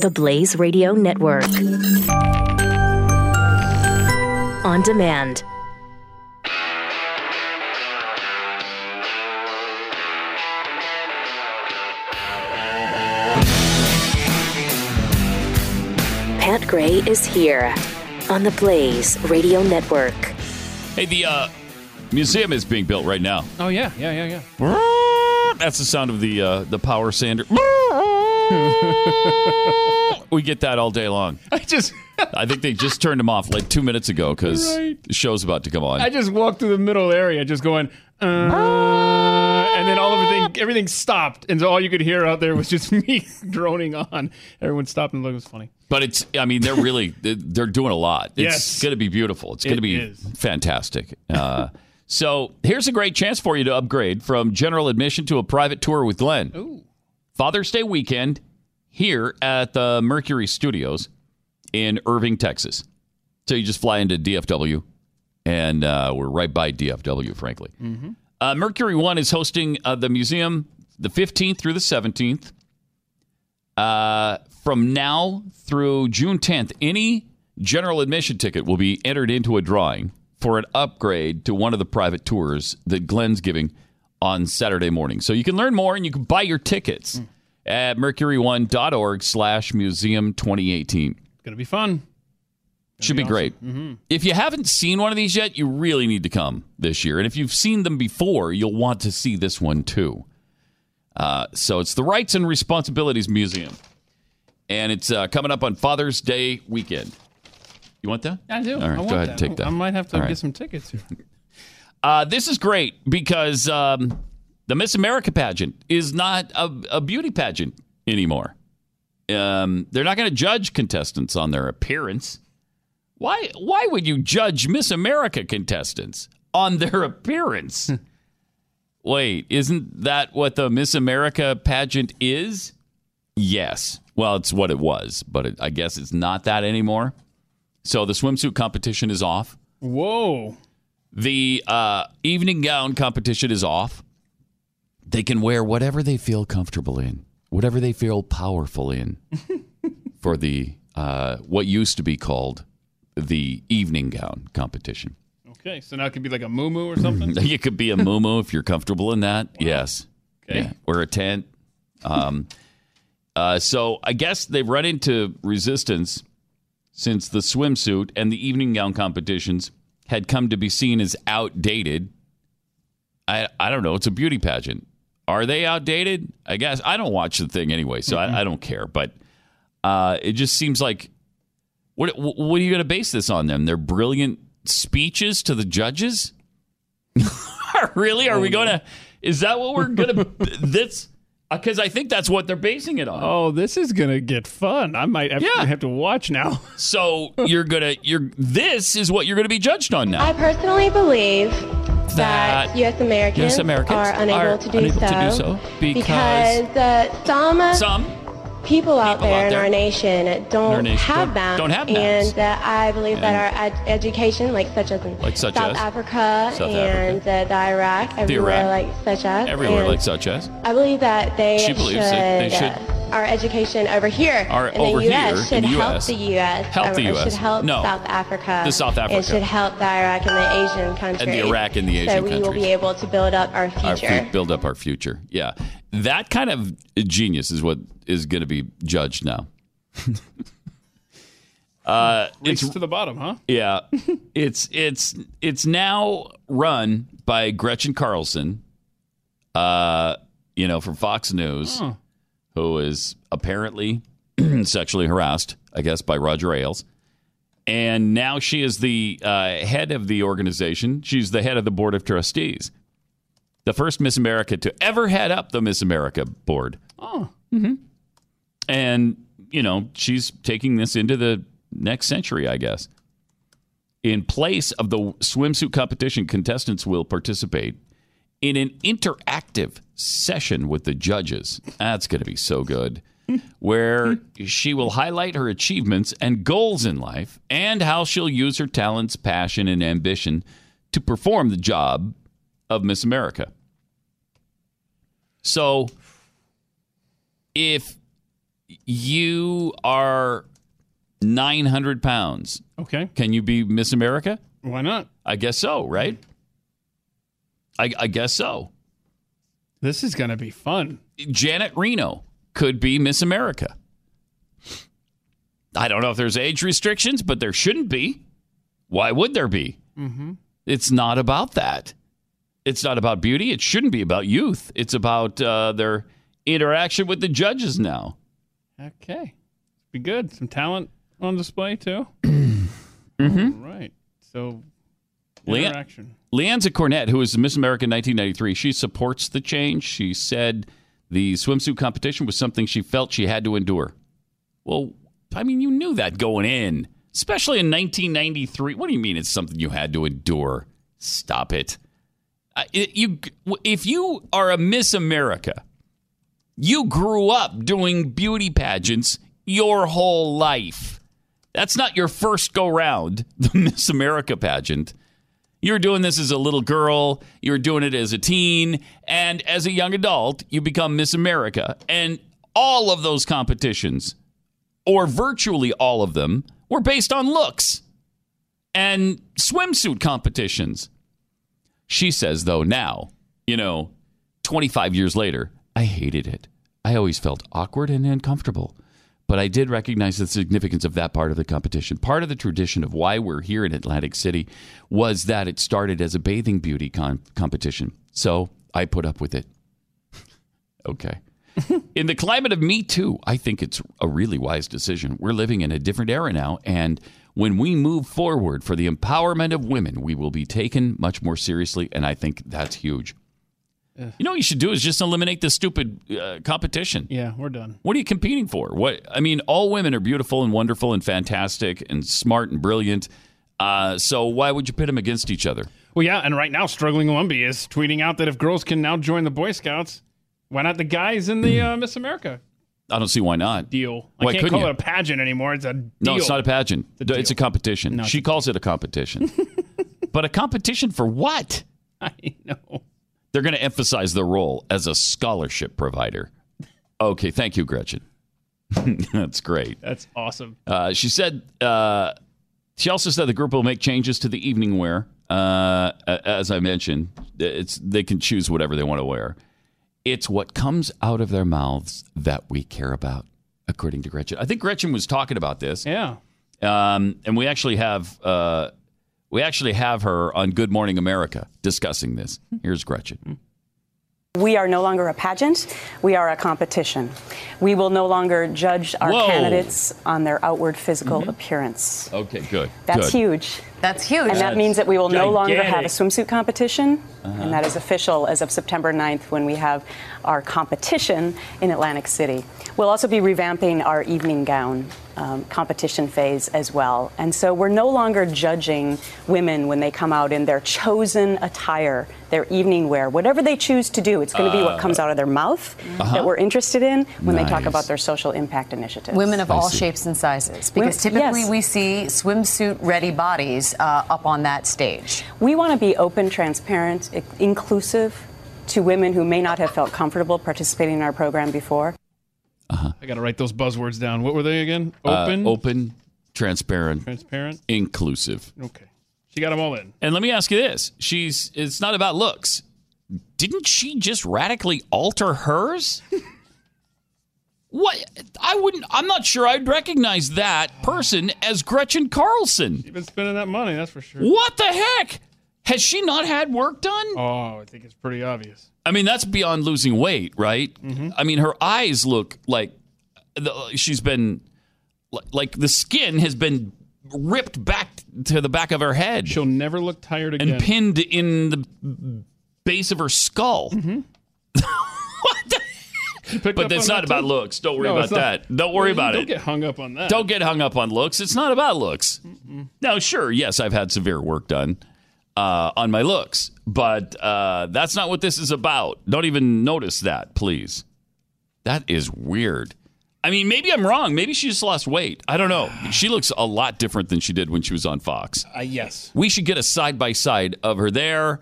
the Blaze Radio Network. On demand. Pat Gray is here on the Blaze Radio Network. Hey, the uh, museum is being built right now. Oh yeah, yeah, yeah, yeah. That's the sound of the uh, the power sander. We get that all day long. I just I think they just turned them off like two minutes ago because Right. the show's about to come on. I just walked through the middle area, just going, uh, and then all everything everything stopped, and so all you could hear out there was just me droning on. Everyone stopped and looked. It was funny. But it's, I mean, they're really, they're doing a lot. It's Yes. going to be beautiful. It's going to be is. fantastic. Uh, so here's a great chance for you to upgrade from general admission to a private tour with Glenn. Ooh. Father's Day weekend here at the Mercury Studios in Irving, Texas. So you just fly into DFW, and uh, we're right by DFW, frankly. Uh, Mercury One is hosting uh, the museum the 15th through the 17th. Uh, from now through June 10th, any general admission ticket will be entered into a drawing for an upgrade to one of the private tours that Glenn's giving on Saturday morning. So you can learn more and you can buy your tickets at mercury1.org slash museum 2018. Gonna be fun. Should be, great. If you haven't seen one of these yet, you really need to come this year. And if you've seen them before, you'll want to see this one too. Uh, so it's the Rights and Responsibilities Museum. And it's uh, coming up on Father's Day weekend. You want that? I do. All right, I want go ahead that. and take that. I might have to All right. get some tickets here. Uh, this is great because um, the Miss America pageant is not a, a beauty pageant anymore. Um, they're not going to judge contestants on their appearance. Why? Why would you judge Miss America contestants on their appearance? Wait, isn't that what the Miss America pageant is? Yes. Well, it's what it was, but it, I guess it's not that anymore. So the swimsuit competition is off. Whoa. The uh, evening gown competition is off. They can wear whatever they feel comfortable in, whatever they feel powerful in, for the uh, what used to be called the evening gown competition. Okay, so now it could be like a moo or something. You could be a muumuu if you're comfortable in that. Yes. Okay. Yeah. Wear a tent. Um, uh, so I guess they've run into resistance since the swimsuit and the evening gown competitions had come to be seen as outdated. I I don't know. It's a beauty pageant. Are they outdated? I guess I don't watch the thing anyway, so I, I don't care. But uh, it just seems like what what are you going to base this on? Them their brilliant speeches to the judges. really? Are we going to? Is that what we're going to? This because I think that's what they're basing it on. Oh, this is gonna get fun. I might have, Yeah. have to watch now. So you're gonna you're this is what you're going to be judged on now. I personally believe that, That U.S. Americans, US Americans are unable, are to, do unable so to do so because- uh, some, Some people out people there out in there our nation don't our nation have don't- don't have maps. And uh, I believe that our ed- education, like such as in Like such South as? Africa South and uh, the Iraq, everywhere Iraq. like such as, everywhere like such as I believe that they She should, believes that they should- uh, our education over here Our- in over the U.S. here should the help the U.S. Help the US. should help No. South Africa. The South Africa. It should help the Iraq and the Asian countries. And the Iraq and the Asian So we will be able to build up our our future. fu- build up our future. Yeah, that kind of genius is what is going to be judged now. uh, Race it's to the bottom, huh? yeah, it's it's it's now run by Gretchen Carlson, uh, you know, from Fox News, who is apparently sexually harassed, I guess, by Roger Ailes. And now she is the uh, head of the organization. She's the head of the board of trustees. The first Miss America to ever head up the Miss America board. Oh, And, you know, she's taking this into the next century, I guess. In place of the swimsuit competition, contestants will participate in an interactive session with the judges. That's going to be so good. Where she will highlight her achievements and goals in life and how she'll use her talents, passion, and ambition to perform the job of Miss America. So, if you are 900 pounds, Okay. can you be Miss America? Why not? I guess so, right? I, I guess so. This is going to be fun. Janet Reno could be Miss America. I don't know if there's age restrictions, but there shouldn't be. Why would there be? Mm-hmm. It's not about that. It's not about beauty. It shouldn't be about youth. It's about uh, their interaction with the judges now. Okay. Be good. Some talent on display, too. mm-hmm. right. So, interaction. Leanza Cornett, who was Miss America in 1993, she supports the change. She said the swimsuit competition was something she felt she had to endure. Well, I mean, you knew that going in, especially in 1993. What do you mean it's something you had to endure? Stop it. Uh, it you, if you are a Miss America, you grew up doing beauty pageants your whole life. That's not your first go round, the Miss America pageant. You're doing this as a little girl, you're doing it as a teen, and as a young adult, you become Miss America. And all of those competitions, or virtually all of them, were based on looks and swimsuit competitions. She says, though, now, you know, 25 years later, I hated it. I always felt awkward and uncomfortable. But I did recognize the significance of that part of the competition. Part of the tradition of why we're here in Atlantic City was that it started as a bathing beauty con- competition. So I put up with it. okay. in the climate of Me Too, I think it's a really wise decision. We're living in a different era now, and when we move forward for the empowerment of women, we will be taken much more seriously, and I think that's huge. You know what you should do is just eliminate this stupid uh, competition. Yeah, we're done. What are you competing for? What I mean, all women are beautiful and wonderful and fantastic and smart and brilliant. Uh, so why would you pit them against each other? Well, yeah, and right now, Struggling Lumbee is tweeting out that if girls can now join the Boy Scouts, why not the guys in the uh, Miss America I don't see why not. deal? Why I can't call you? it a pageant anymore. It's a deal. No, it's not a pageant. a. It's a competition. No, it's she calls it a competition. but a competition for what? I know. They're going to emphasize their role as a scholarship provider. Okay, thank you, Gretchen. That's great. That's awesome. Uh, she said. Uh, she also said the group will make changes to the evening wear. Uh, as I mentioned, it's they can choose whatever they want to wear. It's what comes out of their mouths that we care about, according to Gretchen. I think Gretchen was talking about this, Yeah. um, and we actually have uh, we actually have her on Good Morning America discussing this. Here's Gretchen. We are no longer a pageant. We are a competition. We will no longer judge our Whoa. candidates on their outward physical appearance. Okay, good. That's good. huge. That's huge. And that means that we will no longer have a swimsuit competition. Uh-huh. And that is official as of September 9th when we have our competition in Atlantic City. We'll also be revamping our evening gown um, competition phase as well. And so we're no longer judging women when they come out in their chosen attire, their evening wear, whatever they choose to do. It's going to be what comes out of their mouth that we're interested in when they talk uh-huh. Nice. about their social impact initiatives. Women of I all see. shapes and sizes, because Women- typically yes. we see swimsuit ready bodies uh, up on that stage. We want to be open, transparent, i- inclusive to women who may not have felt comfortable participating in our program before. I got to write those buzzwords down. What were they again? Uh, Open, open, transparent, transparent. inclusive. Okay. She got them all in. And let me ask you this: She's it's not about looks. Didn't she just radically alter hers? what? I wouldn't. I'm not sure I'd recognize that person as Gretchen Carlson. You've been spending that money, that's for sure. What the heck? Has she not had work done? Oh, I think it's pretty obvious. I mean, that's beyond losing weight, right? Mm-hmm. I mean, her eyes look like the, she's been like the skin has been ripped back to the back of her head She'll never look tired again. and pinned in the base of her skull. Mm-hmm. what the? Pick But up it's not that, about too? looks. Don't worry No, about not. that. Don't worry about it. Don't get hung up on that. Don't get hung up on looks. It's not about looks. Now, sure, yes, I've had severe work done uh, on my looks, but uh, that's not what this is about. Don't even notice that, please. That is weird. I mean, maybe I'm wrong. Maybe she just lost weight. I don't know. She looks a lot different than she did when she was on Fox. Uh, yes. We should get a side by side of her there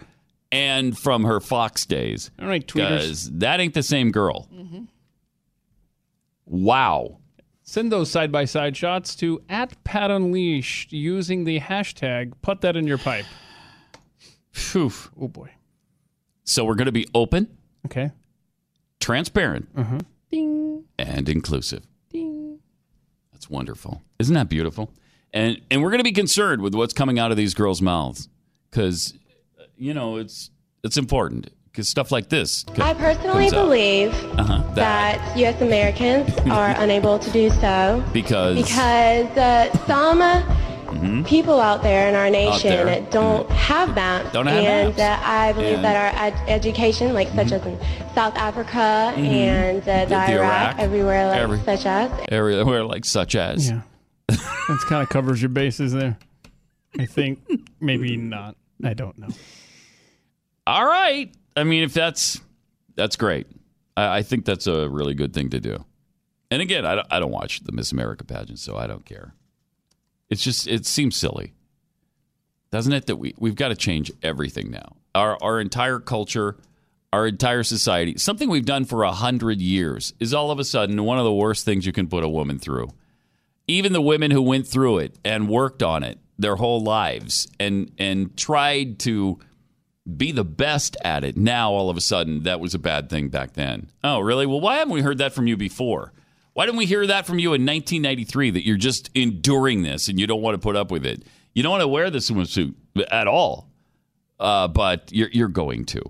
and from her Fox days. All right, tweeters. That ain't the same girl. Wow. Send those side by side shots to at Pat Unleashed using the hashtag put that in your pipe. Phew. Oh boy. So we're going to be open, Okay. transparent, and inclusive. That's wonderful. Isn't that beautiful? And and we're going to be concerned with what's coming out of these girls' mouths because you know it's it's important because stuff like this. co- I personally comes believe Uh-huh, that that U.S. Americans are unable to do so because because uh, some people out there in our nation Mm-hmm. there. don't have maps. Don't have that. and maps. Uh, I believe And- that our ed- education, like such as in South Africa and uh, the, The- the Iraq, Iraq. everywhere like Every- such as, everywhere like such as Yeah. That's kind of covers your bases there. I think maybe not. I don't know. all right. I mean, if that's that's great. I, I think that's a really good thing to do. And again, I don't, I don't watch the Miss America pageant, so I don't care. It's just it seems silly, doesn't it? That we we've got to change everything now. Our our entire culture, our entire society, something we've done for a hundred years, is all of a sudden one of the worst things you can put a woman through. Even the women who went through it and worked on it their whole lives and and tried to be the best at it. Now all of a sudden that was a bad thing back then. Oh, really? Well, why haven't we heard that from you before? Why didn't we hear that from you in 1993 that you're just enduring this and you don't want to put up with it? You don't want to wear the swimsuit at all, uh, but you're, you're going to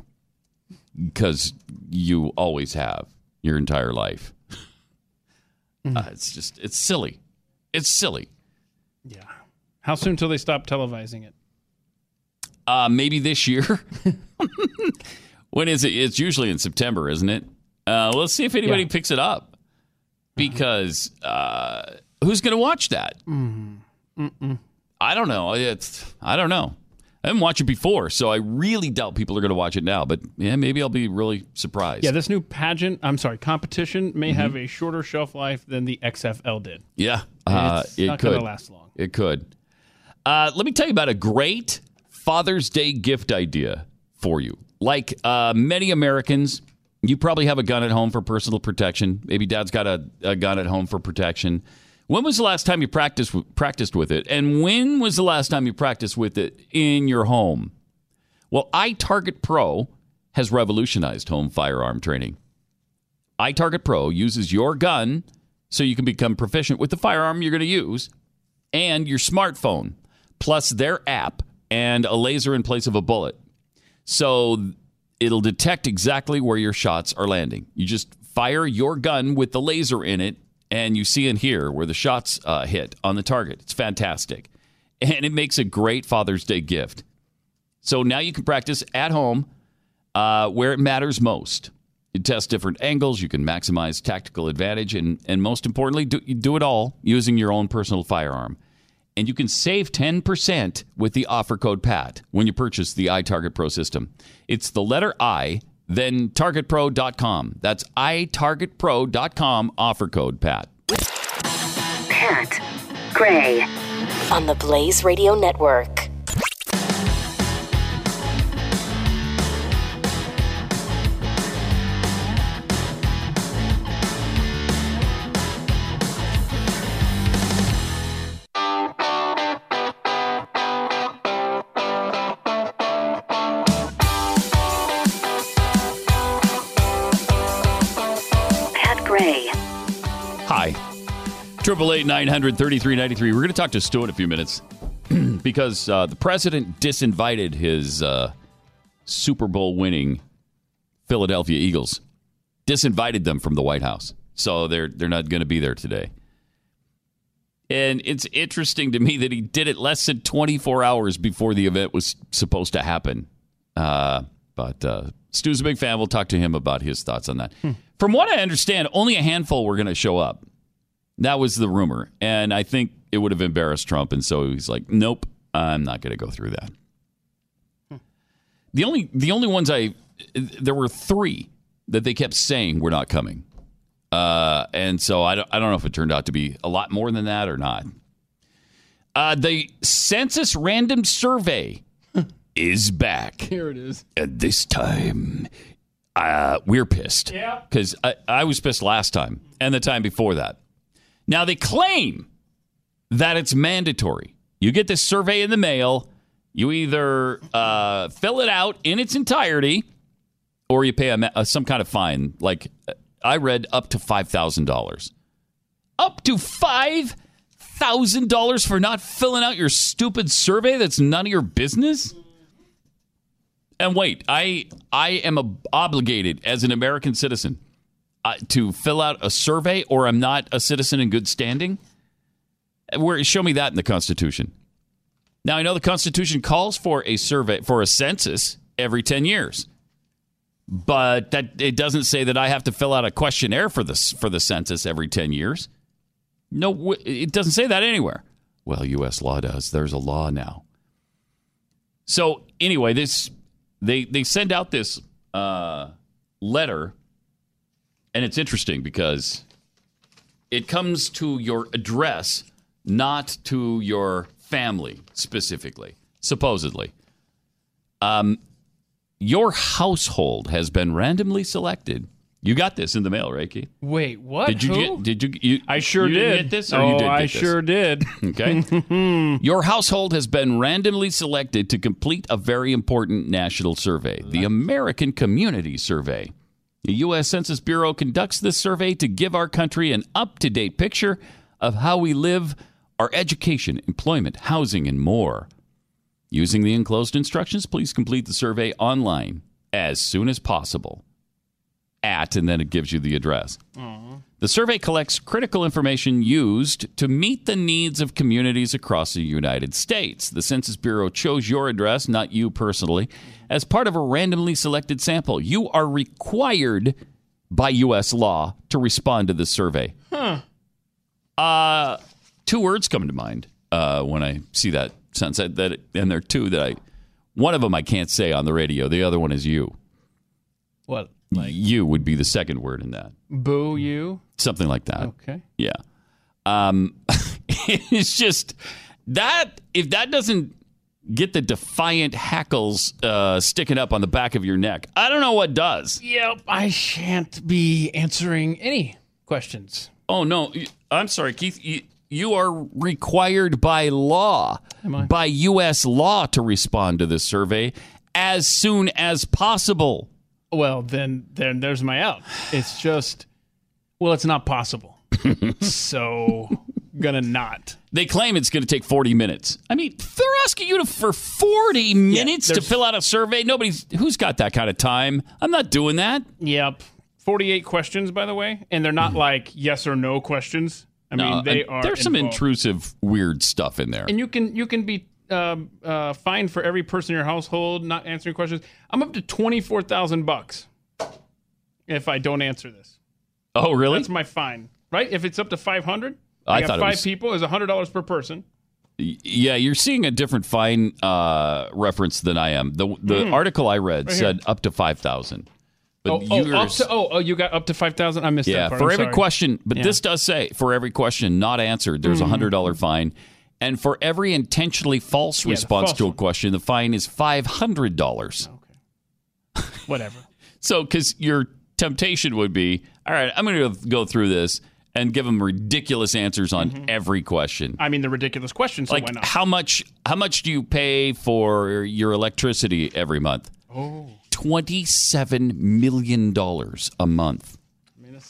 because you always have your entire life. Uh, it's just, it's silly. It's silly. Yeah. How soon till they stop televising it? Uh, maybe this year. when is it? It's usually in September, isn't it? Uh, let's see if anybody Yeah. picks it up. Because uh, who's going to watch that? I don't know. It's I don't know. I haven't watched it before, so I really doubt people are going to watch it now. But yeah, maybe I'll be really surprised. Yeah, this new pageant, I'm sorry, competition may have Mm-hmm. a shorter shelf life than the XFL did. Yeah, uh, it's it not could last long. It could. Uh, let me tell you about a great Father's Day gift idea for you. Like uh, many Americans, you probably have a gun at home for personal protection. Maybe dad's got a, a gun at home for protection. When was the last time you practiced practiced with it? And when was the last time you practiced with it in your home? Well, iTarget Pro has revolutionized home firearm training. iTarget Pro uses your gun so you can become proficient with the firearm you're going to use and your smartphone, plus their app and a laser in place of a bullet. So it'll detect exactly where your shots are landing. You just fire your gun with the laser in it, and you see and hear where the shots uh, hit on the target. It's fantastic. And it makes a great Father's Day gift. So now you can practice at home uh, where it matters most. You test different angles, you can maximize tactical advantage, and, and most importantly, do, do it all using your own personal firearm. And you can save 10% with the offer code PAT when you purchase the iTarget Pro system. It's the letter I, then targetpro.com. That's itargetpro.com, offer code PAT. Pat Gray on the Blaze Radio Network. Triple eight nine hundred thirty three ninety three. We're going to talk to Stu in a few minutes because uh, the president disinvited his uh, Super Bowl winning Philadelphia Eagles. Disinvited them from the White House, so they're they're not going to be there today. And it's interesting to me that he did it less than 24 hours before the event was supposed to happen. Uh, but uh, Stu's a big fan. We'll talk to him about his thoughts on that. From what I understand, only a handful were going to show up. That was the rumor. And I think it would have embarrassed Trump. And so he's like, nope, I'm not going to go through that. The only the only ones I there were three that they kept saying were not coming. Uh, and so I don't, I don't know if it turned out to be a lot more than that or not. Uh, the census random survey is back. Here it is. And this time, uh, we're pissed. Yeah. Because I, I was pissed last time and the time before that. Now, they claim that it's mandatory. You get this survey in the mail, you either uh, fill it out in its entirety or you pay a, ma- uh, some kind of fine. Like uh, I read up to $5,000. Up to $5,000 for not filling out your stupid survey that's none of your business? And wait, I I am ob- obligated as an American citizen uh, to fill out a survey, or I'm not a citizen in good standing. Where show me that in the Constitution? Now I know the Constitution calls for a survey for a census every ten years, but that it doesn't say that I have to fill out a questionnaire for this for the census every ten years. No, it doesn't say that anywhere. Well, U.S. law does. There's a law now. So anyway, this they they send out this uh, letter, and it's interesting because it comes to your address, not to your family specifically. Supposedly, um, your household has been randomly selected. You got this in the mail, right, Keith? Wait, what? Did you Who? get? Did you? you I sure you didn't. Get this, or oh, you did I this? sure did. Okay. Your household has been randomly selected to complete a very important national survey, the American Community Survey. The U.S. Census Bureau conducts this survey to give our country an up to date picture of how we live, our education, employment, housing, and more. Using the enclosed instructions, please complete the survey online as soon as possible. At, and then it gives you the address. The survey collects critical information used to meet the needs of communities across the United States. The Census Bureau chose your address, not you personally, as part of a randomly selected sample. You are required by U.S. law to respond to this survey. Huh. Uh, two words come to mind uh, when I see that sentence. That, that, and there are two that I, one of them I can't say on the radio. The other one is you. What? Like, you would be the second word in that. Boo you? Something like that. Okay. Yeah. Um, it's just that if that doesn't get the defiant hackles uh, sticking up on the back of your neck, I don't know what does. Yep. I shan't be answering any questions. Oh no, I'm sorry, Keith. You, you are required by law, by U.S. law, to respond to this survey as soon as possible. Well, then, then there's my out. It's just, well, it's not possible. so, gonna not. They claim it's to take 40 minutes. I mean, they're asking you to for 40 minutes to fill out a survey. Nobody's who's got that kind of time. I'm not doing that. Yep. 48 questions, by the way, and they're not like yes or no questions. I mean, they are. There's some involved. intrusive, weird stuff in there. and you can you can be um, uh, fined for every person in your household not answering questions. I'm up to twenty four thousand bucks if I don't answer this. oh, really? That's my fine, right? If it's up to five hundred, I thought it five was- people is hundred dollars per person. Yeah, you're seeing a different fine uh, reference than I am. The the article I read here. said up to five thousand. But Oh, oh, up to, oh, oh, you got up to five thousand. I missed yeah, that part. for I'm every sorry. question. But Yeah. this does say for every question not answered, there's a hundred dollar fine, and for every intentionally false the response false to a question, the fine is five hundred dollars. Okay. Whatever. So, because your temptation would be, all right, I'm going to go through this and give them ridiculous answers on mm-hmm. every question. I mean, the ridiculous questions. So like why not? how much how much do you pay for your electricity every month? Oh. Oh, Twenty seven million dollars a month.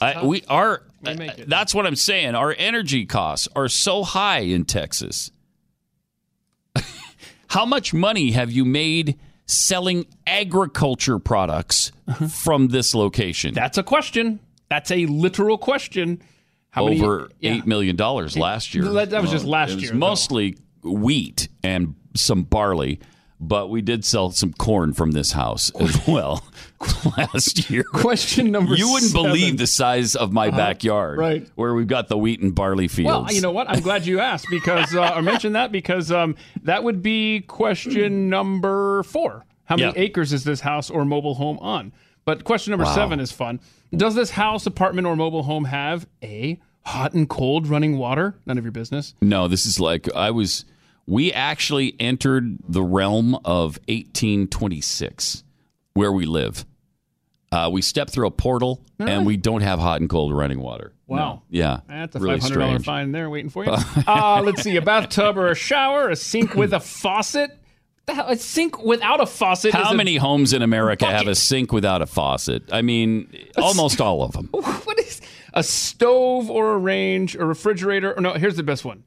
I, we are. We uh, it. That's what I'm saying. Our energy costs are so high in Texas. How much money have you made selling agriculture products uh-huh. from this location? that's a question. That's a literal question. How Over many? yeah. eight million dollars last year. That- that was just last it was year, though. Mostly wheat and some barley, but we did sell some corn from this house as well last year. Question number. You wouldn't seven. Believe the size of my backyard, right. Where we've got the wheat and barley fields. Well, you know what? I'm glad you asked because uh, I mentioned that because um, that would be question number four. How many Yeah. acres is this house or mobile home on? But question number seven is fun. Does this house, apartment, or mobile home have a hot and cold running water? None of your business. No, this is like I was. We actually entered the realm of 1826, where we live. Uh, we step through a portal and we don't have hot and cold running water. Wow. No. Yeah. That's a really five hundred dollar strange. fine there waiting for you. uh, let's see, a bathtub or a shower, a sink with a faucet. A sink without a faucet. How is a- many homes in America have a sink without a faucet? I mean, almost all of them. What is a stove or a range, a refrigerator? Or no, here's the best one.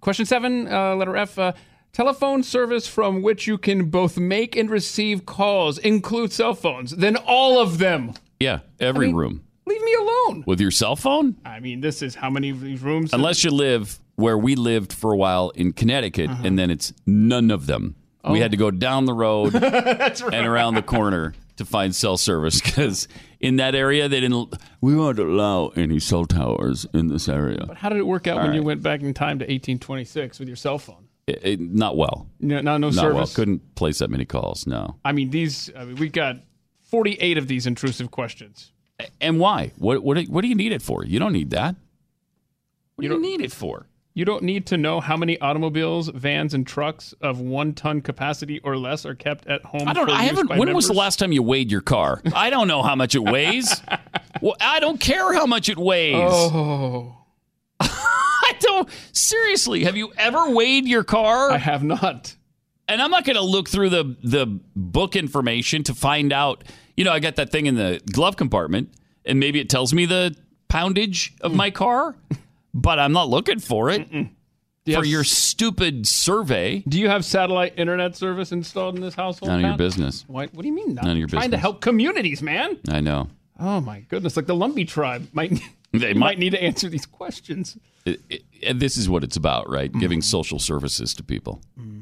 Question seven, uh, letter F. Uh, telephone service from which you can both make and receive calls include cell phones. Then all of them. Yeah, every mean- room Leave me alone. with your cell phone. I mean, this is how many of these rooms? Unless you live where we lived for a while in Connecticut, Uh-huh. and then it's none of them. Oh. We had to go down the road and around the corner to find cell service because in that area they didn't. We won't allow any cell towers in this area. But how did it work out when you went back in time to 1826 with your cell phone? It- it- not well. No, no, no Not well. service. Couldn't place that many calls. No. I mean, these. I mean, we got 48 of these intrusive questions. And why? What what do- what do you need it for? You don't need that. What do you need it for? You don't need to know how many automobiles, vans, and trucks of one ton capacity or less are kept at home. I don't. I haven't. When was the last time you weighed your car? I don't know how much it weighs. well, I don't care how much it weighs. Oh, I don't. Seriously, have you ever weighed your car? I have not. and I'm not going to look through the the book information to find out. You know, I got that thing in the glove compartment, and maybe it tells me the poundage of hmm. my car, but I'm not looking for it you for have- your stupid survey. Do you have satellite internet service installed in this household? None of your Pat? business. What, what do you mean? Not? None of your Trying to business. help communities, man. I know. Oh my goodness! Like the Lumbee tribe might They might might. need to answer these questions. it, it- and this is what it's about, right? Mm-hmm. Giving social services to people mm-hmm.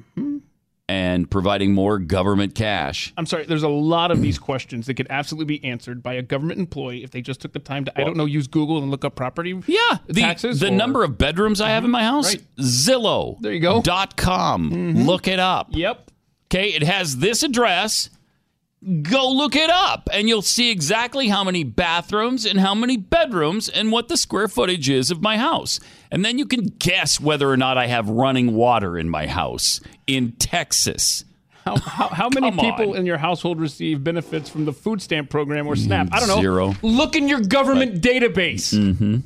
And providing more government cash. I'm sorry. There's a lot of these questions that could absolutely be answered by a government employee if they just took the time to, I don't know, use Google and look up property Yeah, the, taxes. the or- number of bedrooms I have in my house, Right. Zillow. There you go. Mm-hmm. Dot com. Look it up. Yep. Okay, it has this address. Go look it up, and you'll see exactly how many bathrooms and how many bedrooms and what the square footage is of my house. And then you can guess whether or not I have running water in my house in Texas. How, how, how many Come people on. in your household receive benefits from the food stamp program or SNAP? I don't know. Zero. Look in your government database. Mm-hmm.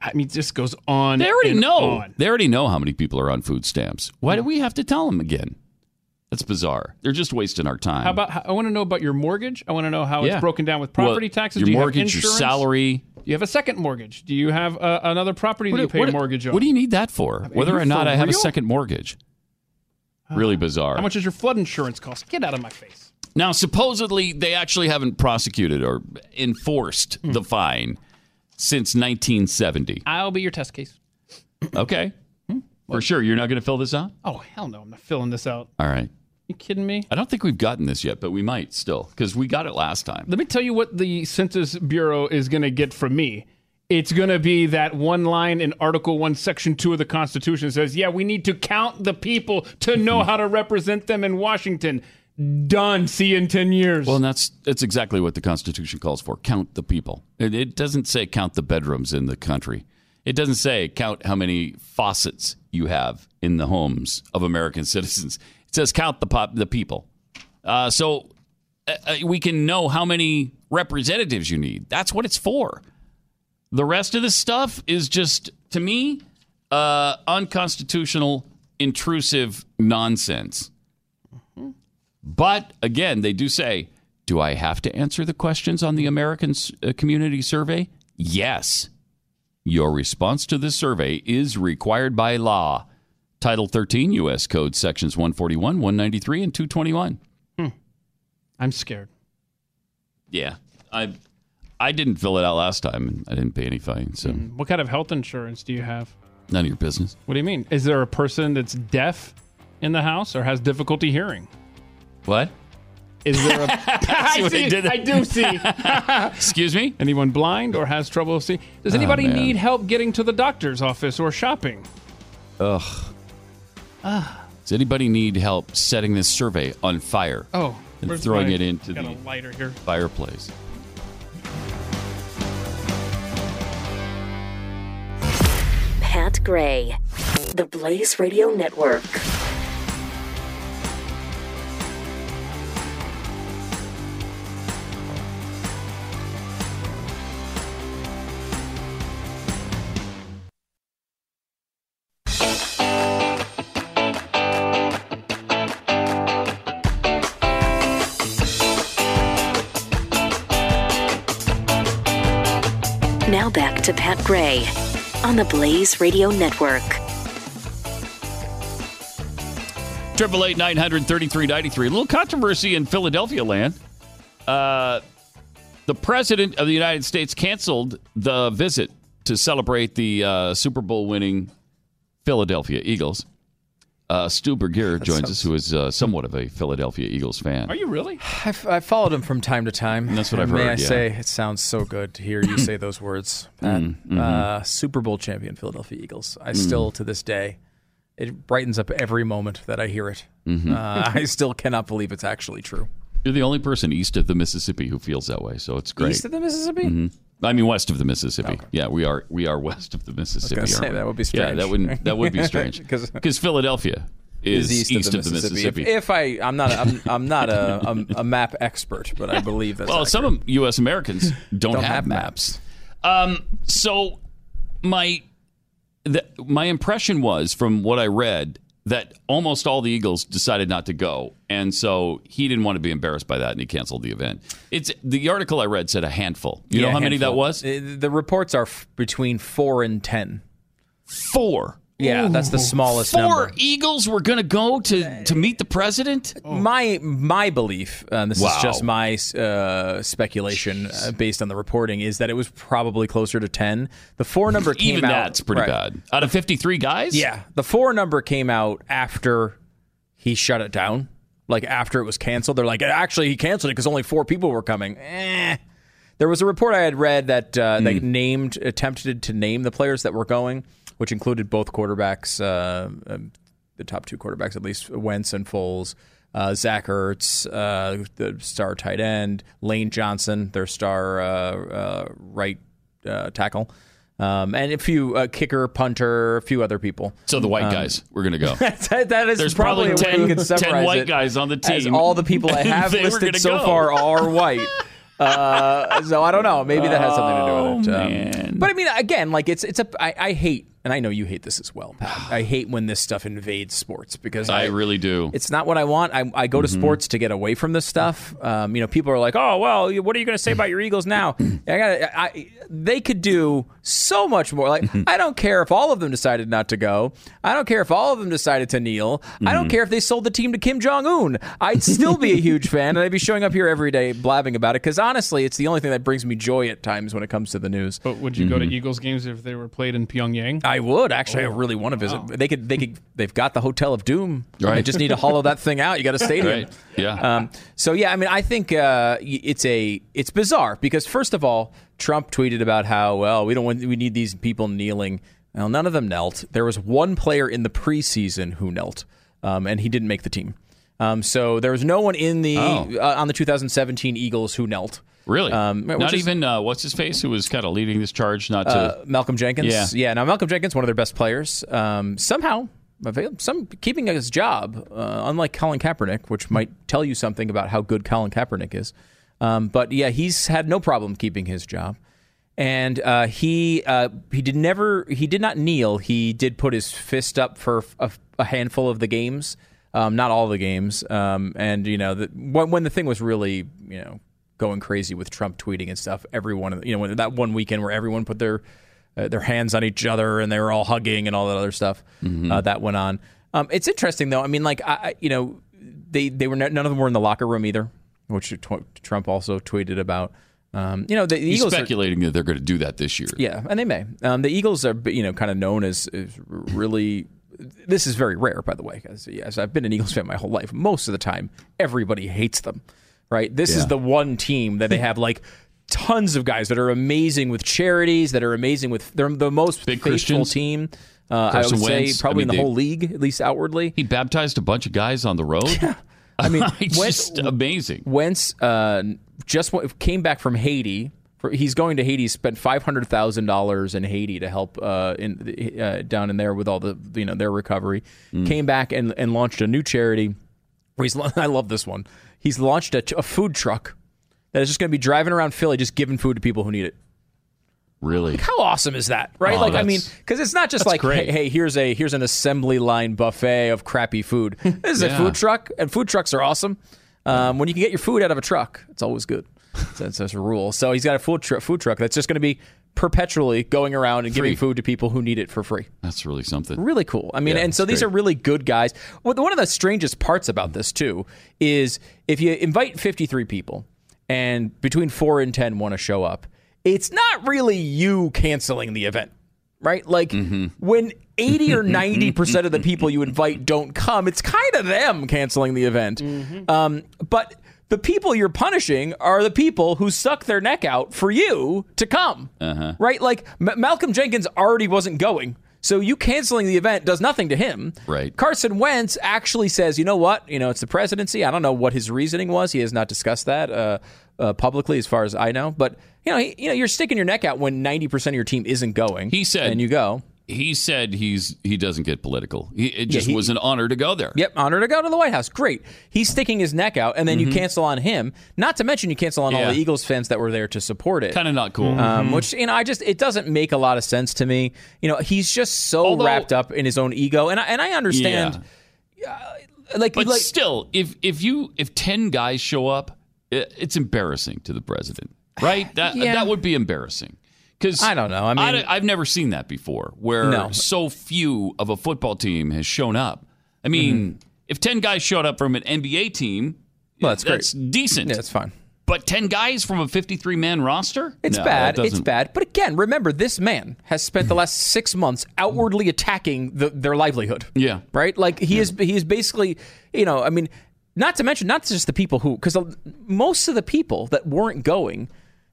I mean, this goes on. They already and know. on. They already know how many people are on food stamps. Why do we have to tell them again? That's bizarre. They're just wasting our time. How about? I want to know about your mortgage. I want to know how Yeah. it's broken down with Well, property taxes. Your you mortgage, your salary. Do you have a second mortgage? Do you have uh, another property that you pay what, a mortgage on? what do you need that for? Whether or not I have a second mortgage. Really bizarre. How much does your flood insurance cost? Get out of my face. Now, supposedly, they actually haven't prosecuted or enforced Hmm. the fine since 1970. I'll be your test case. Okay. For sure. You're not going to fill this out? Oh hell no! I'm not filling this out. All right. You kidding me? I don't think we've gotten this yet, but we might still because we got it last time. Let me tell you what the Census Bureau is going to get from me. It's going to be that one line in Article 1, Section 2 of the Constitution says, yeah, we need to count the people to know how to represent them in Washington. Done. See you in 10 years. Well, and that's that's exactly what the Constitution calls for. Count the people. It, it doesn't say count the bedrooms in the country. It doesn't say count how many faucets you have in the homes of American citizens. It says count the pop, the people. Uh, so uh, uh, we can know how many representatives you need. That's what it's for. The rest of this stuff is just, to me, uh, unconstitutional, intrusive nonsense. But again, they do say, do I have to answer the questions on the American uh, Community Survey? Yes. Your response to this survey is required by law. Title 13 U.S. Code Sections 141, 193, and 221. Hmm. I'm scared. Yeah. I I didn't fill it out last time. and I didn't pay any fine, so hmm. What kind of health insurance do you have? none of your business. What do you mean? Is there a person that's deaf in the house or has difficulty hearing? What? Is there a. I, what they see, did. I do see. Excuse me? Anyone blind or has trouble seeing? Does anybody Oh, man. need help getting to the doctor's office or shopping? Ugh. Ah. Does anybody need help setting this survey on fire? Oh, And throwing my- it into the- lighter here. Fireplace. Pat Gray, the Blaze Radio Network. Back to Pat Gray on the Blaze Radio Network. Triple eight nine hundred thirty three ninety three. A little controversy in Philadelphia land. Uh, the president of the United States canceled the visit to celebrate the uh, Super Bowl winning Philadelphia Eagles. Uh, Stu Burguiere joins us, who is uh, somewhat of a Philadelphia Eagles fan. Are you really? I've, I've followed him from time to time. And That's what I've May heard, I yeah. say, it sounds so good to hear you say those words. Pat. Mm-hmm. Uh, Super Bowl champion Philadelphia Eagles. I still, to this day, it brightens up every moment that I hear it. Mm-hmm. Uh, I still cannot believe it's actually true. You're the only person east of the Mississippi who feels that way, so it's great. East of the Mississippi? I mean, west of the Mississippi. Yeah, we are we are west of the Mississippi. say, that would be strange. Yeah, that would that would be strange 'Cause- because Philadelphia is, east, of the Mississippi. If, if I, I'm not, a, I'm, I'm not a, a, a map expert, but I believe that's well, accurate. some U.S. Americans don't, Don't have, have maps. Um, so my the, my impression was from what I read that almost all the Eagles decided not to go, and so he didn't want to be embarrassed by that, and he canceled the event. It's the article I read said a handful. You know Yeah, how many that was? Uh, The reports are f- between four and ten. Four. Yeah, that's the smallest Four number. Eagles were going to go to to meet the president. My my belief, and this Wow. is just my uh, speculation uh, based on the reporting, is that it was probably closer to ten. The four number came Even out. that's pretty right. bad. Out of fifty three guys. Yeah, the four number came out after he shut it down. Like after it was canceled, they're like, actually, he canceled it because only four people were coming. Eh. There was a report I had read that uh, that Hmm. named attempted to name the players that were going, which included both quarterbacks, uh, um, the top two quarterbacks at least, Wentz and Foles. Uh, Zach Ertz, uh, the star tight end, Lane Johnson, their star uh, uh, right uh, tackle, um, and a few uh, kicker, punter, a few other people. So the white guys we're going to go. that, that is There's probably, probably a way you 10 10 white it, guys on the team, all the people I have listed so go. far are white. Uh, so I don't know. Maybe that has something to do with it. Oh, Um, man. but I mean, again, like it's it's a. I, I hate, and I know you hate this as well, Pat. I hate when this stuff invades sports because I really do. it's not what I want. I, I go to Mm-hmm. sports to get away from this stuff. Um, you know, people are like, "Oh, well, what are you going to say about your Eagles now?" I got. I, they could do so much more. Like, I don't care if all of them decided not to go. I don't care if all of them decided to kneel. I Mm-hmm. don't care if they sold the team to Kim Jong Un. I'd still be a huge fan, and I'd be showing up here every day blabbing about it because honestly, it's the only thing that brings me joy at times when it comes to the news. But would you go to Eagles games if they were played in Pyongyang? I would actually. I really want to visit. They could. They could. They've got the Hotel of Doom. They Right. just need to hollow that thing out. You got a stadium. Right. Yeah. Um, so yeah, I mean, I think uh, it's a it's bizarre because first of all, Trump tweeted about how well we don't want we need these people kneeling. Well, none of them knelt. There was one player in the preseason who knelt, um, and he didn't make the team. Um, so there was no one in the Oh. uh, on the 2017 Eagles who knelt. Really? um, Not is- even uh, what's his face who was kind of leading this charge not to. Uh, Malcolm Jenkins. Yeah. yeah. Now Malcolm Jenkins, one of their best players, um, somehow some keeping his job, uh, unlike Colin Kaepernick, which might tell you something about how good Colin Kaepernick is. Um, but yeah, he's had no problem keeping his job, and uh, he uh, he did never he did not kneel. He did put his fist up for a, a handful of the games, um, not all the games. Um, and you know, the, when, when the thing was really you know going crazy with Trump tweeting and stuff, everyone you know that one weekend where everyone put their uh, their hands on each other and they were all hugging and all that other stuff uh, that went on. Um, it's interesting though. I mean, like I, you know, they they were none of them were in the locker room either, which tw- Trump also tweeted about. Um, you know, the, He's Eagles are, speculating that they're going to do that this year. yeah, and they may. Um, the Eagles are, you know, kind of known as, as really. This is very rare, by the way, because yes, I've been an Eagles fan my whole life. Most of the time, everybody hates them, right? This is the one team that they have like tons of guys that are amazing with charities, that are amazing with. They're the most Big faithful Christians. team. Uh, I Carson would say Wentz. probably I mean, in the they- whole league, at least outwardly. He baptized a bunch of guys on the road. I mean, it's when- just amazing. Wentz uh, just went, came back from Haiti. For, he's going to Haiti. Spent five hundred thousand dollars in Haiti to help uh, in uh, down in there with all the you know their recovery. Came back and, and launched a new charity. I love this one. He's launched a, a food truck that is just going to be driving around Philly, just giving food to people who need it. Really? Like, How awesome is that, right? Oh, like, I mean, because it's not just like, hey, hey, here's a here's an assembly line buffet of crappy food. This is Yeah. a food truck, and food trucks are awesome. Um, when you can get your food out of a truck, it's always good. That's, that's a rule. So he's got a food, tru- food truck that's just going to be perpetually going around and giving food to people who need it for free. That's really something. Really cool. I mean, Yeah, and so these great. are really good guys. One of the strangest parts about this too is if you invite 53 people and between 4 and 10 want to show up, it's not really you canceling the event. Right? Like Mm-hmm. when 80 or 90% of the people you invite don't come, it's kind of them canceling the event. Um, but the people you're punishing are the people who suck their neck out for you to come. Uh-huh. Right? Like M- Malcolm Jenkins already wasn't going. So you canceling the event does nothing to him. Right. Carson Wentz actually says, you know what? You know, it's the presidency. I don't know what his reasoning was. He has not discussed that uh, uh, publicly, as far as I know. But you know, he, you know, you're sticking your neck out when 90 percent of your team isn't going. He said- and you go. He said he's he doesn't get political. He, it just he- was an honor to go there. Yep, honor to go to the White House. Great. He's sticking his neck out, and then you cancel on him. Not to mention you cancel on all Mm-hmm. The Eagles fans that were there to support it. Kind of not cool. Um, which you know, I just it doesn't make a lot of sense to me. You know, he's just so Although- wrapped up in his own ego, and I, and I understand. uh, like, but like still, if if you if ten guys show up, i it's embarrassing to the president, right? That Yeah. that would be embarrassing. Because I don't know. I mean- I, have never seen that before, where No. so few of a football team has shown up. I mean, if ten guys showed up from an NBA team, Mm-hmm. Well, that's great. that's decent. yeah, it's fine. But ten guys from a fifty-three man roster, It's No, bad. It's bad. But again, remember, this man has spent the last six months outwardly attacking the, their livelihood. Yeah. Right? Like he is. He is basically. You know. I mean, not to mention, not just the people who, because most of the people that weren't going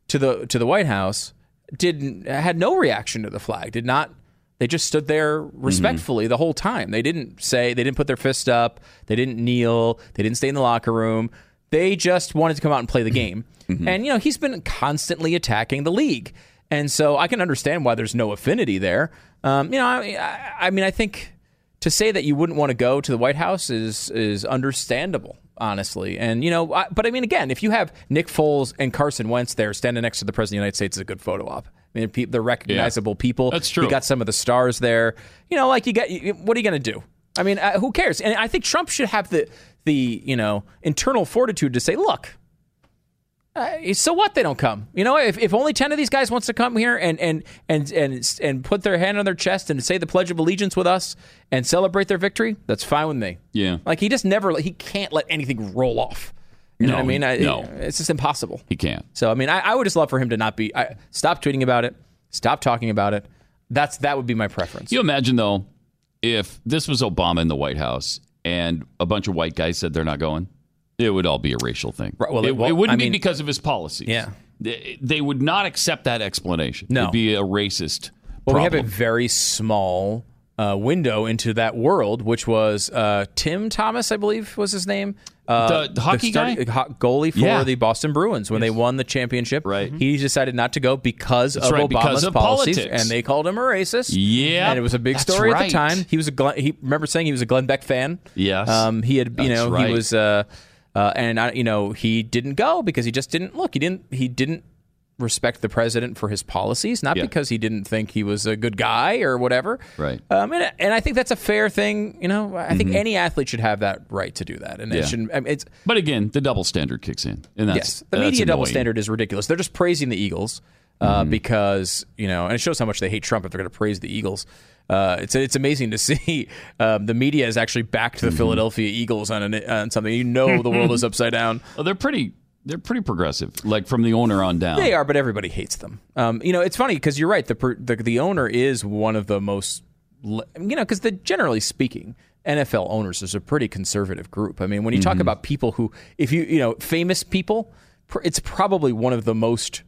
to the to the White House didn't had no reaction to the flag. Did not. They just stood there respectfully the whole time. They didn't say. They didn't put their fist up. They didn't kneel. They didn't stay in the locker room. They just wanted to come out and play the game. And, you know, he's been constantly attacking the league. And so I can understand why there's no affinity there. Um, you know, I, I, I mean, I think to say that you wouldn't want to go to the White House is is understandable, honestly. And, you know, I, but I mean, again, if you have Nick Foles and Carson Wentz there standing next to the President of the United States, it's a good photo op. I mean, pe- they're recognizable people. That's true. You got some of the stars there. You know, like you got, you- what are you going to do? I mean, uh, who cares? And I think Trump should have the the you know internal fortitude to say, look, uh, so what? They don't come. You know, if, if only ten of these guys wants to come here and and and and and put their hand on their chest and say the Pledge of Allegiance with us and celebrate their victory, that's fine with me. Yeah. Like he just never he can't let anything roll off. You know No, what I mean? I, no. it's just impossible. He can't. So I mean, I, I would just love for him to not be. I, stop tweeting about it. Stop talking about it. That's that would be my preference. You imagine though, if this was Obama in the White House and a bunch of white guys said they're not going, it would all be a racial thing. Right, well, it, it won't- it wouldn't I be mean- because of his policies. Yeah. they, they would not accept that explanation. No. it'd be a racist. Well, we have a very small uh, window into that world, which was uh, Tim Thomas, I believe was his name. Uh, The- the hockey starting- guy? goalie for Yeah. the Boston Bruins when they won the championship. Right. He decided not to go because of right, Obama's because of policies, politics. and they called him a racist. Yeah, and it was a big that's story at the time. He was a Glenn, he remember saying he was a Glenn Beck fan. Yes. um, he had you know right. he was uh, uh, and I, you know he didn't go because he just didn't look. He didn't he didn't respect the president for his policies, not Yeah. because he didn't think he was a good guy or whatever. Right. Um, and, and I think that's a fair thing. You know, I think any athlete should have that right to do that, and Mm-hmm. Yeah. it shouldn't. I mean, it's But again, the double standard kicks in, and that's yes, the media double standard is ridiculous. They're just praising the Eagles uh, Mm-hmm. because you know, and it shows how much they hate Trump if they're going to praise the Eagles. Uh, it's it's amazing to see um, the media is actually backed Mm-hmm. the Philadelphia Eagles on an, on something. You know, the world is upside down. Oh, they're pretty. They're pretty progressive, like from the owner on down. They are, but everybody hates them. Um, you know, it's funny because you're right. The, the the owner is one of the most, you know, because the generally speaking, NFL owners is a pretty conservative group. I mean, when you Mm-hmm. talk about people who, if you you know, famous people, it's probably one of the most,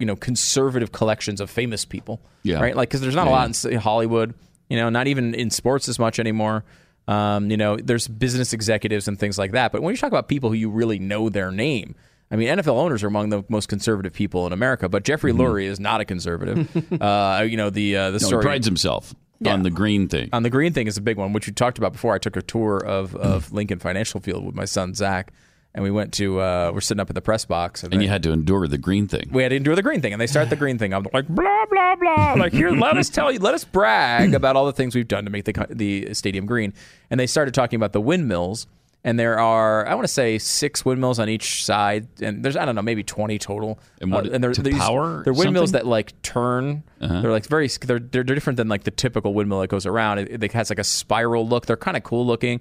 you know, conservative collections of famous people. Yeah. Right. Like, because there's not a lot in Hollywood. You know, not even in sports as much anymore. Um, you know, there's business executives and things like that. But when you talk about people who you really know their name, I mean, NFL owners are among the most conservative people in America. But Jeffrey Lurie is not a conservative. uh, you know, the uh, the No, he prides himself on the green thing. on the green thing is a big one, which you talked about before. I took a tour of, of Lincoln Financial Field with my son Zach, and we went to uh, we're sitting up in the press box, And you had to endure the green thing. we had to endure the green thing, and they start the green thing. I'm like, blah blah blah. Like, here, let us tell you, let us brag about all the things we've done to make the the stadium green. And they started talking about the windmills, and there are, I want to say, six windmills on each side, and there's, I don't know, maybe 20 total. And what- Uh, and they're, to they're these- power They're windmills something? that like turn. They're like very, they're, they're different than like the typical windmill that goes around. It, it has like a spiral look. They're kind of cool looking.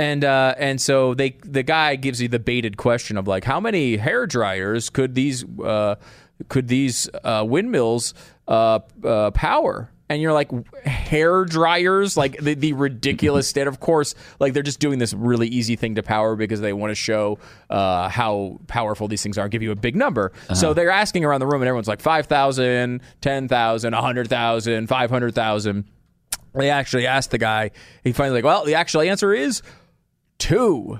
And uh, and so they the guy gives you the baited question of like how many hair dryers could these uh, could these uh, windmills uh, uh, power? And you're like hair dryers, like the, the ridiculous state. Of course, like they're just doing this really easy thing to power because they want to show uh, how powerful these things are, and give you a big number. So they're asking around the room, and everyone's like 5,000, 10,000, 100,000, 500,000 they actually asked the guy. He finally like, well, the actual answer is two.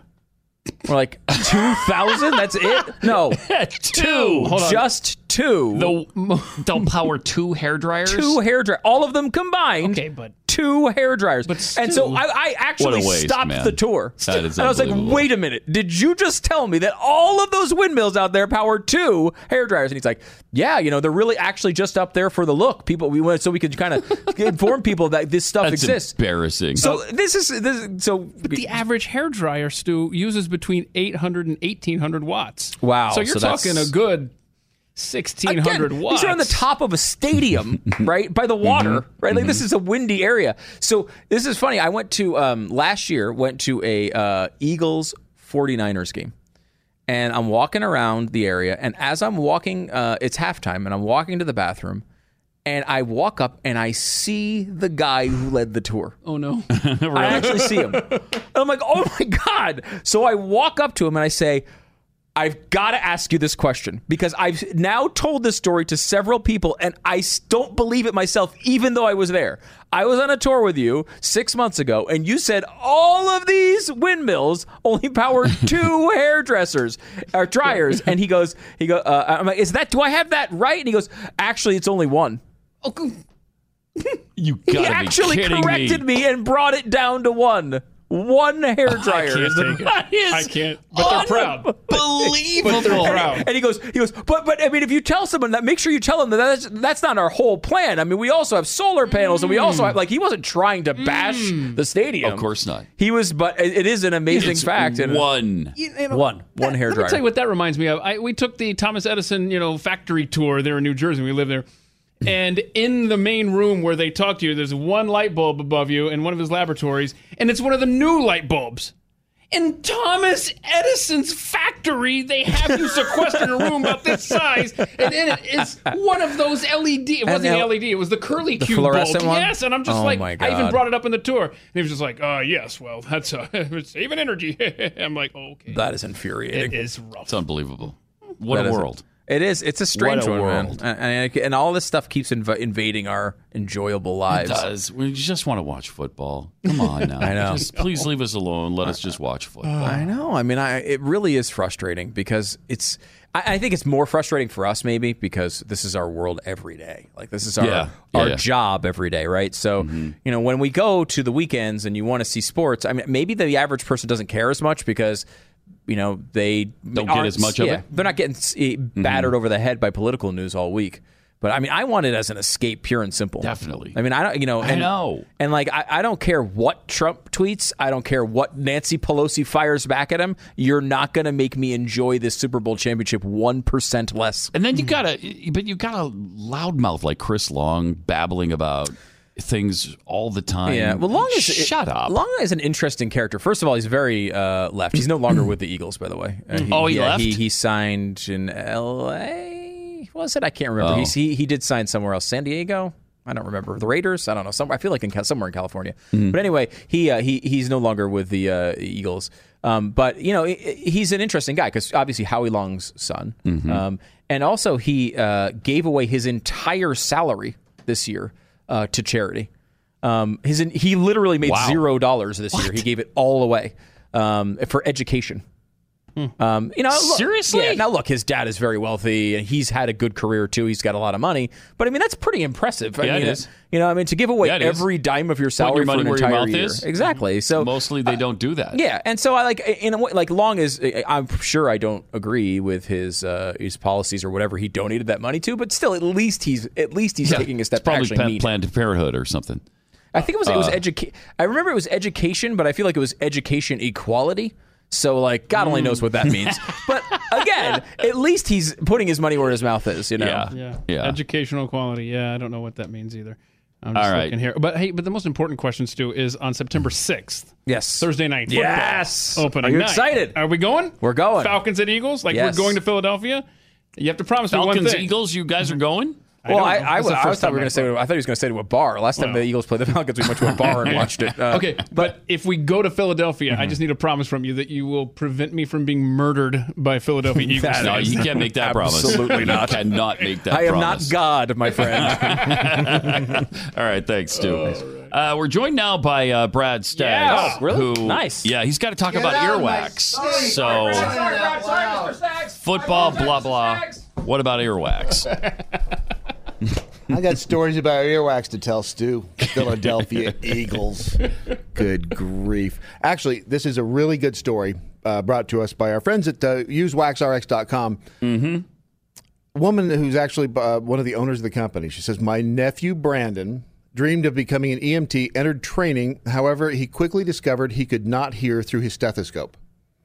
We're like two thousand. That's it? No, two. just two. The, they'll power two hair dryers. two hair dryers, all of them combined. Okay, but two hair dryers. But and so I, I actually waste, stopped man. the tour. That is and I was like, wait a minute. Did you just tell me that all of those windmills out there power two hair dryers? And he's like, yeah, you know, they're really actually just up there for the look. People, we went so we could kind of inform people that this stuff That's exists. embarrassing. So this is this. So but the average hair dryer, Stu, uses between 800 and 1800 watts. Wow, So you're so talking a good 1600 Again, watts. These are on the top of a stadium, right, by the water, right? Like this is a windy area. So this is funny. I went to um, last year. Went to a uh, Eagles 49ers game, and I'm walking around the area. And as I'm walking, uh, it's halftime, and I'm walking to the bathroom. And I walk up and I see the guy who led the tour. oh no. I actually see him. And I'm like, oh my God. So I walk up to him and I say, I've got to ask you this question because I've now told this story to several people and I don't believe it myself, even though I was there. I was on a tour with you six months ago and you said all of these windmills only power two hairdressers or dryers. And he goes, he go, uh, I'm like, is that, do I have that right? And he goes, actually, it's only one. you gotta be actually corrected me. and brought it down to one. One hair dryer. I can't take it. I can't. But they're proud. Unbelievable. But they're proud. And he goes, he goes, but but I mean, if you tell someone that, make sure you tell them that that's, that's not our whole plan. I mean, we also have solar panels, and we also have like he wasn't trying to bash mm. the stadium. Of course not. he was, but it, it is an amazing It's fact. And one. one, one hair Let me dryer. tell you what that reminds me of. I, we took the Thomas Edison, you know, factory tour there in New Jersey. We live there. And in the main room where they talk to you, there's one light bulb above you in one of his laboratories, and it's one of the new light bulbs. In Thomas Edison's factory, they have you sequestered in a room about this size, and in it is one of those LED. It wasn't now- the LED; it was the curly The cube fluorescent bulb. one? Yes, and I'm just Oh like, I even brought it up in the tour, and he was just like, "Uh, yes, well, that's uh, saving energy." I'm like, "Okay, that is infuriating. it is rough." It's unbelievable. What That a is- world. It is. It's a strange a one, world. man. And, and, all this stuff keeps inv- invading our enjoyable It lives. does. We just want to watch football. Come on now. I know. Just please leave us alone. Let us just watch football. I know. I mean, I it really is frustrating because it's. I, I think it's more frustrating for us maybe because this is our world every day. Like this is our Yeah. Yeah, our yeah. job every day, right? So mm-hmm. you know, when we go to the weekends and you want to see sports, I mean, maybe the average person doesn't care as much because. You know they Don't get as much of it? They're not getting eh, battered over the head by political news all week. But I mean, I want it as an escape, pure and simple. Definitely. I mean, I don't. You know, I know. and like, I, I don't care what Trump tweets. I don't care what Nancy Pelosi fires back at him. You're not going to make me enjoy this Super Bowl championship one percent less. And then you got a, but you got a loudmouth like Chris Long babbling about things all the time. Yeah. Well, Long is shut up. Long is an interesting character. First of all, he's very uh, left. He's no longer with the Eagles, by the way. Uh, Oh, he yeah, left? He, he signed in L.A. Was it? I can't remember. Oh. He's, he he did sign somewhere else. San Diego. I don't remember the Raiders. I don't know. Somewhere I feel like in somewhere in California. Hmm. But anyway, he uh, he he's no longer with the uh, Eagles. Um, but you know, he's an interesting guy because obviously Howie Long's son, Mm-hmm. um, and also he uh, gave away his entire salary this year uh, to charity. Um, his he literally made Wow. zero dollars this year. He gave it all away um, for education. Um, you know, look, Seriously? Yeah, now look, his dad is very wealthy and he's had a good career too. He's got a lot of money, but I mean that's pretty impressive. I Yeah, it mean, is. You know, I mean to give away Yeah, it is. every dime of your salary your money for an entire year, is. exactly. So Mostly they don't do that. yeah, and so I like in a way, like long as I'm sure I don't agree with his uh, his policies or whatever he donated that money to, but still at least he's at least he's taking a step It's probably Plan-. Planned Parenthood or something. I think it was it was Uh, education. I remember it was education, but I feel like it was education equality. So like God only knows what that mm. means. but again, at least he's putting his money where his mouth is. You know. Yeah. Yeah. Yeah. Educational quality. Yeah, I don't know what that means either. I'm just right. looking here. But hey, but the most important question, Stu, is on September 6th, Yes. Thursday night. football Yes. Opening Are you night. excited? Are we going? We're going. Falcons at Eagles? Like Yes. we're going to Philadelphia? You have to promise me one Falcons, thing. Eagles, you guys are going? Well, don't I, know. I, That's the I, I first thought time we were going to say. gone. I thought he was going to say to a bar. Last time the Eagles played the Falcons, we went to a bar and watched it. Uh, Okay, but if we go to Philadelphia, I just need a promise from you that you will prevent me from being murdered by Philadelphia Eagles. That No, you can't make that promise. Absolutely not. You cannot make that I am promise. not God, my friend. All right, thanks, Stu. Uh, we're joined now by uh, Brad Staggs. Yeah. Oh, really? Who, Nice. Yeah, he's got to talk about earwax. So, football, blah, blah. What about earwax? I got stories about earwax to tell Stu. Philadelphia Eagles. Good grief. Actually, this is a really good story uh, brought to us by our friends at uh, usewaxrx.com. Mm-hmm. woman who's actually uh, one of the owners of the company. She says, My nephew Brandon dreamed of becoming an EMT, entered training. However, he quickly discovered he could not hear through his stethoscope.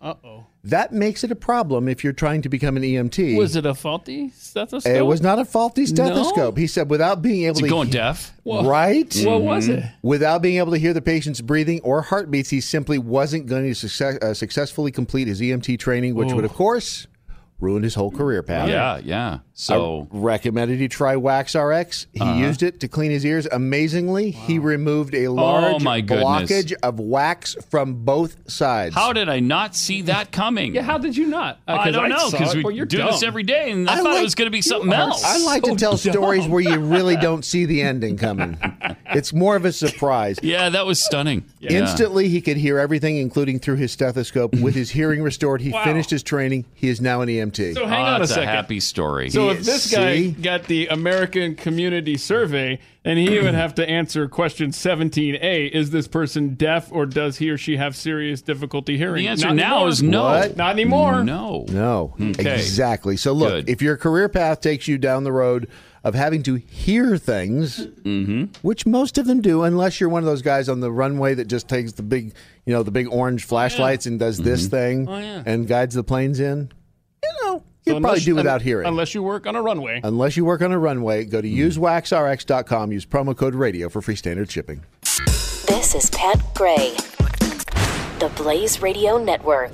Uh oh. That makes it a problem if you're trying to become an EMT. Was it a faulty stethoscope? it was not a faulty stethoscope. No? He said, without being able Is to going he- deaf? Right? What was it? Without being able to hear the patient's breathing or heartbeats, he simply wasn't going to success, uh, successfully complete his EMT training, which would, of course, ruin his whole career path. Yeah, yeah. So, Recommended he try Wax RX. He used it to clean his ears. Amazingly, he removed a large Oh, my blockage of wax from both sides. how did I not see that coming? Yeah, how did you not? Uh, I 'cause don't know because we Well, you're do dumb. this every day, and I, I thought it was going to be something else. I like to so tell stories where you really don't see the ending coming. it's more of a surprise. yeah, that was stunning. Yeah. Instantly, he could hear everything, including through his stethoscope. With his hearing restored, he Wow. finished his training. He is now an EMT. So hang Oh, on a that's second. happy story. So He- if this guy see? got the American Community Survey, and he would have to answer question 17A: Is this person deaf, or does he or she have serious difficulty hearing? the answer Not now anymore. is no. What? Not anymore. No. No, Okay. exactly. So look, Good. if your career path takes you down the road of having to hear things, Mm-hmm. which most of them do, unless you're one of those guys on the runway that just takes the big, you know, the big orange flashlights and does Mm-hmm. this thing Oh, yeah. and guides the planes in, you know, So you'll probably unless- do without un- hearing. Unless you work on a runway. Unless you work on a runway, go to Mm. usewaxrx.com, use promo code radio for free standard shipping. This is Pat Gray, the Blaze Radio Network.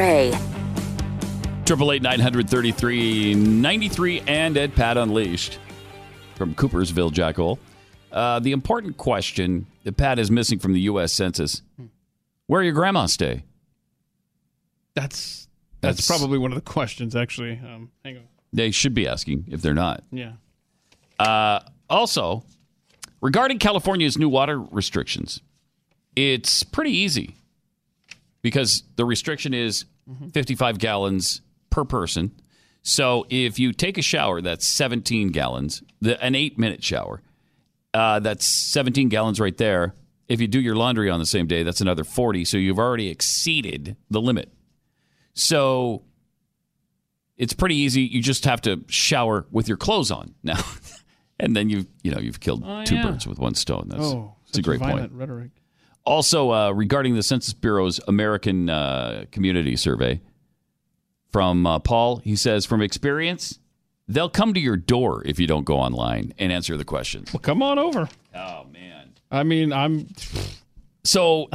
Gray, Triple eight nine hundred thirty three ninety three and Ed Pat Unleashed from Coopersville, Jackal. Uh, the important question that Pat is missing from the U.S. Census: Where your grandma stay? That's that's, That's- probably one of the questions. Actually, um, hang on. They should be asking if they're not. Yeah. Uh, also, regarding California's new water restrictions, it's pretty easy because the restriction is 55 gallons per person. So if you take a shower, that's 17 gallons, the, an eight minute shower, uh, that's 17 gallons right there. If you do your laundry on the same day, that's another 40. So you've already exceeded the limit. So it's pretty easy. You just have to shower with your clothes on now, and then you've, you know you've killed Oh, two yeah. birds with one stone. That's Oh, it's a great point. Rhetoric. Also, uh, regarding the Census Bureau's American uh, Community Survey from uh, Paul, he says, from experience, they'll come to your door if you don't go online and answer the questions. Well, come on over. Oh man! I mean, I'm. So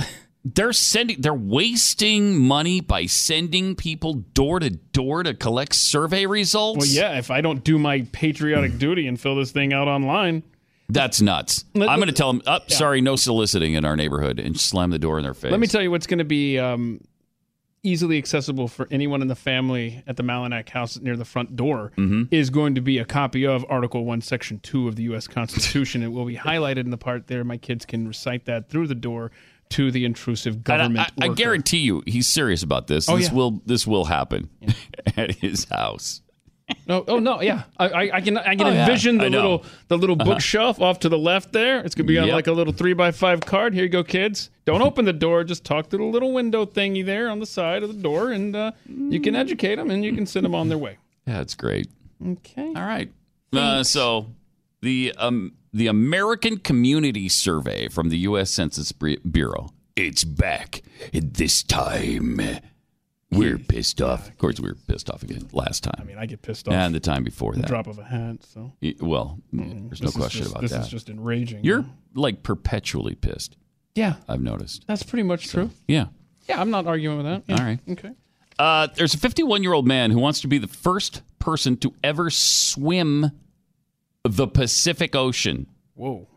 they're sending they're wasting money by sending people door to door to collect survey results. Well, yeah, if I don't do my patriotic duty and fill this thing out online, That's nuts. Let- I'm going to tell them, oh, Yeah. sorry, no soliciting in our neighborhood and slam the door in their face. let me tell you what's going to be um, easily accessible for anyone in the family at the Malinak house near the front door Mm-hmm. is going to be a copy of Article 1, Section 2 of the U.S. Constitution. it will be highlighted in the part there. My kids can recite that through the door to the intrusive government. I, I, I guarantee you, he's serious about this. Oh, this yeah. will this will happen at his house. No, oh no, yeah, I, I, can I can Oh, envision I the little the little Uh-huh. bookshelf off to the left there. It's gonna be on Yep. like a little three by five card. Here you go, kids. Don't open the door. Just talk to the little window thingy there on the side of the door, and uh, you can educate them and you can send them on their way. Yeah, it's great. Okay. All right. Uh, so the um, the American Community Survey from the U.S. Census Bureau. It's back. This time, we're pissed off. Of course, we were pissed off again last time. I mean, I get pissed off. and the time before that. drop of a hat. So Y- Well, there's no This is question just- about that. this is just enraging. You're like perpetually pissed. yeah, I've noticed. that's pretty much true. Yeah. Yeah, I'm not arguing with that. Yeah. All right. Okay. Uh, there's a 51 year old man who wants to be the first person to ever swim the Pacific Ocean. Whoa.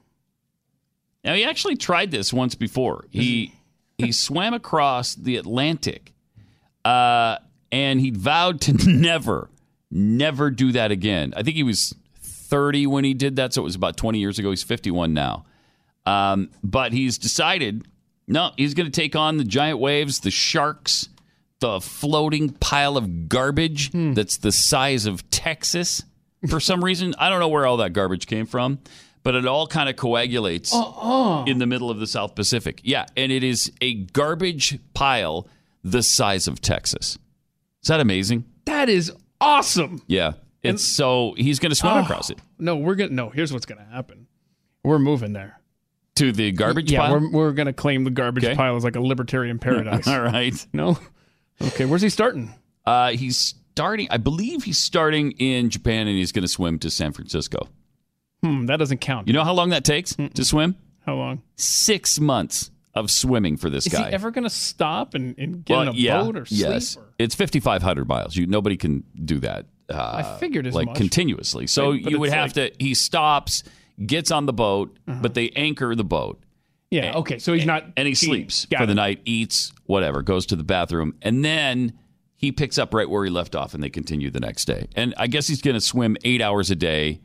Now he actually tried this once before. He he swam across the Atlantic, uh, and he vowed to never, never do that again. I think he was 30 when he did that, so it was about 20 years ago. He's 51 now, um, but he's decided no, he's going to take on the giant waves, the sharks, the floating pile of garbage that's the size of Texas. For some reason, I don't know where all that garbage came from, but it all kind of coagulates in the middle of the South Pacific. Yeah, and it is a garbage pile the size of Texas. Is that amazing? That is awesome. Yeah. It's so he's going to swim Oh. across it No, we're gonna no. Here's what's gonna happen. We're moving there. to the garbage yeah, pile. we're we're gonna claim the garbage Okay. pile as like a libertarian paradise. all right. No. Okay, where's he starting? Uh, he's starting. I believe he's starting in Japan, and he's going to swim to San Francisco. Hmm, that doesn't count. You know how long that takes to swim? How long? Six months of swimming for this Is guy. he ever gonna stop and, and get Well, in a yeah, boat or sleep? yes. or- It's 5,500 miles. You nobody can do that. Uh, I figured as like much. continuously. So you would have to. He stops, gets on the boat, but they anchor the boat, yeah. Okay, so he's not. and he cheating. sleeps Got for the night, eats whatever, goes to the bathroom, and then he picks up right where he left off, and they continue the next day. And I guess he's going to swim eight hours a day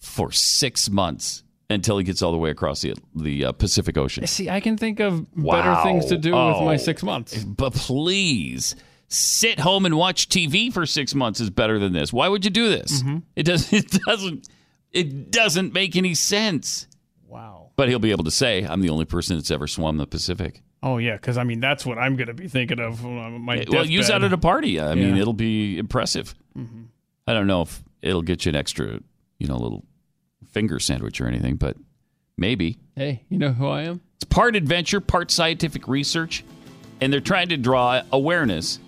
for six months until he gets all the way across the the uh, Pacific Ocean. See, I can think of Wow. better things to do with my Oh. six months. But please, sit home and watch TV for six months is better than this. Why would you do this? Mm-hmm. It doesn't. It doesn't. It doesn't make any sense. Wow. But he'll be able to say, "I'm the only person that's ever swum the Pacific." Oh yeah, because I mean that's what I'm gonna be thinking of. when I'm at my well, use that at a party. I mean, it'll be impressive. I don't know if it'll get you an extra, you know, little finger sandwich or anything, but maybe. Hey, you know who I am? It's part adventure, part scientific research, and they're trying to draw awareness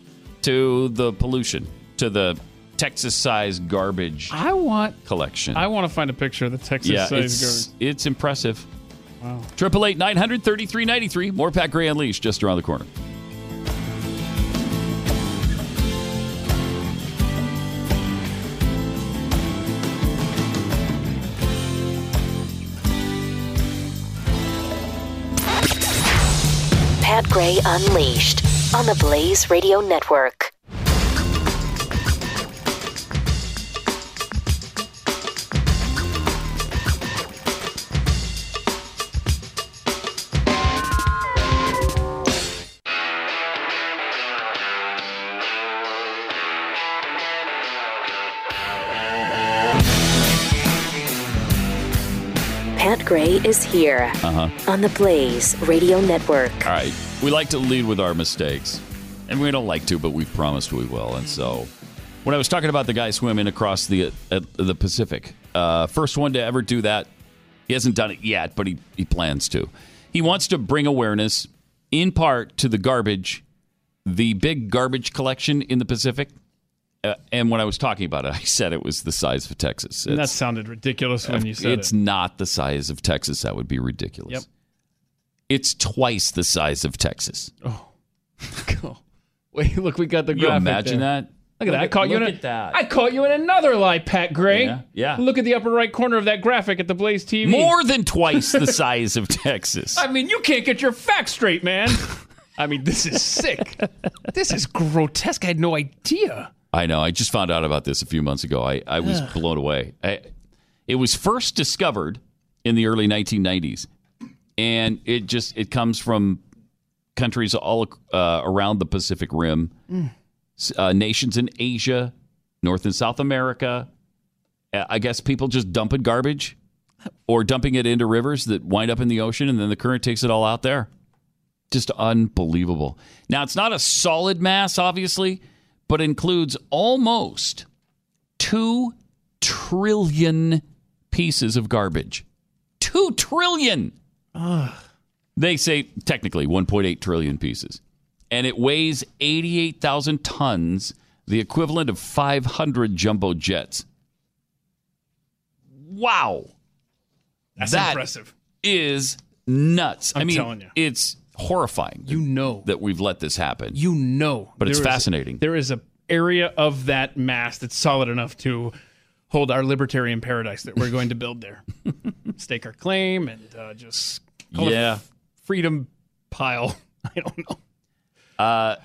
to the pollution, to the Texas-sized garbage I want. collection. I want to find a picture of the Texas yeah, it's garbage. it's impressive. Wow. Triple eight nine hundred thirty three ninety three. More Pat Gray Unleashed just around the corner. Gray Unleashed on the Blaze Radio Network. Is here on the Blaze Radio Network. All right. We like to lead with our mistakes. And we don't like to, but we've promised we will. And so when I was talking about the guy swimming across the uh, the Pacific, uh, first one to ever do that, he hasn't done it yet, but he, he plans to. He wants to bring awareness in part to the garbage, the big garbage collection in the Pacific. Uh, and when I was talking about it, I said it was the size of Texas. And that sounded ridiculous when you said it's it. not the size of Texas. That would be ridiculous. Yep. It's twice the size of Texas. Cool. Wait, look, we got the you imagine there. that? Look at that. I caught you in a, at that. I caught you in another lie, Pat Gray. Yeah, yeah. Look at the upper right corner of that graphic at the Blaze TV. More than twice the size of Texas. I mean, you can't get your facts straight, man. I mean, this is sick. this is grotesque. I had no idea. I know. I just found out about this a few months ago. I, I was blown away. I, it was first discovered in the early 1990s, and it just it comes from countries all uh, around the Pacific Rim, s- uh, nations in Asia, North and South America. Uh, I guess people just dumping garbage or dumping it into rivers that wind up in the ocean, and then the current takes it all out there. Just unbelievable. Now, it's not a solid mass, obviously, but includes almost 2 trillion pieces of garbage. 2 trillion! They say technically 1.8 trillion pieces. And it weighs 88,000 tons, the equivalent of 500 jumbo jets. Wow. That's That impressive. is nuts. I I'm mean, telling you. it's horrifying You know. that we've let this happen. You know. But it's there is- fascinating. there is a area of that mass that's solid enough to hold our libertarian paradise that we're going to build there. Stake our claim and uh, just call it yeah. freedom pile. I don't know. Uh,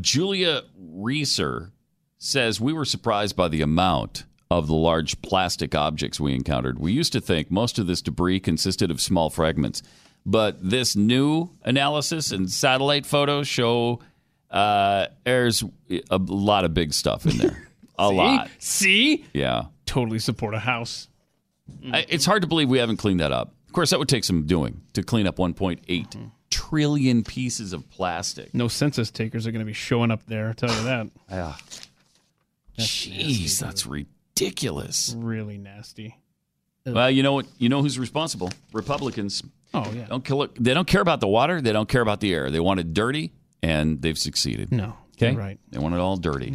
Julia Reisser says we were surprised by the amount of the large plastic objects we encountered. We used to think most of this debris consisted of small fragments, but this new analysis and satellite photos show uh, there's a lot of big stuff in there. A See? lot. See? Yeah. Totally support a house. I- It's hard to believe we haven't cleaned that up. Of course, that would take some doing to clean up 1.8 trillion pieces of plastic. No census takers are going to be showing up there. I'll tell you that. Yeah. Jeez, that's ridiculous. Really nasty. Well, you know what? You know who's responsible? Republicans. Oh, yeah. Don't kill it. They don't care about the water. They don't care about the air. They want it dirty, and they've succeeded. No. Okay, right. They want it all dirty.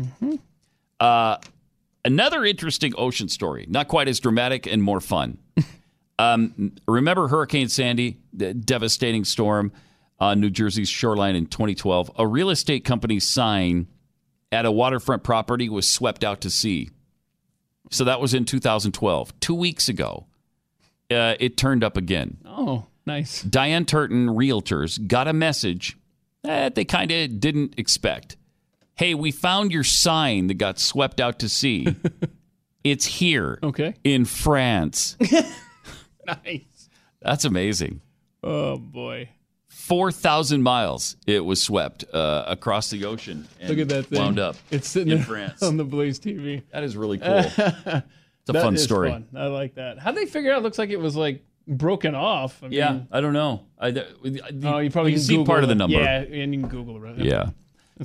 Uh, another interesting ocean story. Not quite as dramatic and more fun. um, remember Hurricane Sandy, the devastating storm on New Jersey's shoreline in 2012? A real estate company's sign at a waterfront property was swept out to sea. So that was in 2012. Two weeks ago, uh, it turned up again. Oh, nice. Diane Turton Realtors got a message that they kind of didn't expect. Hey, we found your sign that got swept out to sea. it's here Okay. in France. Nice. That's amazing. Oh, boy. 4,000 miles it was swept uh, across the ocean. And Look at that thing. Wound up. It's sitting in France. on the Blaze TV. That is really cool. It's a That fun story. fun. I like that. How'd they figure out? It looks like it was like broken off. I Yeah, mean, I don't know. I, oh, you probably can can see Google part of the number. Yeah, and you can Google it. Right? Yeah.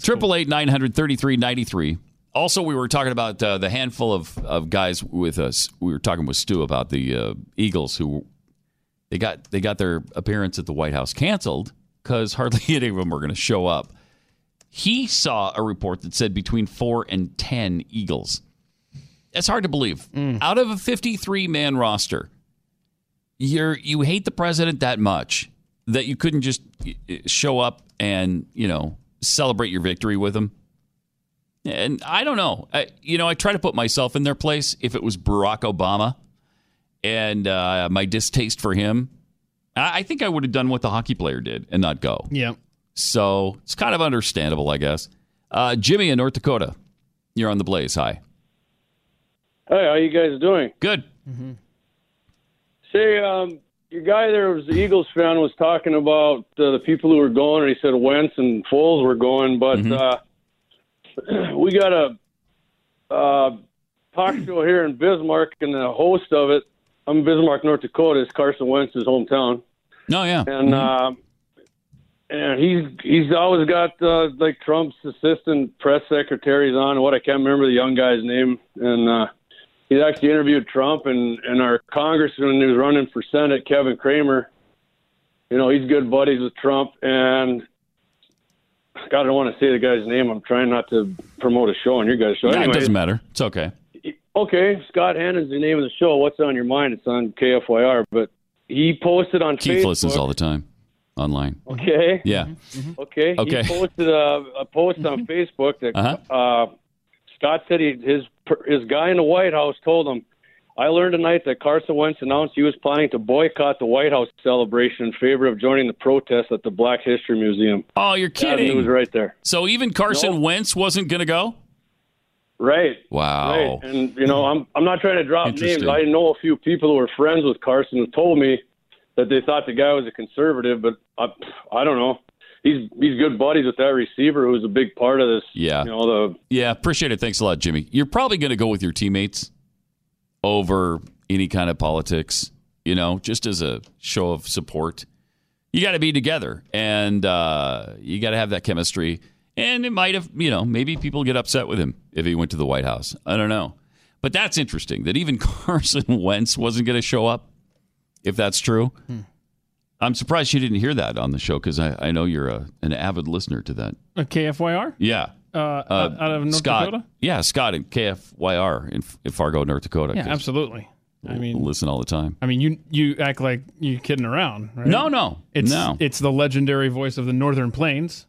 Triple eight nine hundred thirty three ninety three. Also, we were talking about uh, the handful of, of guys with us. We were talking with Stu about the uh, Eagles who they got they got their appearance at the White House canceled because hardly any of them were going to show up. He saw a report that said between four and ten Eagles. It's hard to believe. Out of a fifty three man roster, you're you hate the president that much that you couldn't just y- y- show up and you know celebrate your victory with him. And I don't know. I, you know, I try to put myself in their place. If it was Barack Obama and uh, my distaste for him, I, I think I would have done what the hockey player did and not go. Yeah. So it's kind of understandable, I guess. Uh, Jimmy in North Dakota, you're on the Blaze. Hi. Hey, how you guys doing? Good. Say, um, your guy there was the Eagles fan was talking about uh, the people who were going, and he said Wentz and Foles were going, but uh, we got a uh, talk show here in Bismarck, and the host of it, I'm Bismarck, North Dakota, is Carson Wentz's hometown, No, yeah. and uh, and he's he's always got uh, like Trump's assistant press secretaries on. What I can't remember the young guy's name, and uh, he actually interviewed Trump and and our congressman who's running for Senate, Kevin Cramer. You know, he's good buddies with Trump, and God, I don't want to say the guy's name. I'm trying not to promote a show on your guys' show. Nah, it doesn't matter. It's okay. okay, Scott Hennen's the name of the show. What's on your mind? It's on KFYR, but he posted on Keith Facebook. listens all the time. online. Okay. Yeah. Okay. Okay. He posted a, a post on Facebook that Uh-huh. uh, Scott said he, his his guy in the White House told him, "I learned tonight that Carson Wentz announced he was planning to boycott the White House celebration in favor of joining the protest at the Black History Museum." Oh, you're That kidding. news right there. So even Carson No. Wentz wasn't going to go? Right. Wow. Right. And you know, I'm I'm not trying to drop names. I know a few people who were friends with Carson who told me that they thought the guy was a conservative, but I, I don't know. He's he's good buddies with that receiver who's a big part of this. Yeah. You know the Yeah, appreciate it. Thanks a lot, Jimmy. You're probably going to go with your teammates over any kind of politics, you know, just as a show of support. You got to be together and uh, you got to have that chemistry. And it might have, you know, maybe people get upset with him if he went to the White House. I don't know. But that's interesting that even Carson Wentz wasn't going to show up, if that's true. I'm surprised you didn't hear that on the show because I, I know you're a, an avid listener to that. A KFYR? Yeah. Uh, out out of North Scott, Dakota? Yeah, Scott in KFYR in, in Fargo, North Dakota. Yeah, absolutely. I mean, listen all the time. I mean, you you act like you're kidding around, right? No, no, It's no. it's the legendary voice of the Northern Plains.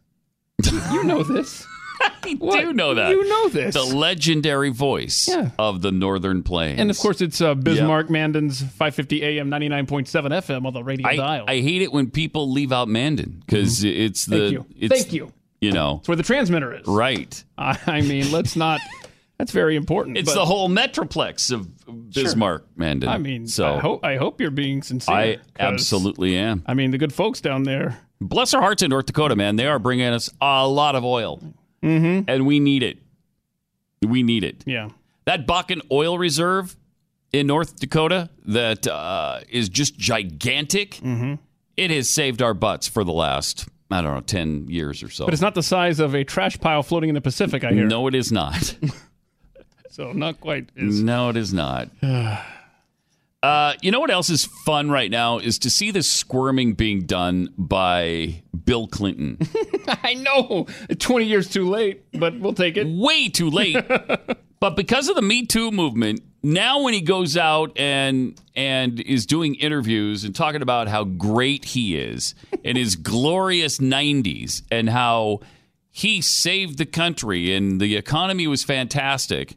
you know this. I do know that. You know this. The legendary voice Yeah. of the Northern Plains. and of course, it's uh, Bismarck Mandan's 550 AM 99.7 FM on the radio I, dial. I hate it when people leave out Mandan because it's the. Mm-hmm. Thank you. It's, Thank you. You know, It's where the transmitter is. right. I, I mean, let's not. That's very important. It's the whole metroplex of Bismarck, Mandan. I mean, so I hope I hope you're being sincere. I absolutely am. I mean, the good folks down there. Bless our hearts in North Dakota, man. They are bringing us a lot of oil, mm-hmm. and we need it. We need it. Yeah. That Bakken oil reserve in North Dakota that uh, is just gigantic. Mm-hmm. It has saved our butts for the last, I don't know, 10 years or so. But it's not the size of a trash pile floating in the Pacific. I hear. no, it is not. So not quite. As, no, it is not. Uh, you know what else is fun right now is to see the squirming being done by Bill Clinton. I know. Twenty years too late, but we'll take it. way too late. but because of the Me Too movement, now when he goes out and and is doing interviews and talking about how great he is in his glorious 90s and how he saved the country and the economy was fantastic.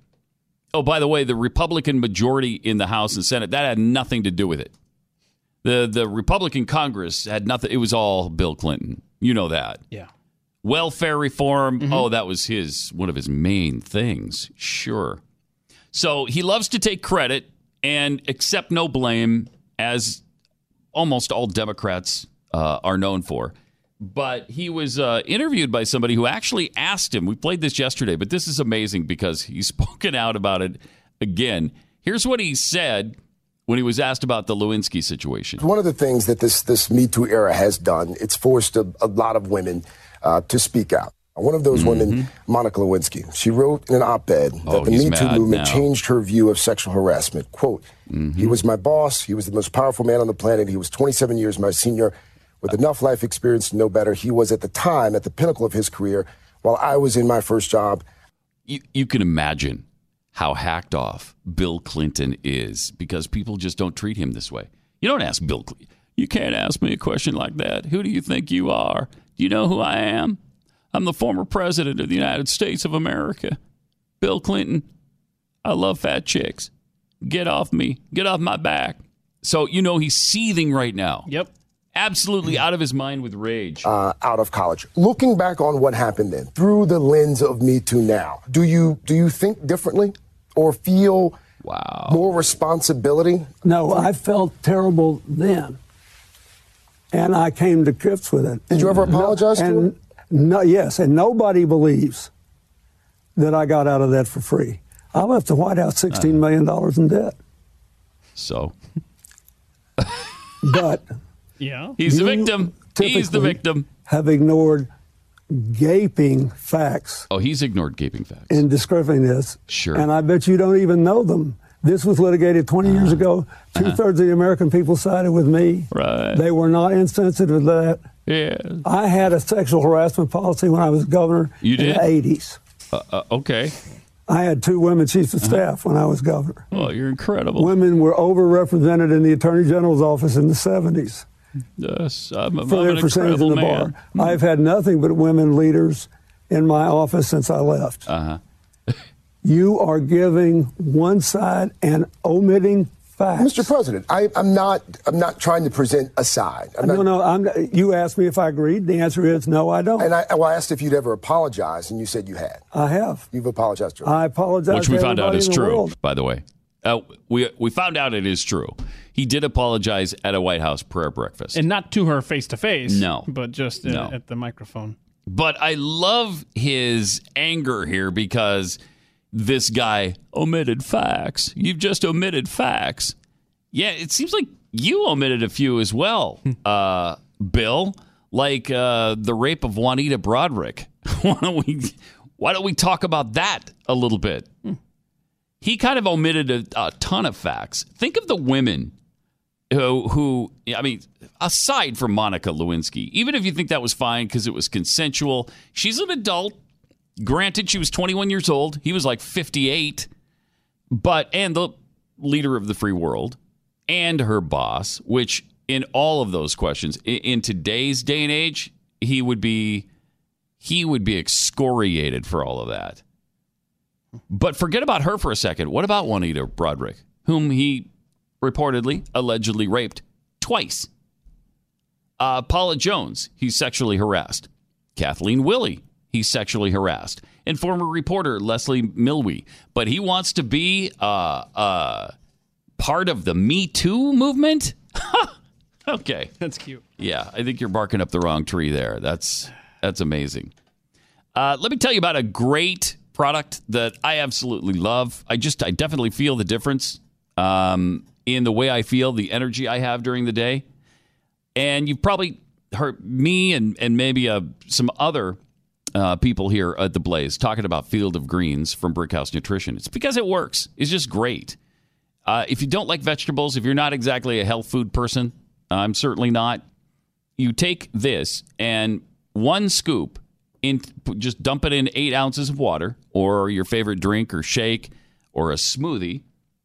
Oh, by the way, the Republican majority in the House and Senate that had nothing to do with it. The the Republican Congress had nothing. It was all Bill Clinton. You know that Yeah. welfare reform. Oh, that was his one of his main things. Sure. So he loves to take credit and accept no blame, as almost all Democrats uh, are known for. But he was uh, interviewed by somebody who actually asked him. We played this yesterday, but this is amazing because he's spoken out about it again. Here's what he said when he was asked about the Lewinsky situation. One of the things that this this Me Too era has done, it's forced a, a lot of women uh, to speak out. One of those women, Monica Lewinsky, she wrote in an op-ed that Mm-hmm. Oh, the Me Too movement now. changed her view of sexual harassment. "Quote: Mm-hmm. He was my boss. He was the most powerful man on the planet. He was 27 years my senior, with enough life experience to know better. He was at the time at the pinnacle of his career, while I was in my first job. you, you can imagine how hacked off Bill Clinton is because people just don't treat him this way. You don't ask Bill. Cl- You can't ask me a question like that. Who do you think you are? Do you know who I am? I'm the former president of the United States of America, Bill Clinton. I love fat chicks. Get off me. Get off my back. So you know he's seething right now. Yep. Absolutely out of his mind with rage. uh, out of college. Looking back on what happened then, through the lens of Me Too now, do you do you think differently, or feel wow. more responsibility? No, I felt terrible then. And I came to grips with it. Did you ever apologize to and no, yes, and nobody believes that I got out of that for free. I left the White House Uh-huh. $16 million in debt. So But Yeah. he's the victim. He's the victim. have ignored gaping facts Oh, he's ignored gaping facts. in describing this. Sure. And I bet you don't even know them. This was litigated 20 Uh-huh. years ago. 2 thirds of the American people sided with me. Right. They were not insensitive to that. Yeah. I had a sexual harassment policy when I was governor You did? in did? the 80s. Uh, uh, okay. I had two women chiefs Uh-huh. of staff when I was governor. Oh, you're incredible. Women were overrepresented in the attorney general's office in the 70s. Yes, I'm, I'm for an their percentage in incredible the man. bar. I've had nothing but women leaders in my office since I left. Uh-huh. You are giving one side and omitting facts. Mr. President, I, I'm not. I'm not trying to present a side. I'm no, not, no. I'm, you asked me if I agreed. The answer is no, I don't. And I, well, I asked if you'd ever apologized, and you said you had. I have. You've apologized to her. I apologize. Which we to found out is true, world. by the way. Uh, we we found out it is true. He did apologize at a White House prayer breakfast. And not to her face to face. No. But just No. at the microphone. But I love his anger here because this guy omitted facts. You've just omitted facts. Yeah, it seems like you omitted a few as well, uh, Bill. Like uh, the rape of Juanita Broaddrick. why don't we? Why don't we talk about that a little bit? He kind of omitted a, a ton of facts. Think of the women who, who I mean, aside from Monica Lewinsky, even if you think that was fine because it was consensual, she's an adult. Granted, she was 21 years old. He was like 58, but and the leader of the free world and her boss, which in all of those questions i- in today's day and age, he would be he would be excoriated for all of that. But forget about her for a second. What about Juanita Broaddrick, whom he reportedly, allegedly raped twice? Uh, Paula Jones, he's sexually harassed. Kathleen Willey, he's sexually harassed. And former reporter Leslie Millwee. But he wants to be uh, uh, part of the Me Too movement? okay. That's cute. Yeah, I think you're barking up the wrong tree there. That's that's amazing. Uh, let me tell you about a great product that I absolutely love. I just I definitely feel the difference um, in the way I feel, the energy I have during the day. And you've probably heard me and and maybe uh, some other uh, people here at the Blaze talking about Field of Greens from Brickhouse Nutrition. It's because it works. It's just great. Uh, if you don't like vegetables, if you're not exactly a health food person, I'm certainly not. You take this and one scoop in, just dump it in eight ounces of water or your favorite drink or shake or a smoothie.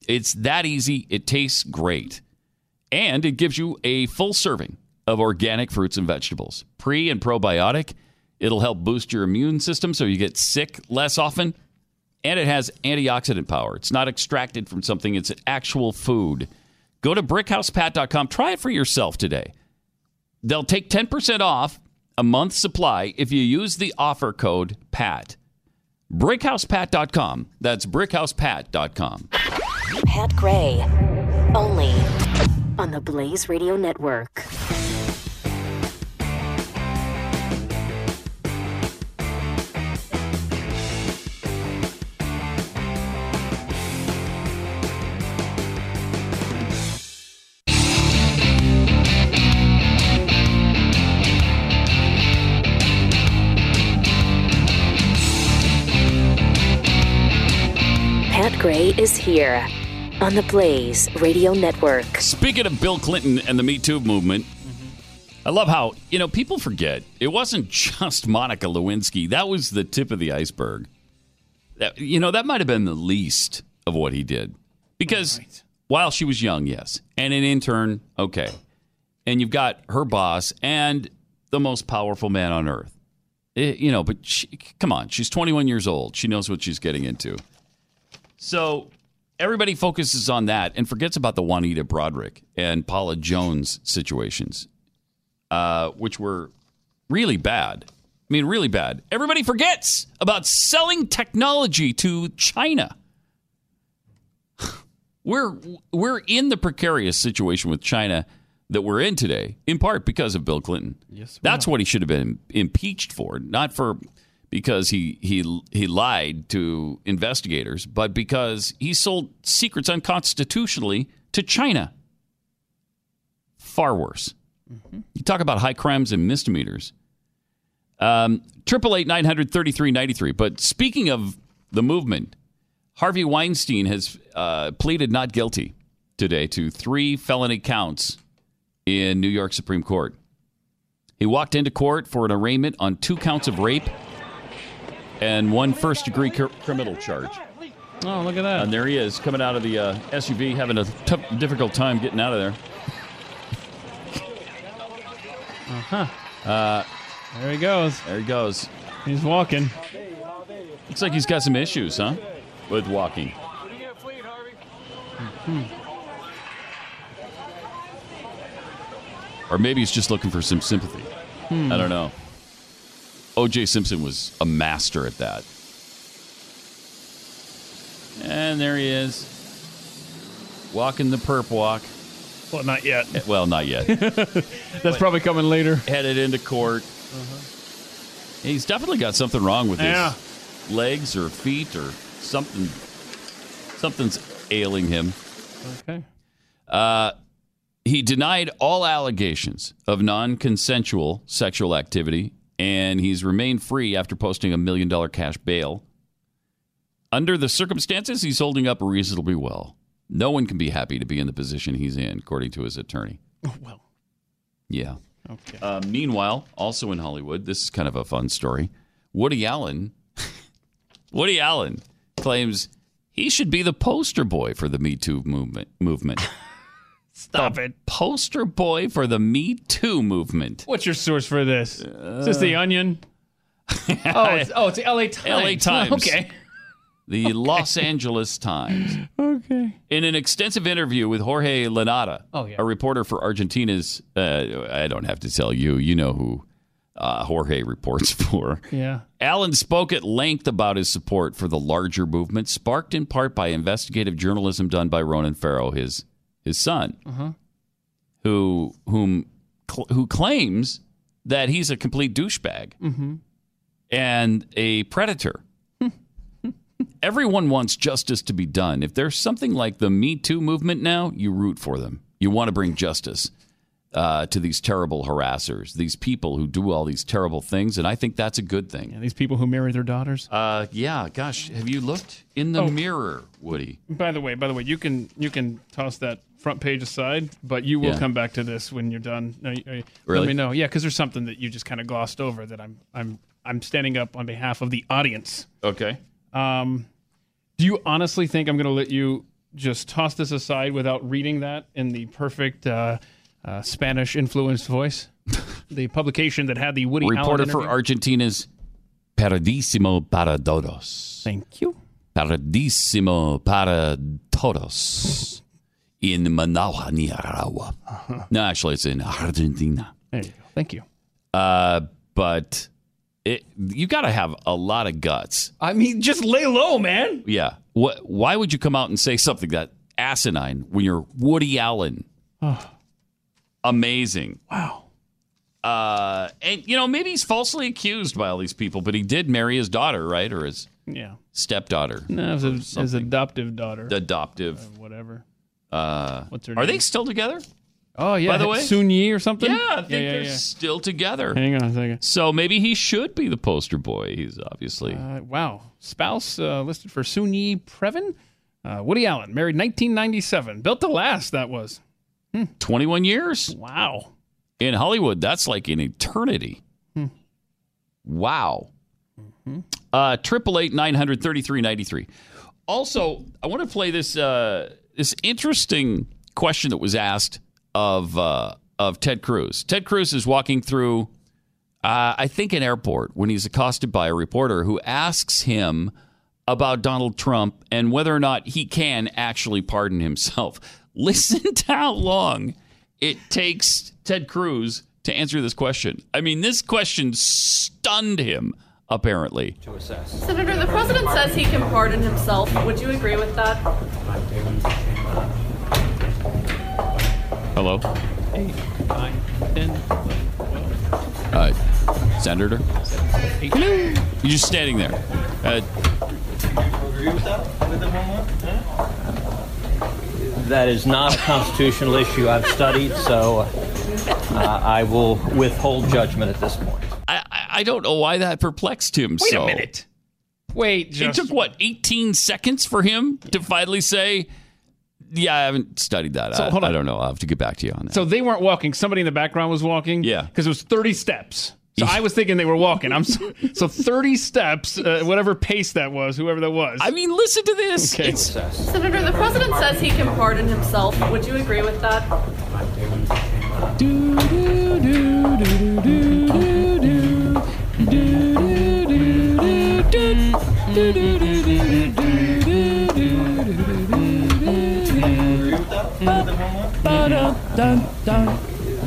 It's that easy. It tastes great. And it gives you a full serving of organic fruits and vegetables, pre and probiotic. It'll help boost your immune system so you get sick less often. And it has antioxidant power. It's not extracted from something, it's actual food. Go to brickhousepat.com. Try it for yourself today. They'll take 10% off a month's supply if you use the offer code PAT. Brickhousepat.com. That's brickhousepat.com. Pat Gray, only on the Blaze Radio Network. Gray is here on the Blaze Radio Network. Speaking of Bill Clinton and the Me Too movement, I love how, you know, people forget it wasn't just Monica Lewinsky. That was the tip of the iceberg. That, you know, that might have been the least of what he did. Because while she was young, yes, and an intern, okay. And you've got her boss and the most powerful man on earth. Eh, you know, but she, come on, she's 21 years old. She knows what she's getting into. So everybody focuses on that and forgets about the Juanita Broaddrick and Paula Jones situations, uh, which were really bad. I mean, really bad. Everybody forgets about selling technology to China. We're we're in the precarious situation with China that we're in today, in part because of Bill Clinton. Yes, That's what he should have been impeached for, not for because he he he lied to investigators, but because he sold secrets unconstitutionally to China. Far worse. You talk about high crimes and misdemeanors. Um, Triple eight nine hundred thirty three ninety three. But speaking of the movement, Harvey Weinstein has uh, pleaded not guilty today to three felony counts in New York Supreme Court. He walked into court for an arraignment on two counts of rape and one first degree cr- criminal charge. Oh, look at that. And there he is coming out of the uh, SUV, having a tough, difficult time getting out of there. Uh-huh. Uh, there he goes. There he goes. He's walking. Looks like he's got some issues, huh? With walking. Hmm. Or maybe he's just looking for some sympathy. Hmm. I don't know. O.J. Simpson was a master at that. And there he is. Walking the perp walk. Well, not yet. Well, not yet. That's probably coming later. Headed into court. He's definitely got something wrong with Yeah. his legs or feet or something. Something's ailing him. Okay. Uh, he denied all allegations of non consensual sexual activity, and he's remained free after posting a million dollar cash bail. Under the circumstances, he's holding up reasonably well. No one can be happy to be in the position he's in, according to his attorney. well. Yeah. Okay. Uh, meanwhile, also in Hollywood, this is kind of a fun story. Woody Allen, Woody Allen claims he should be the poster boy for the Me Too movement. Movement. Stop it. Poster boy for the Me Too movement. What's your source for this? is this the Onion? oh, it's, oh, it's the L.A. Times. LA Times. Okay. The Los Angeles Times. Okay. In an extensive interview with Jorge Lanata, Oh, yeah. a reporter for Argentina's, uh, I don't have to tell you, you know who uh, Jorge reports for. Yeah. Allen spoke at length about his support for the larger movement, sparked in part by investigative journalism done by Ronan Farrow, his his son, Uh-huh. who whom cl- who claims that he's a complete douchebag Mm-hmm. and a predator. Everyone wants justice to be done. If there's something like the Me Too movement now, you root for them. You want to bring justice uh, to these terrible harassers, these people who do all these terrible things, and I think that's a good thing. And these people who marry their daughters. Uh, yeah, gosh, have you looked in the Oh. mirror, Woody? By the way, by the way, you can you can toss that front page aside, but you will Yeah. come back to this when you're done. Uh, uh, Really? Let me know. Yeah, because there's something that you just kind of glossed over that I'm I'm I'm standing up on behalf of the audience. Okay. Um, do you honestly think I'm going to let you just toss this aside without reading that in the perfect uh, uh, Spanish influenced voice? the publication that had the Woody Reporter for? Argentina's Paradísimo para Todos. Thank you. Paradísimo para Todos in Managua, Nicaragua. No, actually, it's in Argentina. There you go. Thank you. Uh, but it, you got to have a lot of guts. I mean, just lay low, man. Yeah. What? Why would you come out and say something that asinine when you're Woody Allen? Amazing. Wow. Uh, and you know maybe he's falsely accused by all these people, but he did marry his daughter, right, or his Yeah. stepdaughter, No, a, as adoptive daughter. adoptive. Whatever. Uh, What's her are name? they still together? Oh, yeah. By the way, Soon-Yi or something? Yeah, I think yeah, they're yeah. still together. Hang on a second. So maybe he should be the poster boy. He's obviously Uh, wow. Spouse uh, listed for Soon-Yi Previn. Uh, Woody Allen, married 1997. Built to last, that was. 21 years Wow. in Hollywood. That's like an eternity. Hmm. Wow. Uh, Triple eight nine hundred thirty three ninety three. Also, I want to play this uh, this interesting question that was asked of uh, of Ted Cruz. Ted Cruz is walking through, uh, I think, an airport when he's accosted by a reporter who asks him about Donald Trump and whether or not he can actually pardon himself. Listen to how long it takes Ted Cruz to answer this question. I mean, this question stunned him, apparently. Senator, the president says he can pardon himself. Would you agree with that? Hello? Eight, nine, ten, eleven, twelve. Uh, Senator? Hello? You're just standing there. Uh, Agree with that? With the That is not a constitutional issue I've studied, so uh, I will withhold judgment at this point. I, I- I don't know why that perplexed him Wait so. a minute. Wait, It took, what, 18 seconds for him to finally say, yeah, I haven't studied that. So, I, hold on. I don't know. I'll have to get back to you on that. So they weren't walking. Somebody in the background was walking. Yeah. Because it was 30 steps. So I was thinking they were walking. I'm so, so 30 steps, uh, whatever pace that was, whoever that was. I mean, listen to this. Okay. It's, Senator, the president says he can pardon himself. Would you agree with that?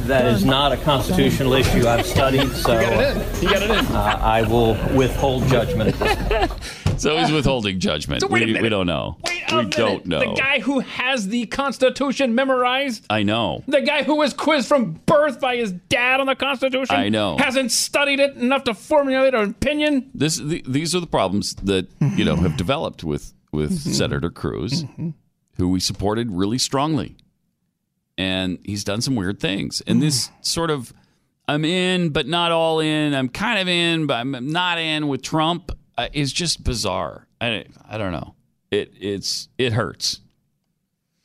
That is not a constitutional issue I've studied, so You got it in. You got it in. uh, I will withhold judgment. So he's withholding judgment. So wait a we, we don't know. Wait we minute. don't know. The guy who has the Constitution memorized, I know. the guy who was quizzed from birth by his dad on the Constitution, I know. hasn't studied it enough to formulate an opinion. This the, these are the problems that you know have developed with with Mm-hmm. Senator Cruz, who we supported really strongly, and he's done some weird things. And this Mm. sort of I'm in but not all in. I'm kind of in but I'm not in with Trump uh, is just bizarre. I I don't know. It it's it hurts.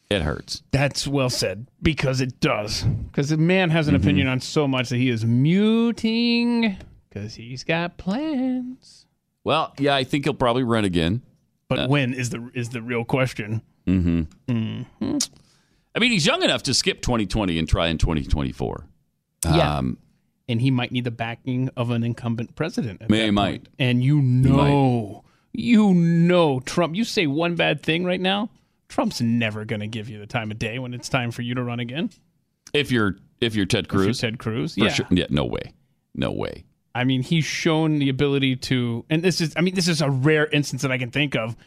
It hurts. That's well said because it does. Because the man has an Mm-hmm. opinion on so much that he is muting because he's got plans. Well, yeah, I think he'll probably run again. But when is the is the real question? Mm-hmm. Mm-hmm. I mean, he's young enough to skip 2020 and try in 2024. Yeah. Um, and he might need the backing of an incumbent president. at May- he might. And you know, you know, Trump. You say one bad thing right now, Trump's never going to give you the time of day when it's time for you to run again. if you're if you're Ted If you're Cruz, Ted Cruz, yeah. sure. Yeah, no way. No way. I mean, he's shown the ability to, and this is, I mean, this is a rare instance that I can think of.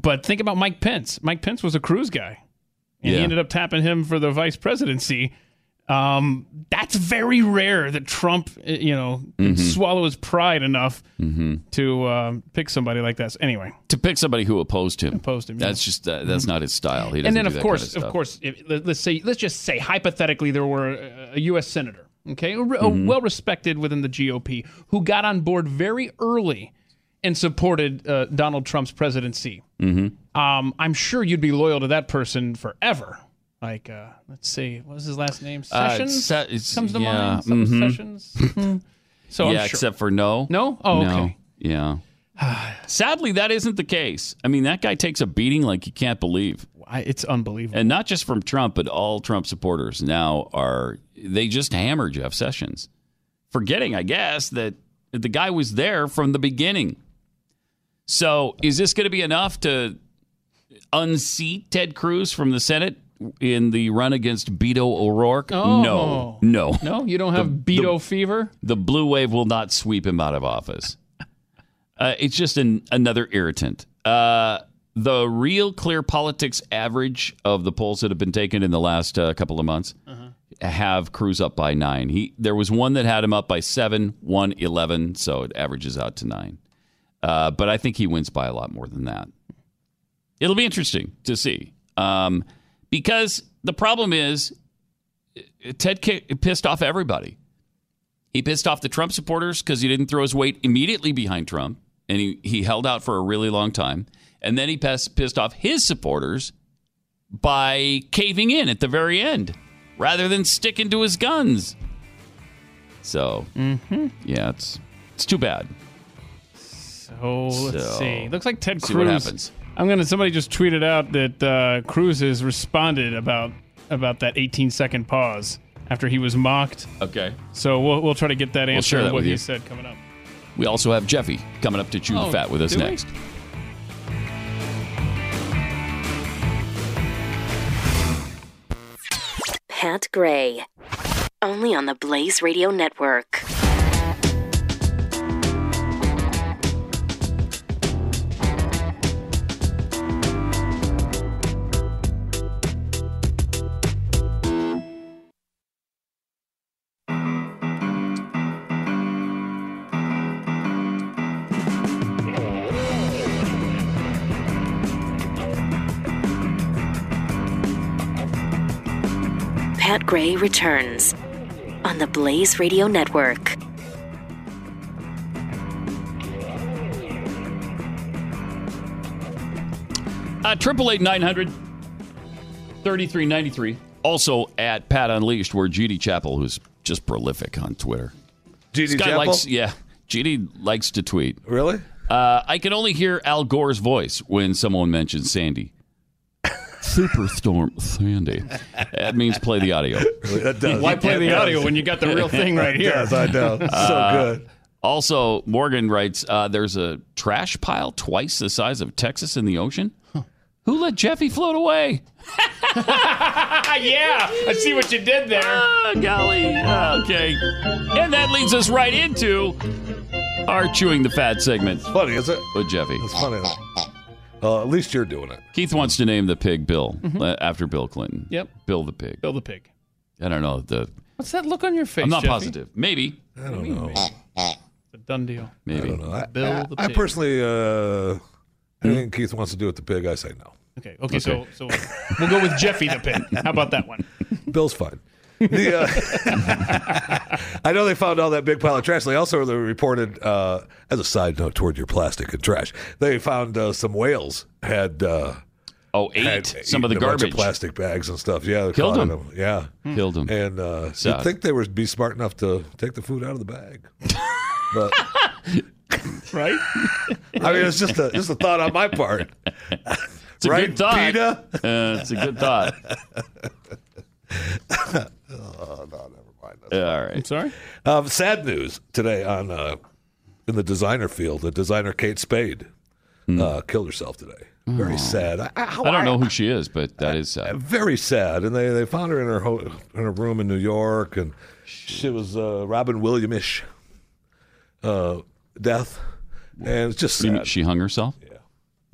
But think about Mike Pence. Mike Pence was a Cruz guy, and he ended up tapping him for the vice presidency. Um, that's very rare that Trump, uh, you know, can Mhm. swallow his pride enough Mhm. to um, pick somebody like that. So anyway, To pick somebody who opposed him. Opposed him, That's just uh, that's not his style. He doesn't and then do of that course, kind of, of course, if, let's say, let's just say hypothetically, there were a, a U.S. senator, okay, a, Mhm. well respected within the GOP, who got on board very early and supported uh, Donald Trump's presidency. Mm-hmm. Um, I'm sure you'd be loyal to that person forever. Like, uh, let's see, what was his last name? Uh, Sessions Se- it's- comes to yeah, mind. Some mhm. Sessions. Hmm. so yeah, I'm sure. except for no. No? Oh, No. okay. Yeah. Sadly, that isn't the case. I mean, that guy takes a beating like you can't believe. I, it's unbelievable. And not just from Trump, but all Trump supporters now are they just hammer Jeff Sessions, forgetting, I guess, that the guy was there from the beginning. So, is this going to be enough to unseat Ted Cruz from the Senate in the run against Beto O'Rourke? Oh. No, no, No, you don't have The- Beto the- fever. the blue wave will not sweep him out of office. Uh, it's just an, another irritant. Uh, the real clear politics average of the polls that have been taken in the last uh, couple of months have Cruz up by nine. He there was one that had him up by seven, one eleven, so it averages out to nine. Uh, but I think he wins by a lot more than that. It'll be interesting to see um, because the problem is uh, Ted pissed off everybody. He pissed off the Trump supporters because he didn't throw his weight immediately behind Trump, and he, he held out for a really long time. And then he pissed, pissed off his supporters by caving in at the very end rather than sticking to his guns. So, yeah, it's it's too bad. Oh, let's So, see. Looks like Ted see Cruz. what happens. I'm gonna. Somebody just tweeted out that uh, Cruz has responded about about that 18 second pause after he was mocked. Okay. So we'll we'll try to get that answer. We'll answer share that what with he you. said coming up. We also have Jeffy coming up to chew Oh, the fat with us do we? next. Pat Gray. Only on the Blaze Radio Network. Pat Gray returns on the Blaze Radio Network. Uh, Triple eight nine hundred thirty three ninety three. Also at Pat Unleashed, where GD Chapel, who's just prolific on Twitter. GD This Chapel? likes, yeah, GD likes to tweet. Really? Uh, I can only hear Al Gore's voice when someone mentions Sandy. Superstorm Sandy. That means play the audio. That does. Why play the It audio when you got the real thing right here? does, I know. So Uh, good. Also, Morgan writes uh, there's a trash pile twice the size of Texas in the ocean. Who let Jeffy float away? yeah, I see what you did there. Ah, golly. Okay. And that leads us right into our Chewing the Fat segment. It's funny, is it? With Jeffy. It's funny. Uh, at least you're doing it. Keith wants to name the pig Bill uh, after Bill Clinton. Mm-hmm. Yep. Bill the pig. Bill the pig. I don't know. The What's that look on your face? I'm not Jeffy? positive. Maybe. I don't know. It's a done deal. Maybe. I don't know. I, Bill I- the I pig. personally, uh, anything Keith wants to do with the pig, I say no. Okay. Okay. So so we'll go with Jeffy the pig. How about that one? Bill's fine. The, uh, I know they found all that big pile of trash. They also reported, uh, as a side note toward your plastic and trash, they found uh, some whales had. Uh, oh, ate had some of the eaten a bunch garbage. plastic bags and stuff. Yeah, they Killed caught them. Yeah, Killed them. And uh, you'd think they would be smart enough to take the food out of the bag, but right? I mean, it's just a just a thought on my part. It's a right, good thought. PETA? Uh, it's a good thought. oh, no, never mind. All right. I'm sorry. Um, sad news today on uh, in the designer field. The designer Kate Spade uh, killed herself today. Very sad. I, I, Hmm. I don't know who she is, but that is sad. very sad. And they, they found her in her ho- in her room in New York, and she was uh, Robin Williamish uh, death, and it's just You mean sad. She hung herself? Yeah.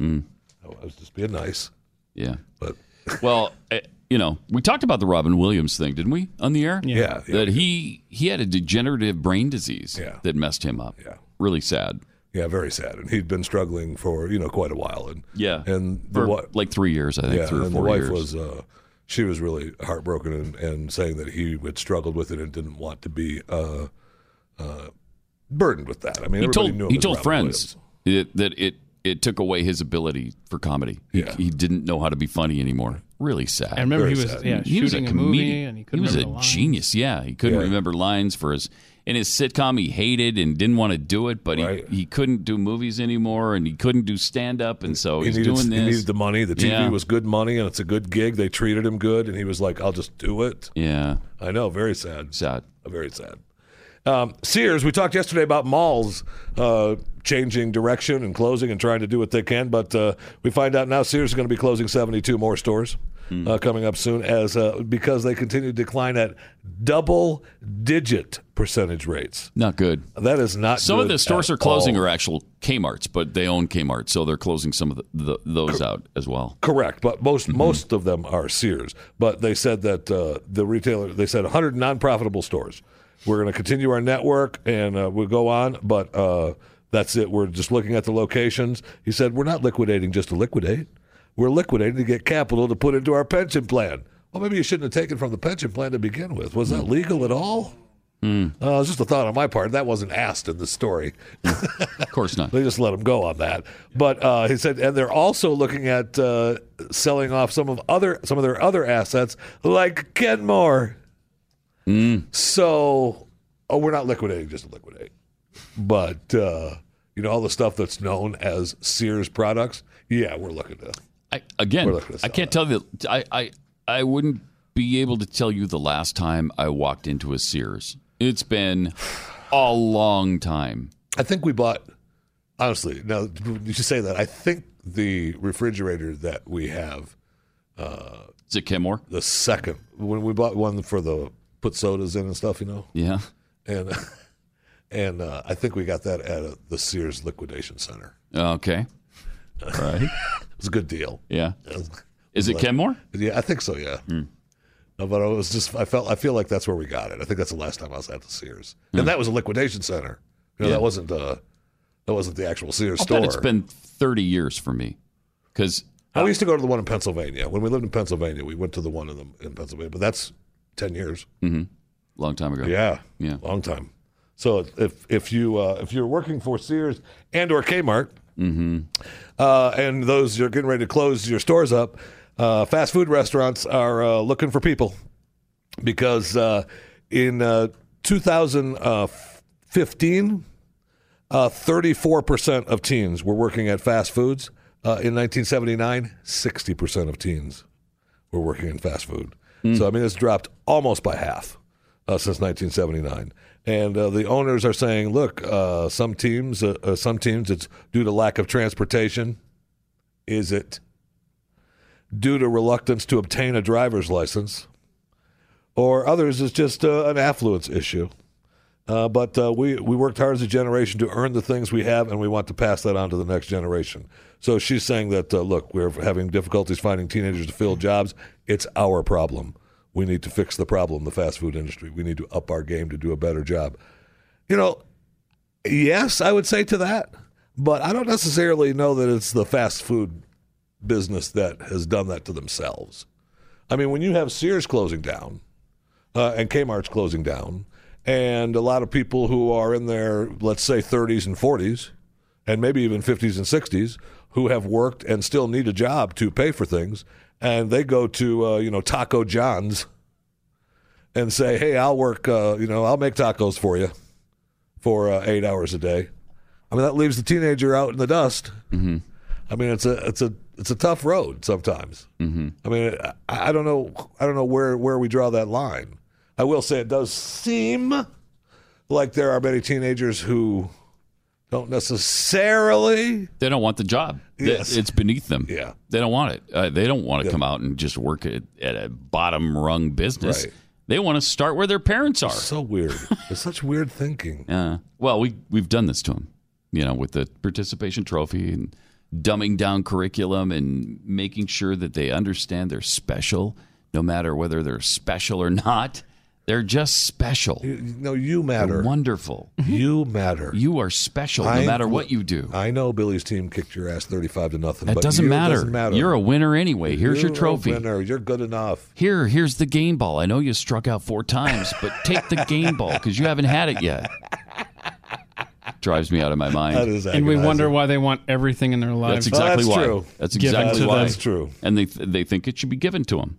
Mm. I was just being nice. Yeah. But well, eh, you know, we talked about the Robin Williams thing, didn't we, on the air? Yeah, yeah. that he he had a degenerative brain disease Yeah. that messed him up. Yeah. Really sad. Yeah, very sad. And he'd been struggling for you know quite a while, and Yeah. and the For wa- like three years, I think, yeah, three or and four the wife years. was uh, she was really heartbroken and, and saying that he had struggled with it and didn't want to be uh, uh, burdened with that. I mean, he everybody told knew him he as told Robin friends it, that it it took away his ability for comedy. He, Yeah. he didn't know how to be funny anymore. Really sad. I remember Very he was sad. yeah he was a shooting a, movie comedian. and he couldn't was a the lines. genius. Yeah, he couldn't Yeah. remember lines for his in his sitcom. He hated and didn't want to do it, but Right. he, he couldn't do movies anymore, and he couldn't do stand up, and so He he's needed, doing he this. needed the money. The TV Yeah. was good money, and it's a good gig. They treated him good, and he was like, "I'll just do it." yeah, I know, very sad. sad. Very sad. Um, Sears, we talked yesterday about malls uh, changing direction and closing and trying to do what they can, but uh, we find out now Sears is going to be closing 72 more stores uh, coming up soon as uh, because they continue to decline at double digit percentage rates. Not good. That is not Some of the stores are closing all. are actual Kmart's, but they own Kmart, so they're closing some of the, the, those out as well. Correct, but most Mm-hmm. most of them are Sears. But they said that uh, the retailer they said 100 non-profitable stores. We're going to continue our network and uh, we'll go on, but uh, that's it. We're just looking at the locations. He said we're not liquidating just to liquidate. We're liquidating to get capital to put into our pension plan. Well, maybe you shouldn't have taken from the pension plan to begin with. Was that legal at all? Uh, it was just a thought on my part. That wasn't asked in the story. Of course not. They just let him go on that. But uh, he said, and they're also looking at uh, selling off some of other some of their other assets, like Kenmore. So, oh, we're not liquidating just to liquidate, but uh, you know all the stuff that's known as Sears products. Yeah, we're looking to. I, again, We're looking to I can't tell you. I, I I wouldn't be able to tell you the last time I walked into a Sears. It's been a long time. I think we bought. Honestly, now you should say that. I think the refrigerator that we have, uh, Is it Kenmore? the second when we bought one for the put sodas in and stuff, you know. Yeah. and and uh, I think we got that at uh the Sears liquidation center. Okay. Right. Was a good deal. Yeah. Is it Kenmore? Yeah, I think so. Yeah. Hmm. No, but I was just I felt I feel like that's where we got it. I think that's the last time I was at the Sears, and that was a liquidation center. You know, Hmm. Yeah. that wasn't uh that wasn't the actual Sears I'll store. it's been 30 years for me. Because I used to go to the one in Pennsylvania when we lived in Pennsylvania. We went to the one in, the, in Pennsylvania, but that's ten years. long time ago. Yeah, Yeah. long time. So if if you uh, if you're working for Sears and or Kmart, uh, and those you're getting ready to close your stores up, uh, fast food restaurants are uh, looking for people because uh, in uh, 2015, uh, 34% of teens were working at fast foods. Uh, in 1979, 60% of teens were working in fast food. So I mean, it's dropped almost by half uh, since 1979. And uh, the owners are saying, look, uh, some teams, uh, uh, some teams, it's due to lack of transportation. Is it due to reluctance to obtain a driver's license? Or others, it's just uh, an affluence issue. Uh, but we, we worked hard as a generation to earn the things we have, and we want to pass that on to the next generation. So she's saying that, look, we're having difficulties finding teenagers to fill jobs. It's our problem. We need to fix the problem, the fast food industry. We need to up our game to do a better job. You know, yes, I would say to that, but I don't necessarily know that it's the fast food business that has done that to themselves. I mean, when you have Sears closing down uh, and Kmart's closing down, and a lot of people who are in their, let's say, 30s and 40s, and maybe even 50s and 60s, who have worked and still need a job to pay for things, and they go to, uh, you know, Taco John's and say, hey, I'll work, uh, you know, I'll make tacos for you for uh, eight hours a day. I mean, that leaves the teenager out in the dust. Mm-hmm. I mean, it's a it's a it's a tough road sometimes. Mm-hmm. I mean, I, I don't know I don't know where where we draw that line. I will say it does seem like there are many teenagers who don't necessarily They don't want the job. Yes. It's beneath them. Yeah. They don't want it. Uh, they don't want to come out and just work at, at a bottom rung business. Right. They want to start where their parents are. It's So weird. it's such weird thinking. Yeah. Well, we we've done this to them, you know, with the participation trophy and dumbing down curriculum and making sure that they understand they're special, no matter whether they're special or not. They're just special. no, you matter. They're wonderful. You mm-hmm. matter. You are special, no matter what you do. I know Billy's team kicked your ass thirty-five to nothing. That but doesn't you, it matter. doesn't matter. You're a winner anyway. Here's your You're a trophy. winner. You're good enough. Here, here's the game ball. I know you struck out four times, but take the game ball because you haven't had it yet. Drives me out of my mind. That is And we wonder why they want everything in their lives. That's exactly that's why. true. That's Given exactly to why. them. That's true. And they they think it should be given to them.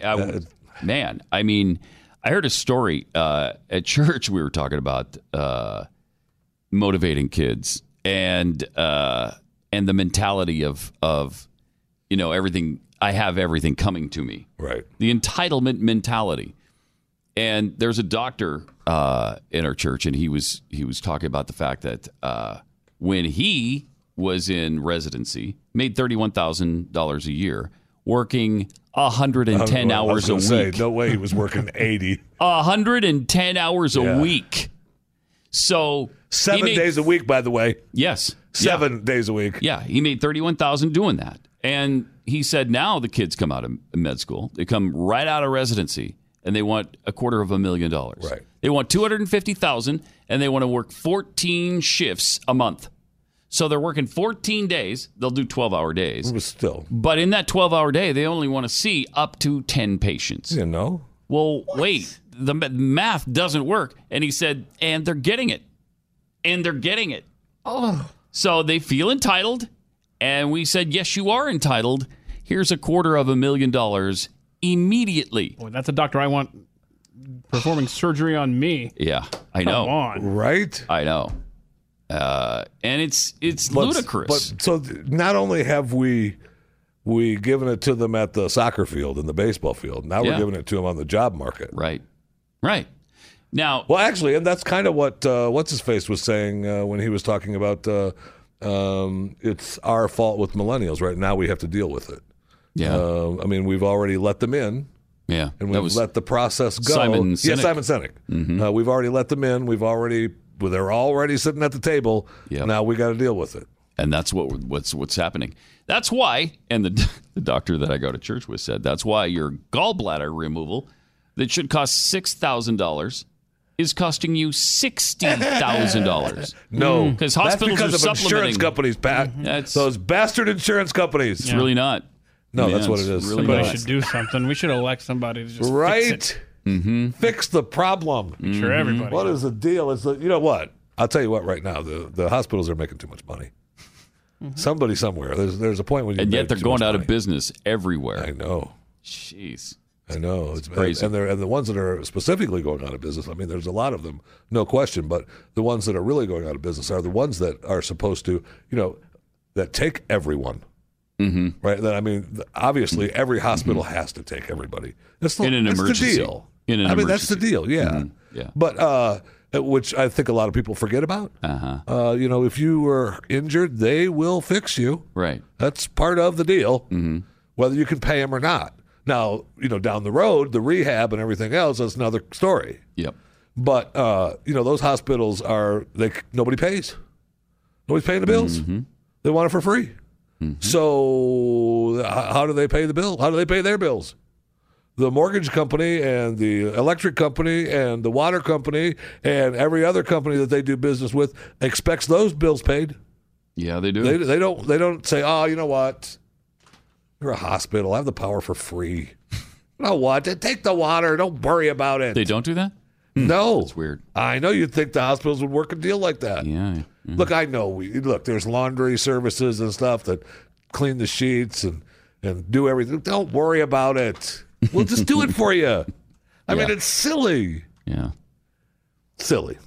I, man, I mean, I heard a story uh, at church. We were talking about uh, motivating kids and uh, and the mentality of of you know everything. I have everything coming to me. Right. The entitlement mentality. And there's a doctor uh, in our church, and he was he was talking about the fact that uh, when he was in residency, made thirty one thousand dollars a year, working hundred and ten I was hours a week. Say, no way he was working eighty. 110 hours a Yeah. week. So Seven made- days a week, by the way. Yes, Seven days a week. Yeah, he made thirty-one thousand doing that, and he said now the kids come out of med school, they come right out of residency, and they want a quarter of a million dollars. Right. They want two hundred and fifty thousand, and they want to work fourteen shifts a month. So they're working fourteen days. They'll do twelve-hour days. But still, But in that 12 hour day, they only want to see up to 10 patients. you know. Well, wait, the math doesn't work. And he said, and they're getting it. And they're getting it. Oh. So they feel entitled. And we said, yes, you are entitled. Here's a quarter of a million dollars immediately. Boy, that's a doctor I want performing surgery on me. Yeah, I Come know. on. Right. I know. Uh, and it's it's But- ludicrous. But so not only have we we given it to them at the soccer field and the baseball field, now we're giving it to them on the job market. right. Right. Now, Well, actually, and that's kind of what uh, what's his face was saying uh, when he was talking about uh, um, it's our fault with millennials. Right now, we have to deal with it. Yeah. Uh, I mean, we've already let them in. yeah. and we've let the process go. Simon Sinek. yeah. Simon Sinek. Uh, we've already let them in. We've already they're already sitting at the table. Yep. Now we got to deal with it. and that's what what's what's happening. That's why, and the the doctor that I go to church with said that's why your gallbladder removal that should cost six thousand dollars is costing you sixty thousand dollars. No, mm. because hospitals That's hospitals because are of insurance companies, Pat. Mm-hmm. That's- Those bastard insurance companies. It's really not. No, Yeah, that's what it's really Somebody not. should do something. We should elect somebody to just fix it. right. Fix Mm-hmm. Fix the problem. for everybody. What is the deal? Is the, you know what? I'll tell you what. Right now, the the hospitals are making too much money. Somebody somewhere. There's there's a point when you and yet they're too going out money. of business everywhere. I know. Jeez. I know it's crazy. and they're and the ones that are specifically going out of business. I mean, there's a lot of them, no question. But the ones that are really going out of business are the ones that are supposed to, you know, that take everyone Mm-hmm. right? That I mean, obviously, every hospital has to take everybody. That's the, In an that's emergency. The deal. In an I mean, that's the deal. Yeah, Mhm. Yeah. But uh, which I think a lot of people forget about. Uh-huh. Uh, you know, if you were injured, they will fix you. Right. That's part of the deal, Mm-hmm. whether you can pay them or not. Now, you know, down the road, the rehab and everything else, that's another story. Yep. But uh, you know, those hospitals are they nobody pays. Nobody's paying the bills. Mm-hmm. They want it for free. So how do they pay the bill? How do they pay their bills? The mortgage company and the electric company and the water company and every other company that they do business with expects those bills paid. Yeah, they do. They, they don't they don't say, oh, you know what? You're a hospital. I have the power for free. You know what? Take the water. Don't worry about it. They don't do that? Hmm. No, it's weird. I know you'd think the hospitals would work a deal like that. Yeah. Look, I know we look. There's laundry services and stuff that clean the sheets and and do everything. Don't worry about it. We'll just do it for you. I mean, it's silly, Yeah. silly.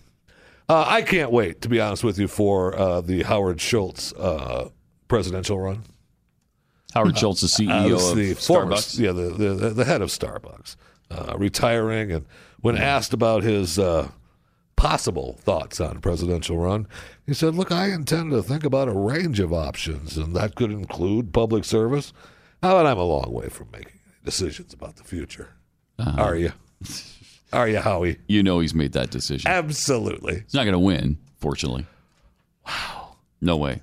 Uh, I can't wait, to be honest with you, for uh, the Howard Schultz uh, presidential run. Howard Schultz, the CEO Uh, of the former- Starbucks. yeah, the, the the head of Starbucks, uh, retiring, and when asked about his uh, possible thoughts on presidential run, he said, "Look, I intend to think about a range of options, and that could include public service. Now that I'm a long way from making decisions about the future, Uh-huh. are you? Are you, Howie? You know he's made that decision. Absolutely. He's not going to win, fortunately. Wow. No way.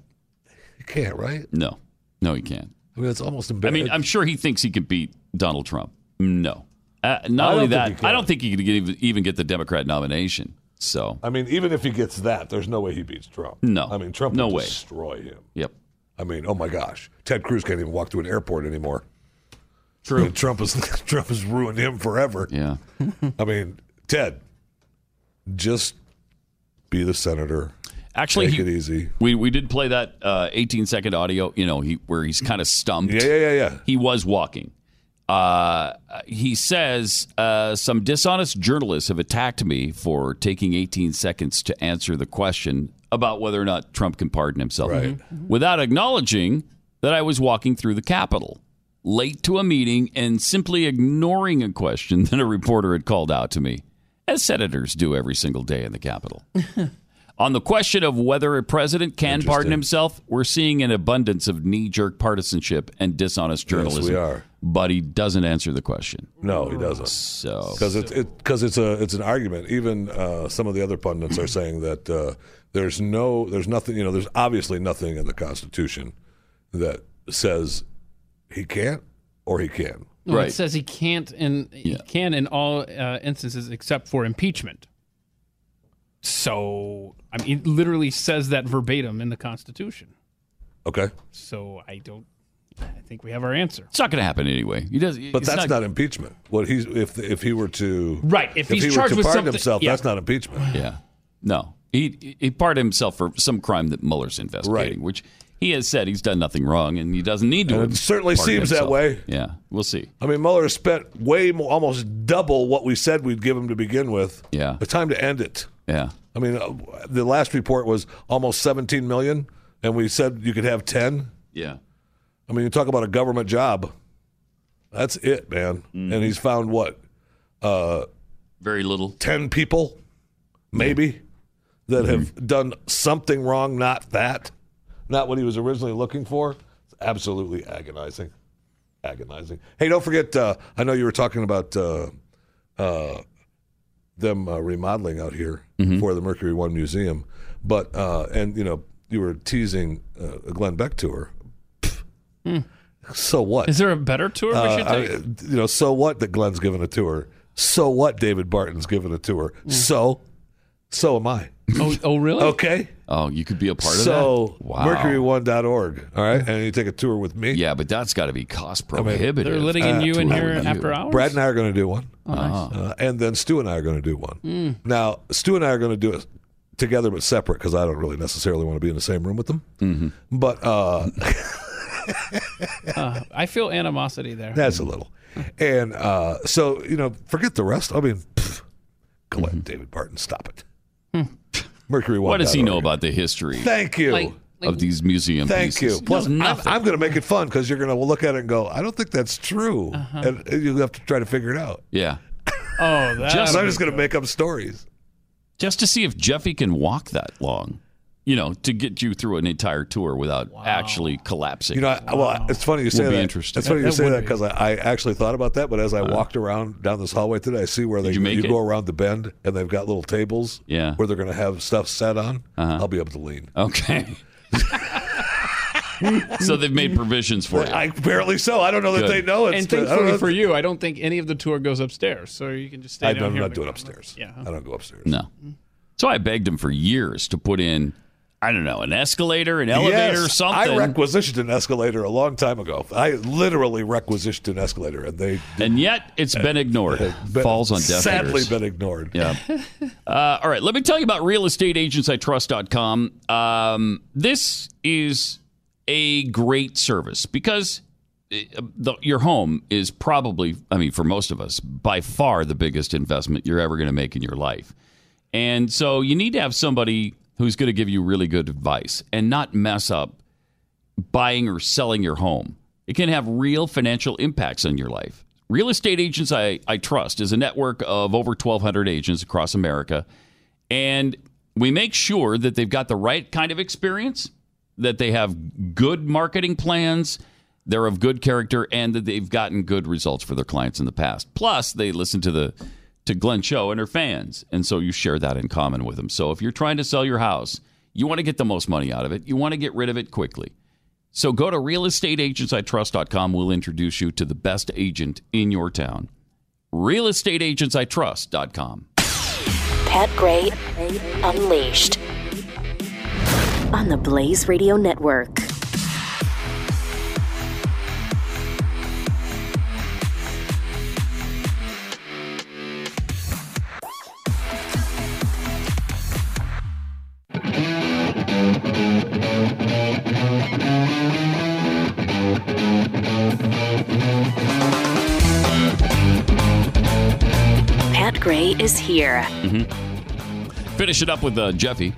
You can't, right? No. No, he can't. I mean, it's almost I mean, I'm sure he thinks he can beat Donald Trump. No. Uh, not only that. I don't think he could even- even get the Democrat nomination. So, I mean, even if he gets that, there's no way he beats Trump. No. I mean, Trump No will way. destroy him. yep. I mean, oh my gosh, Ted Cruz can't even walk through an airport anymore. True. I Trump has Trump has ruined him forever. Yeah. I mean, Ted, just be the senator. Actually, take he- it easy. We we did play that uh, 18 second audio. You know, he where he's kind of stumped. Yeah, yeah, yeah, yeah. He was walking. Uh, he says uh, some dishonest journalists have attacked me for taking 18 seconds to answer the question about whether or not Trump can pardon himself, Right. without acknowledging that I was walking through the Capitol, late to a meeting, and simply ignoring a question that a reporter had called out to me, as senators do every single day in the Capitol. On the question of whether a president can pardon himself, we're seeing an abundance of knee jerk partisanship and dishonest journalism. we are. But he doesn't answer the question. No, he doesn't. So Because it's because it's a it's an argument. Even uh, some of the other pundits are saying that uh, there's no there's nothing you know there's obviously nothing in the Constitution that says he can't or he can. No, It says he can't in he can in all uh, instances except for impeachment. So I mean, it literally says that verbatim in the Constitution. Okay, So I don't. I think we have our answer. It's not going to happen anyway. He does, but that's not, impeachment. What he's if if he were to Right, if he's he charged were to with pardon something- himself, yeah. that's not impeachment. Yeah. No. He he pardoned himself for some crime that Mueller's investigating, which he has said he's done nothing wrong and he doesn't need to. It certainly seems that way. Yeah. We'll see. I mean, Mueller spent way more, almost double what we said we'd give him to begin with. Yeah. It's time to end it. Yeah. I mean, uh, the last report was almost 17 million, and we said you could have 10. Yeah. I mean, you talk about a government job. That's it, man. Mm-hmm. And he's found what? Uh, Very little. 10 people, maybe, that Mm-hmm. have done something wrong, not that, not what he was originally looking for. It's absolutely agonizing. Agonizing. Hey, don't forget, uh, I know you were talking about uh, uh, them uh, remodeling out here Mm-hmm. for the Mercury One Museum, but, uh, and, you know, you were teasing uh, a Glenn Beck tour. Pfft. So what? Is there a better tour we should I- you know, so what that Glenn's given a tour? So what David Barton's given a tour? So, so am I. oh, oh, really? Okay. Oh, you could be a part of that. so, that? Wow. Mercury1.org. All right. And you take a tour with me. Yeah, but that's got to be cost prohibitive. They're letting in uh, you in here review. after hours. Brad and I are going to do one. Oh, nice. Uh, and then Stu and I are going to do one. Mm. Now, Stu and I are going to do it together but separate because I don't really necessarily want to be in the same room with them. Mm-hmm. But uh, Uh, I feel animosity there. That's a little. And uh, so, you know, forget the rest. I mean, pff, Glenn, David Barton, stop it. Mercury One. What does he know about the history? Thank you. Like of these museum Thank pieces. you. Plus, No, I'm. I'm going to make it fun because you're going to look at it and go, I don't think that's true. Uh-huh. And you have to try to figure it out. yeah. Oh, that. Just- I'm just going to make up stories. Just to see if Jeffy can walk that long. You know, to get you through an entire tour without actually collapsing. You know, I, well, it's funny you say Will that. interesting. It's funny That- you that say that because I, I actually thought about that. But as I walked around down this hallway today, I see where they you make it? go around the bend and they've got little tables Yeah. where they're going to have stuff set on. Uh-huh. I'll be able to lean. Okay. so they've made provisions for you. I, apparently so. I don't know that they know it. and thankfully for you, I don't think any of the tour goes upstairs, so you can just stay I down don't, I'm not on doing ground. upstairs. Yeah. I don't go upstairs. No. So I begged him for years to put in, I don't know, an escalator, an elevator, Yes, something. I requisitioned an escalator a long time ago. I literally requisitioned an escalator, and they and yet it's been ignored. been- Falls on deaf sadly ears. been ignored. Yeah. Uh, all right. Let me tell you about realestateagentsitrust.com. Um, this is a great service because uh, the, your home is probably, I mean, for most of us, by far the biggest investment you're ever going to make in your life. And so you need to have somebody who's going to give you really good advice and not mess up buying or selling your home. It can have real financial impacts on your life. Real Estate Agents I, I Trust is a network of over 1,200 agents across America. And we make sure that they've got the right kind of experience, that they have good marketing plans, they're of good character, and that they've gotten good results for their clients in the past. Plus, they listen to the to Glenn Show and her fans. And so you share that in common with them. So if you're trying to sell your house, you want to get the most money out of it, you want to get rid of it quickly. So go to realestateagentsitrust.com. We'll introduce you to the best agent in your town. Realestateagentsitrust.com. Pat Gray Unleashed on the Blaze Radio Network. Is here. Mm-hmm. Finish it up with uh, Jeffy.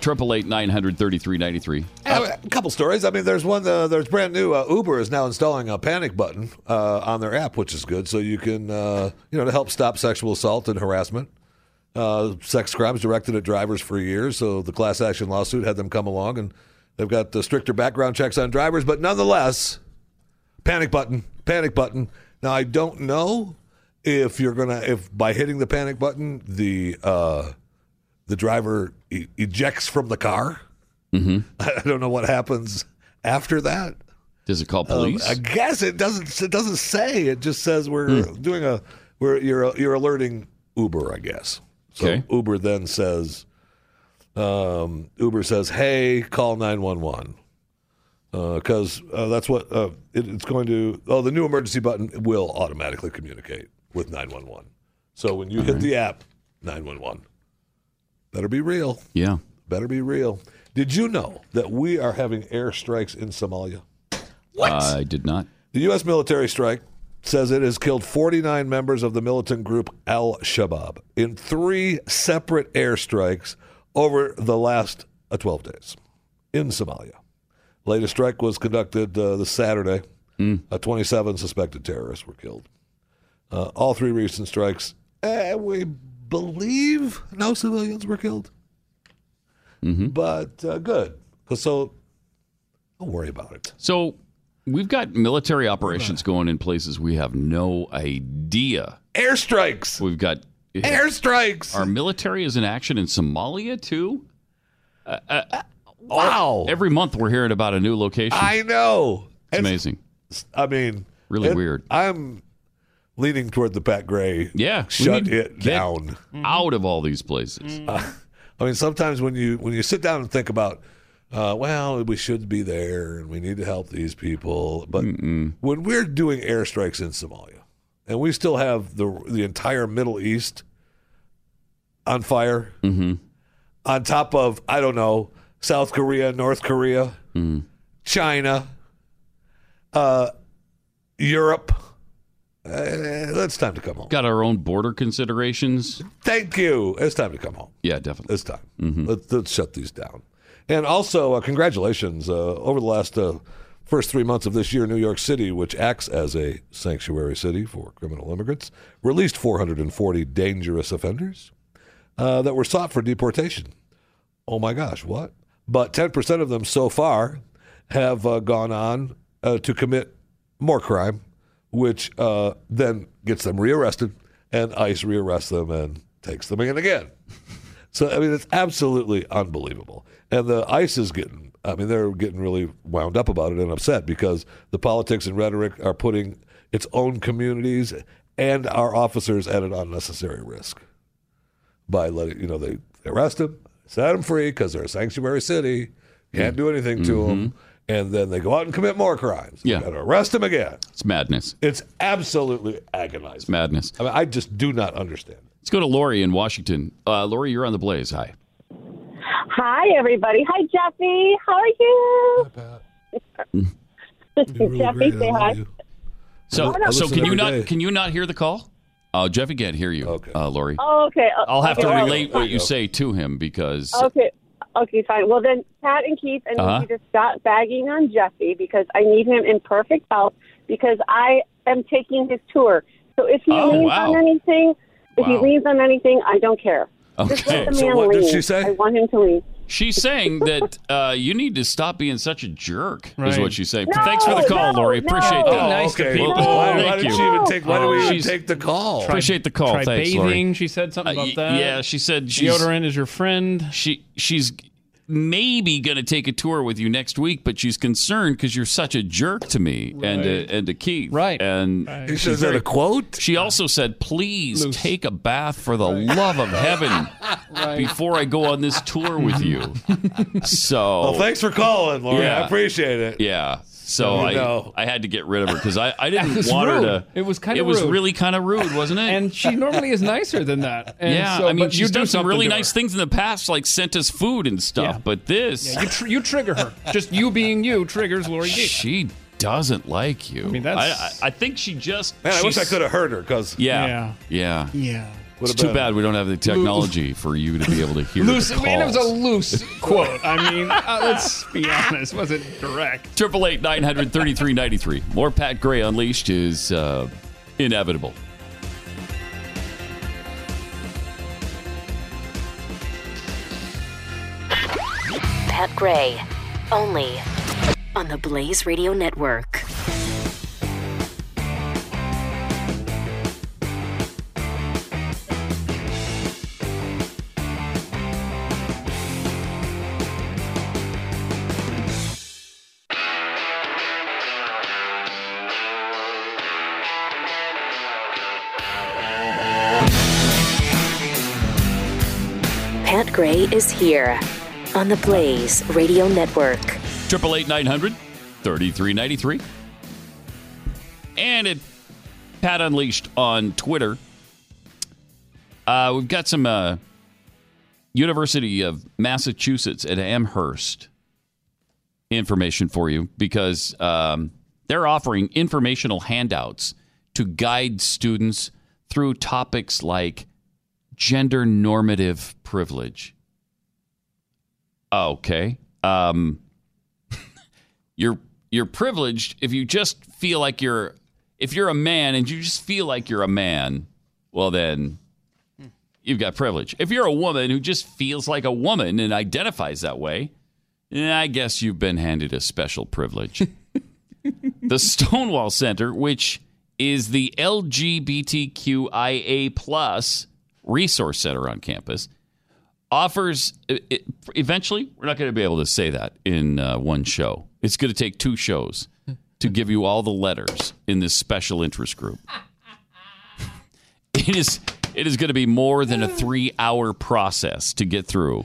Triple eight nine hundred thirty three ninety three. Uh, a couple stories. I mean, there's one. Uh, there's brand new. Uh, Uber is now installing a panic button uh, on their app, which is good. So you can, uh, you know, to help stop sexual assault and harassment, uh, sex crimes directed at drivers for years. So the class action lawsuit had them come along, and they've got the stricter background checks on drivers. But nonetheless, panic button, panic button. Now I don't know if you're gonna if by hitting the panic button the uh, the driver e- ejects from the car. Mm-hmm. I don't know what happens after that. Does it call Um, police? I guess it doesn't. It doesn't say. It just says we're Hmm. doing a. We're you're you're alerting Uber. I guess. So Okay. Uber then says. Um, Uber says, "Hey, call nine one one one one." Because uh, that's what uh, it, it's going to. Oh, the new emergency button will automatically communicate with nine one one. So when you hit the app, nine one one, better be real. yeah. Better be real. Did you know that we are having airstrikes in Somalia? What I did not. The U.S. military strike says it has killed 49 members of the militant group Al Shabaab in three separate airstrikes over the last uh, 12 days in Somalia. Latest strike was conducted uh, this Saturday. Uh, 27 suspected terrorists were killed. Uh, all three recent strikes, eh, we believe no civilians were killed. But uh, good. So don't worry about it. So we've got military operations going in places we have no idea. Airstrikes. We've got Airstrikes. Our military is in action in Somalia too. Uh, uh, wow! Every month we're hearing about a new location. I know. It's amazing. I mean, Really weird. I'm leaning toward the Pat Gray. Yeah, shut it down. out of all these places. Uh, I mean, sometimes when you when you sit down and think about, uh, well, we should be there and we need to help these people, but when we're doing airstrikes in Somalia, and we still have the the entire Middle East on fire, Mm-hmm. on top of I don't know South Korea, North Korea, China, uh, Europe. Uh, it's time to come home. Got our own border considerations. Thank you. It's time to come home. Yeah, definitely. It's time. Let's, let's shut these down. And also, uh, congratulations. Uh, over the last uh, first three months of this year, New York City, which acts as a sanctuary city for criminal immigrants, released 440 dangerous offenders uh, that were sought for deportation. Oh my gosh, what? But 10% of them so far have uh, gone on uh, to commit more crime, which uh, then gets them rearrested, and ICE rearrests them and takes them in again. So I mean, it's absolutely unbelievable. And the ICE is getting, I mean, they're getting really wound up about it and upset because the politics and rhetoric are putting its own communities and our officers at an unnecessary risk by letting, you know, they arrest them, set them free because they're a sanctuary city, can't do anything to them, and then they go out and commit more crimes. Yeah. Got to arrest them again. It's madness. It's absolutely agonizing. Madness. I mean, I just do not understand. Let's go to Lori in Washington. Uh, Lori, you're on the Blaze. Hi. Hi, everybody. Hi, Jeffy. How are you? Jeffy, say hi. So, Oh, no. so can you every not day. can you not hear the call? Oh, Jeffy can't hear you, uh, Lori. Oh, okay. Uh, I'll have okay, to relate what you say to him because Okay. Okay, fine. Well, then, Pat and Keith, and need Uh-huh. you to stop bagging on Jeffy because I need him in perfect health because I am taking his tour. So if he Oh, leans wow. on anything, if he Wow. leans on anything, I don't care. Just let the So man what did lean. she say? I want him to lean. She's saying that uh, you need to stop being such a jerk. Is Right. what she's saying. No, Thanks for the call, no, Lori. no. Appreciate Be that. nice to people. Well, Why, thank why did you. she even take? Why did we even She's- take the call? Appreciate the call. Try Thanks, bathing. Lori. She said something Uh, about y- that. Yeah, she said she's Deodorant is your friend. She she's maybe going to take a tour with you next week, but she's concerned because you're such a jerk to me and uh, Right. to, and to Keith. Right. And Right. He she's says that a quote. She also said, "Please Loose. take a bath for the love of heaven before I go on this tour with you." so, Well, thanks for calling, Lori. Yeah. I appreciate it. yeah. So Oh, I, no. I had to get rid of her because I, I didn't want rude. her to. It was kinda It was rude. really kind of rude, wasn't it? And she normally is nicer than that. And yeah, so, I mean, she's done some really nice things in the past, like sent us food and stuff. Yeah. But this, Yeah, you, tr- you trigger her. Just you being you triggers Lori Geek. she doesn't like you. I mean, that's- I, I, I think she just. Man, I wish I could have heard her because Yeah, yeah. Yeah. It's too been- bad we don't have the technology for you to be able to hear Loose. the I mean, it was a loose quote. I mean, uh, let's be honest. wasn't direct? Triple eight nine hundred thirty three ninety three. More Pat Gray Unleashed is uh, inevitable. Pat Gray, only on the Blaze Radio Network. Gray is here on the Blaze Radio Network. Triple eight nine hundred thirty three ninety three. And at Pat Unleashed on Twitter. Uh, we've got some uh, University of Massachusetts at Amherst information for you because um, they're offering informational handouts to guide students through topics like gender normative privilege. Okay. Um, you're you're privileged if you just feel like you're if you're a man and you just feel like you're a man, well then you've got privilege. If you're a woman who just feels like a woman and identifies that way, I guess you've been handed a special privilege. the Stonewall Center, which is the LGBTQIA plus resource center on campus, offers. It, it- eventually, we're not going to be able to say that in uh, one show. It's going to take two shows to give you all the letters in this special interest group. It is. It is going to be more than a three-hour process to get through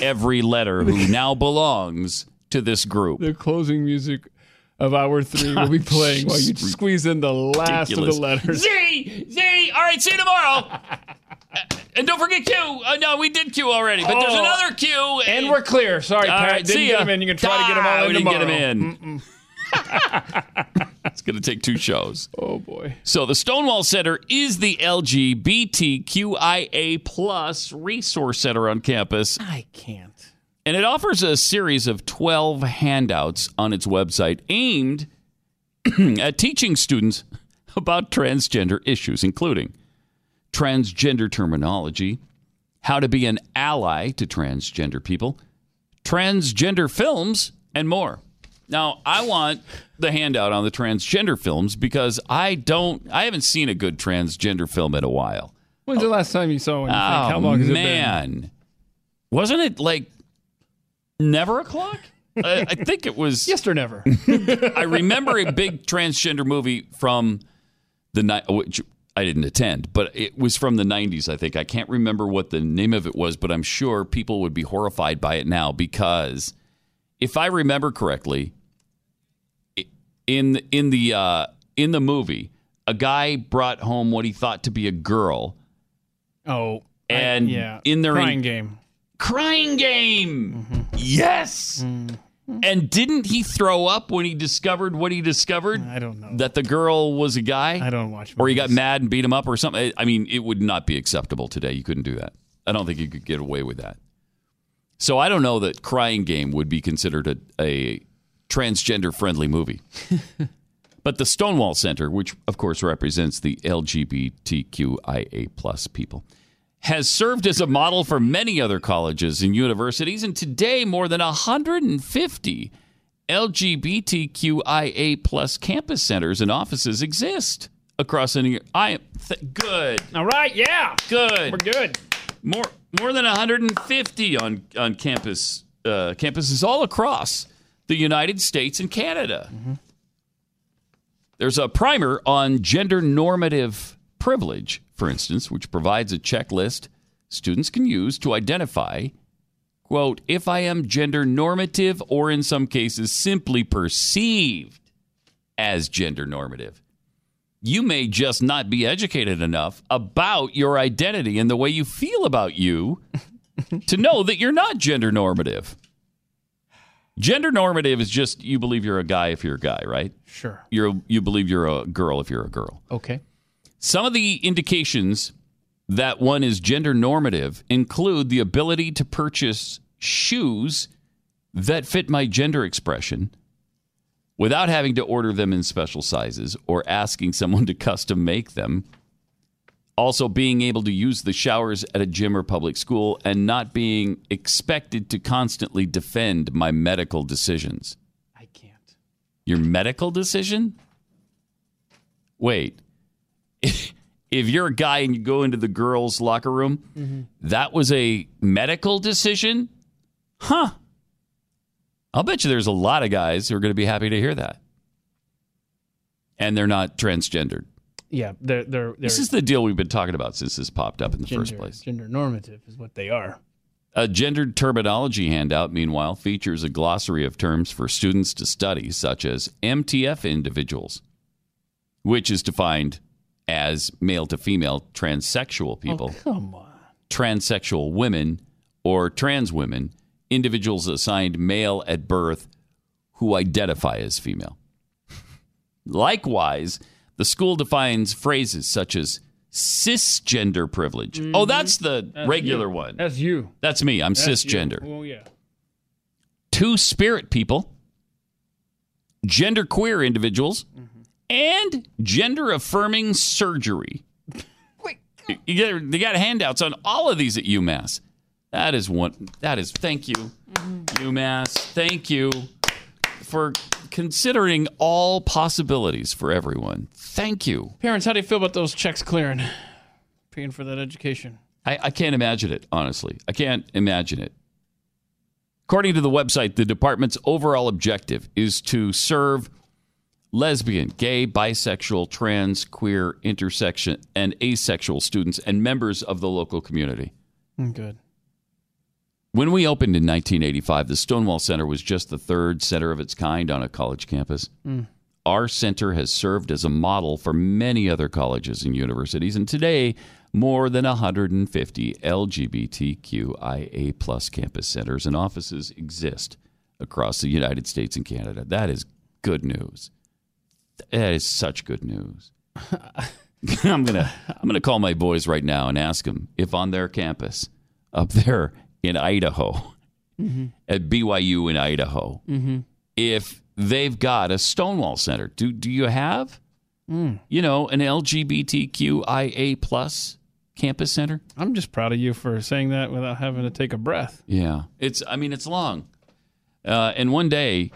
every letter who now belongs to this group. The closing music of hour three will be playing while you squeeze in the last Ridiculous. of the letters. Z, Z. All right, see you tomorrow. And don't forget Q. Uh, no, we did Q already, but there's Oh. another Q. And we're clear. Sorry, All Pat. right, Didn't see get ya. them in. You can try to get them all in we didn't get tomorrow. 'em in. it's going to take two shows. Oh boy. So the Stonewall Center is the LGBTQIA plus resource center on campus. I can't. And it offers a series of 12 handouts on its website aimed at teaching students about transgender issues, including transgender terminology, how to be an ally to transgender people, transgender films, and more. Now, I want the handout on the transgender films because I don't, I haven't seen a good transgender film in a while. When's the last time you saw one? You? Oh, How long has man. Wasn't it like never o'clock? I, I think it was. Yes or never. I remember a big transgender movie from the night, which I didn't attend, but it was from the 90s, I think. I can't remember what the name of it was, but I'm sure people would be horrified by it now because if I remember correctly, i- in in the uh, in the movie, a guy brought home what he thought to be a girl, Oh, I- and yeah, in their crying game. crying game. Mm-hmm. Yes. And didn't he throw up when he discovered what he discovered? I don't know. That the girl was a guy? I don't watch Or he got mad and beat him up or something? I mean, it would not be acceptable today. You couldn't do that. I don't think you could get away with that. So I don't know that Crying Game would be considered a, a transgender friendly movie. but the Stonewall Center, which of course represents the LGBTQIA plus people, has served as a model for many other colleges and universities, and today more than 150 LGBTQIA plus campus centers and offices exist across the. I th- good. All right, yeah, good. We're good. More more than 150 on on campus uh, campuses all across the United States and Canada. There's a primer on gender normative privilege, for instance, which provides a checklist students can use to identify, quote, if I am gender normative or in some cases simply perceived as gender normative. You may just not be educated enough about your identity and the way you feel about you to know that you're not gender normative. Gender normative is just you believe you're a guy if you're a guy, right? Sure. You're you believe you're a girl if you're a girl. Okay. Some of the indications that one is gender normative include the ability to purchase shoes that fit my gender expression without having to order them in special sizes or asking someone to custom make them. Also, being able to use the showers at a gym or public school and not being expected to constantly defend my medical decisions. I can't. Your medical decision? Wait. If you're a guy and you go into the girls' locker room, Mm-hmm. that was a medical decision? Huh. I'll bet you there's a lot of guys who are going to be happy to hear that. And they're not transgendered. Yeah, they're they're, they're This is the deal we've been talking about since this popped up in the gender, first place. Gender normative is what they are. A gendered terminology handout, meanwhile, features a glossary of terms for students to study, such as MTF individuals, which is defined as male to female transsexual people, Oh, come on. transsexual women, or trans women, individuals assigned male at birth who identify as female. Likewise, the school defines phrases such as cisgender privilege. Oh, that's the Mm-hmm. That's regular you. one. That's you. That's me. I'm That's you. cisgender. Oh yeah. Two spirit people, gender queer individuals, and gender affirming surgery. You get, they got handouts on all of these at UMass. That is one. That is thank you, mm-hmm. UMass. Thank you for considering all possibilities for everyone. Thank you. Parents, how do you feel about those checks clearing? Paying for that education. I, I can't imagine it, honestly. I can't imagine it. According to the website, the department's overall objective is to serve lesbian, gay, bisexual, trans, queer, intersection, and asexual students and members of the local community. Mm, Good. When we opened in 1985, the Stonewall Center was just the third center of its kind on a college campus. Mm. Our center has served as a model for many other colleges and universities, and today more than 150 LGBTQIA plus campus centers and offices exist across the United States and Canada. That is good news. That is such good news. I'm gonna I'm gonna call my boys right now and ask them if on their campus up there in Idaho, Mhm. at BYU in Idaho Mhm. if they've got a Stonewall Center. Do do you have Mm. you know an LGBTQIA plus campus center? I'm just proud of you for saying that without having to take a breath. Yeah, it's. I mean, it's long, uh, and one day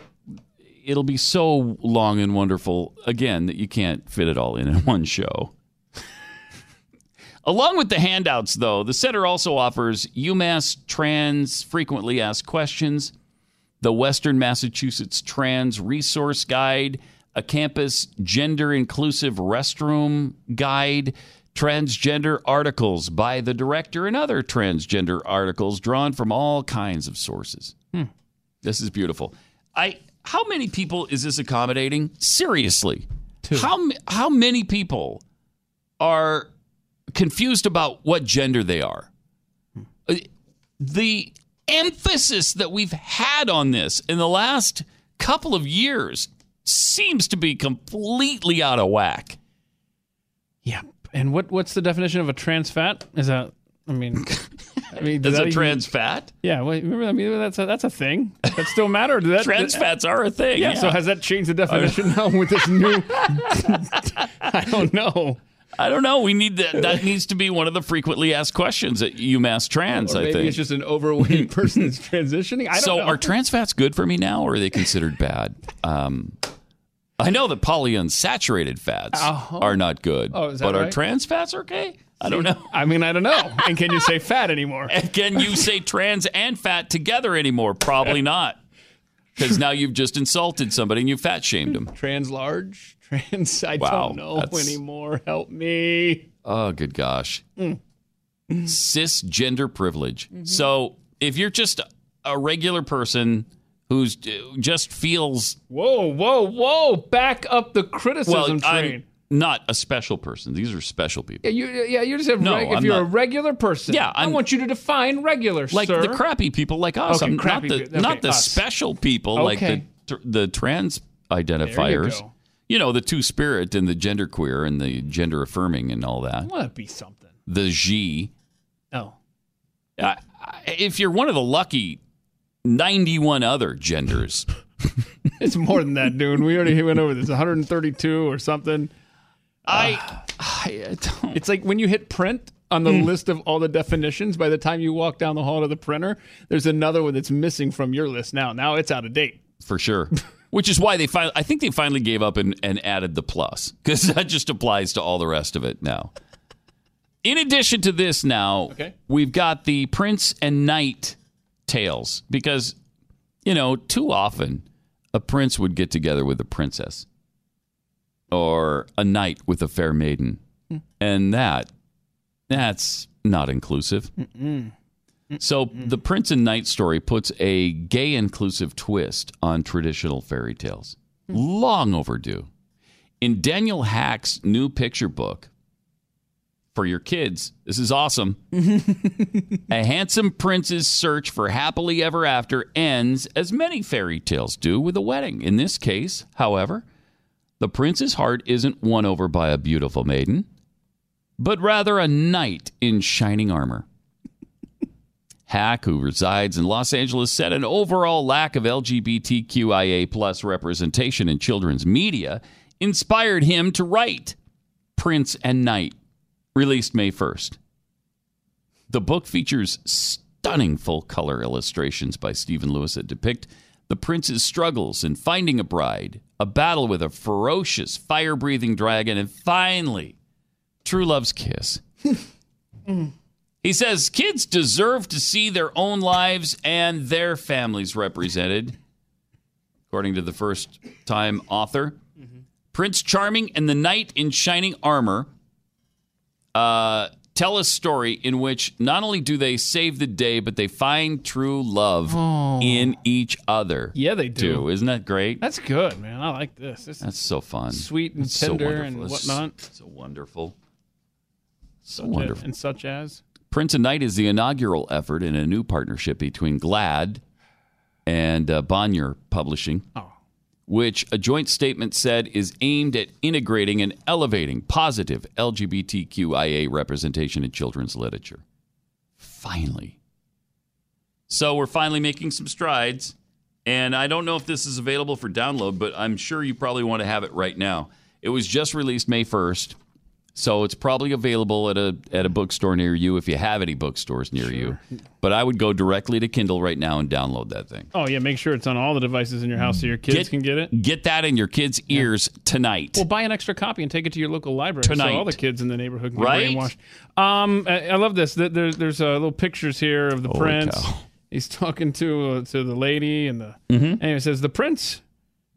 it'll be so long and wonderful again that you can't fit it all in in one show. Along with the handouts, though, the center also offers UMass Trans Frequently Asked Questions, the Western Massachusetts Trans Resource Guide, a campus gender inclusive restroom guide, transgender articles by the director, and other transgender articles drawn from all kinds of sources. Hmm. This is beautiful. I how many people is this accommodating? Seriously. How how many people are confused about what gender they are? Uh, The emphasis that we've had on this in the last couple of years seems to be completely out of whack. Yeah. And what what's the definition of a trans fat? Is that I mean I mean does Is that a even- trans fat? Yeah, wait, remember I mean that's a, that's a thing. That still matter? That, Trans fats are a thing, Yeah, yeah. So has that changed the definition now with this new? I don't know. I don't know. We need that. That needs to be one of the frequently asked questions at UMass Trans. Or I maybe think. it's just an overweight person that's transitioning. I don't so know. are trans fats good for me now, or are they considered bad? Um, I know that polyunsaturated fats Uh-huh. are not good, Oh, is that but are trans fats okay? I don't know. I mean, I don't know. And can you say fat anymore? And can you say trans and fat together anymore? Probably not, because now you've just insulted somebody and you fat shamed them. Trans large, trans. I Wow, don't know that's- anymore. Help me. Oh, good gosh. Mm. Cisgender privilege. So if you're just a regular person who's just feels Whoa, whoa, whoa! Back up the criticism well, train. Not a special person. These are special people. Yeah, you, yeah, you just have No, reg- if I'm you're a regular person. Yeah, I I'm- want you to define regular, Like sir. the crappy people like us. Okay, I'm not crappy the people. not the us. special people like the tr- the trans identifiers. go. You know, the two spirit and the gender queer and the gender affirming and all that. want to be something. The G. Oh, I- I- if you're one of the lucky 91 other genders, it's more than that, dude. We already went over this. 132 or something. I, I don't. It's like when you hit print on the mm. list of all the definitions. By the time you walk down the hall to the printer, there's another one that's missing from your list now. Now it's out of date. for sure. Which is why they finally, I think they finally gave up and, and added the plus because that just applies to all the rest of it now. In addition to this, now Okay. we've got the Prince and Knight tales because, you know, too often a prince would get together with a princess or a knight with a fair maiden. And that, that's not inclusive. Mm-mm. So the Prince and Knight story puts a gay inclusive twist on traditional fairy tales. Mm. Long overdue. In Daniel Haack's new picture book for your kids, this is awesome. a handsome prince's search for happily ever after ends as many fairy tales do with a wedding. In this case, however, the prince's heart isn't won over by a beautiful maiden, but rather a knight in shining armor. Haack, who resides in Los Angeles, said an overall lack of LGBTQIA plus representation in children's media inspired him to write Prince and Knight, released May 1st. The book features stunning full color illustrations by Stephen Lewis that depict the prince's struggles in finding a bride, a battle with a ferocious fire breathing dragon, and finally, true love's kiss. He says kids deserve to see their own lives and their families represented, according to the first time author. Prince Charming and the Knight in Shining Armor uh, tell a story in which not only do they save the day, but they find true love Oh. in each other. Yeah, they do. too. Isn't that great? That's good, man. I like this. This That's so fun. Sweet and It's so tender and wonderful. It's whatnot. So wonderful. So Such wonderful. and such as. Prince and Knight is the inaugural effort in a new partnership between GLAAD and uh, Bonnier Publishing, which a joint statement said is aimed at integrating and elevating positive LGBTQIA representation in children's literature. Finally. So we're finally making some strides. And I don't know if this is available for download, but I'm sure you probably want to have it right now. It was just released May 1st. So it's probably available at a at a bookstore near you if you have any bookstores near you. But I would go directly to Kindle right now and download that thing. Oh yeah, make sure it's on all the devices in your house so your kids Get- can get it. Get that in your kids' ears tonight. Well, buy an extra copy and take it to your local library Tonight. so all the kids in the neighborhood can Right? brainwashed. Um, I, I love this. There's there's uh, little pictures here of the Holy prince. cow. He's talking to uh, to the lady and the Mhm. and it says the prince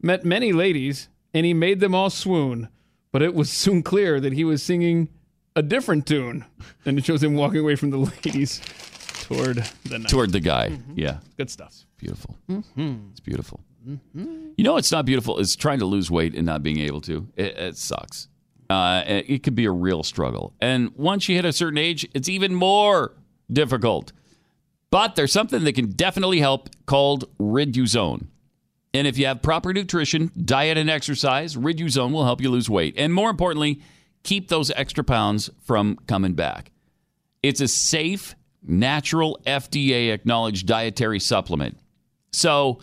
met many ladies and he made them all swoon, but it was soon clear that he was singing a different tune. And it shows him walking away from the ladies toward the night. Toward the guy. Yeah. Good stuff. Beautiful. Mhm. It's beautiful. You know, it's not beautiful. Is trying to lose weight and not being able to. It, it sucks. Uh, it it could be a real struggle. And once you hit a certain age, it's even more difficult. But there's something that can definitely help called Riduzone. And if you have proper nutrition, diet, and exercise, Riduzone will help you lose weight. And more importantly, keep those extra pounds from coming back. It's a safe, natural, FDA acknowledged dietary supplement. So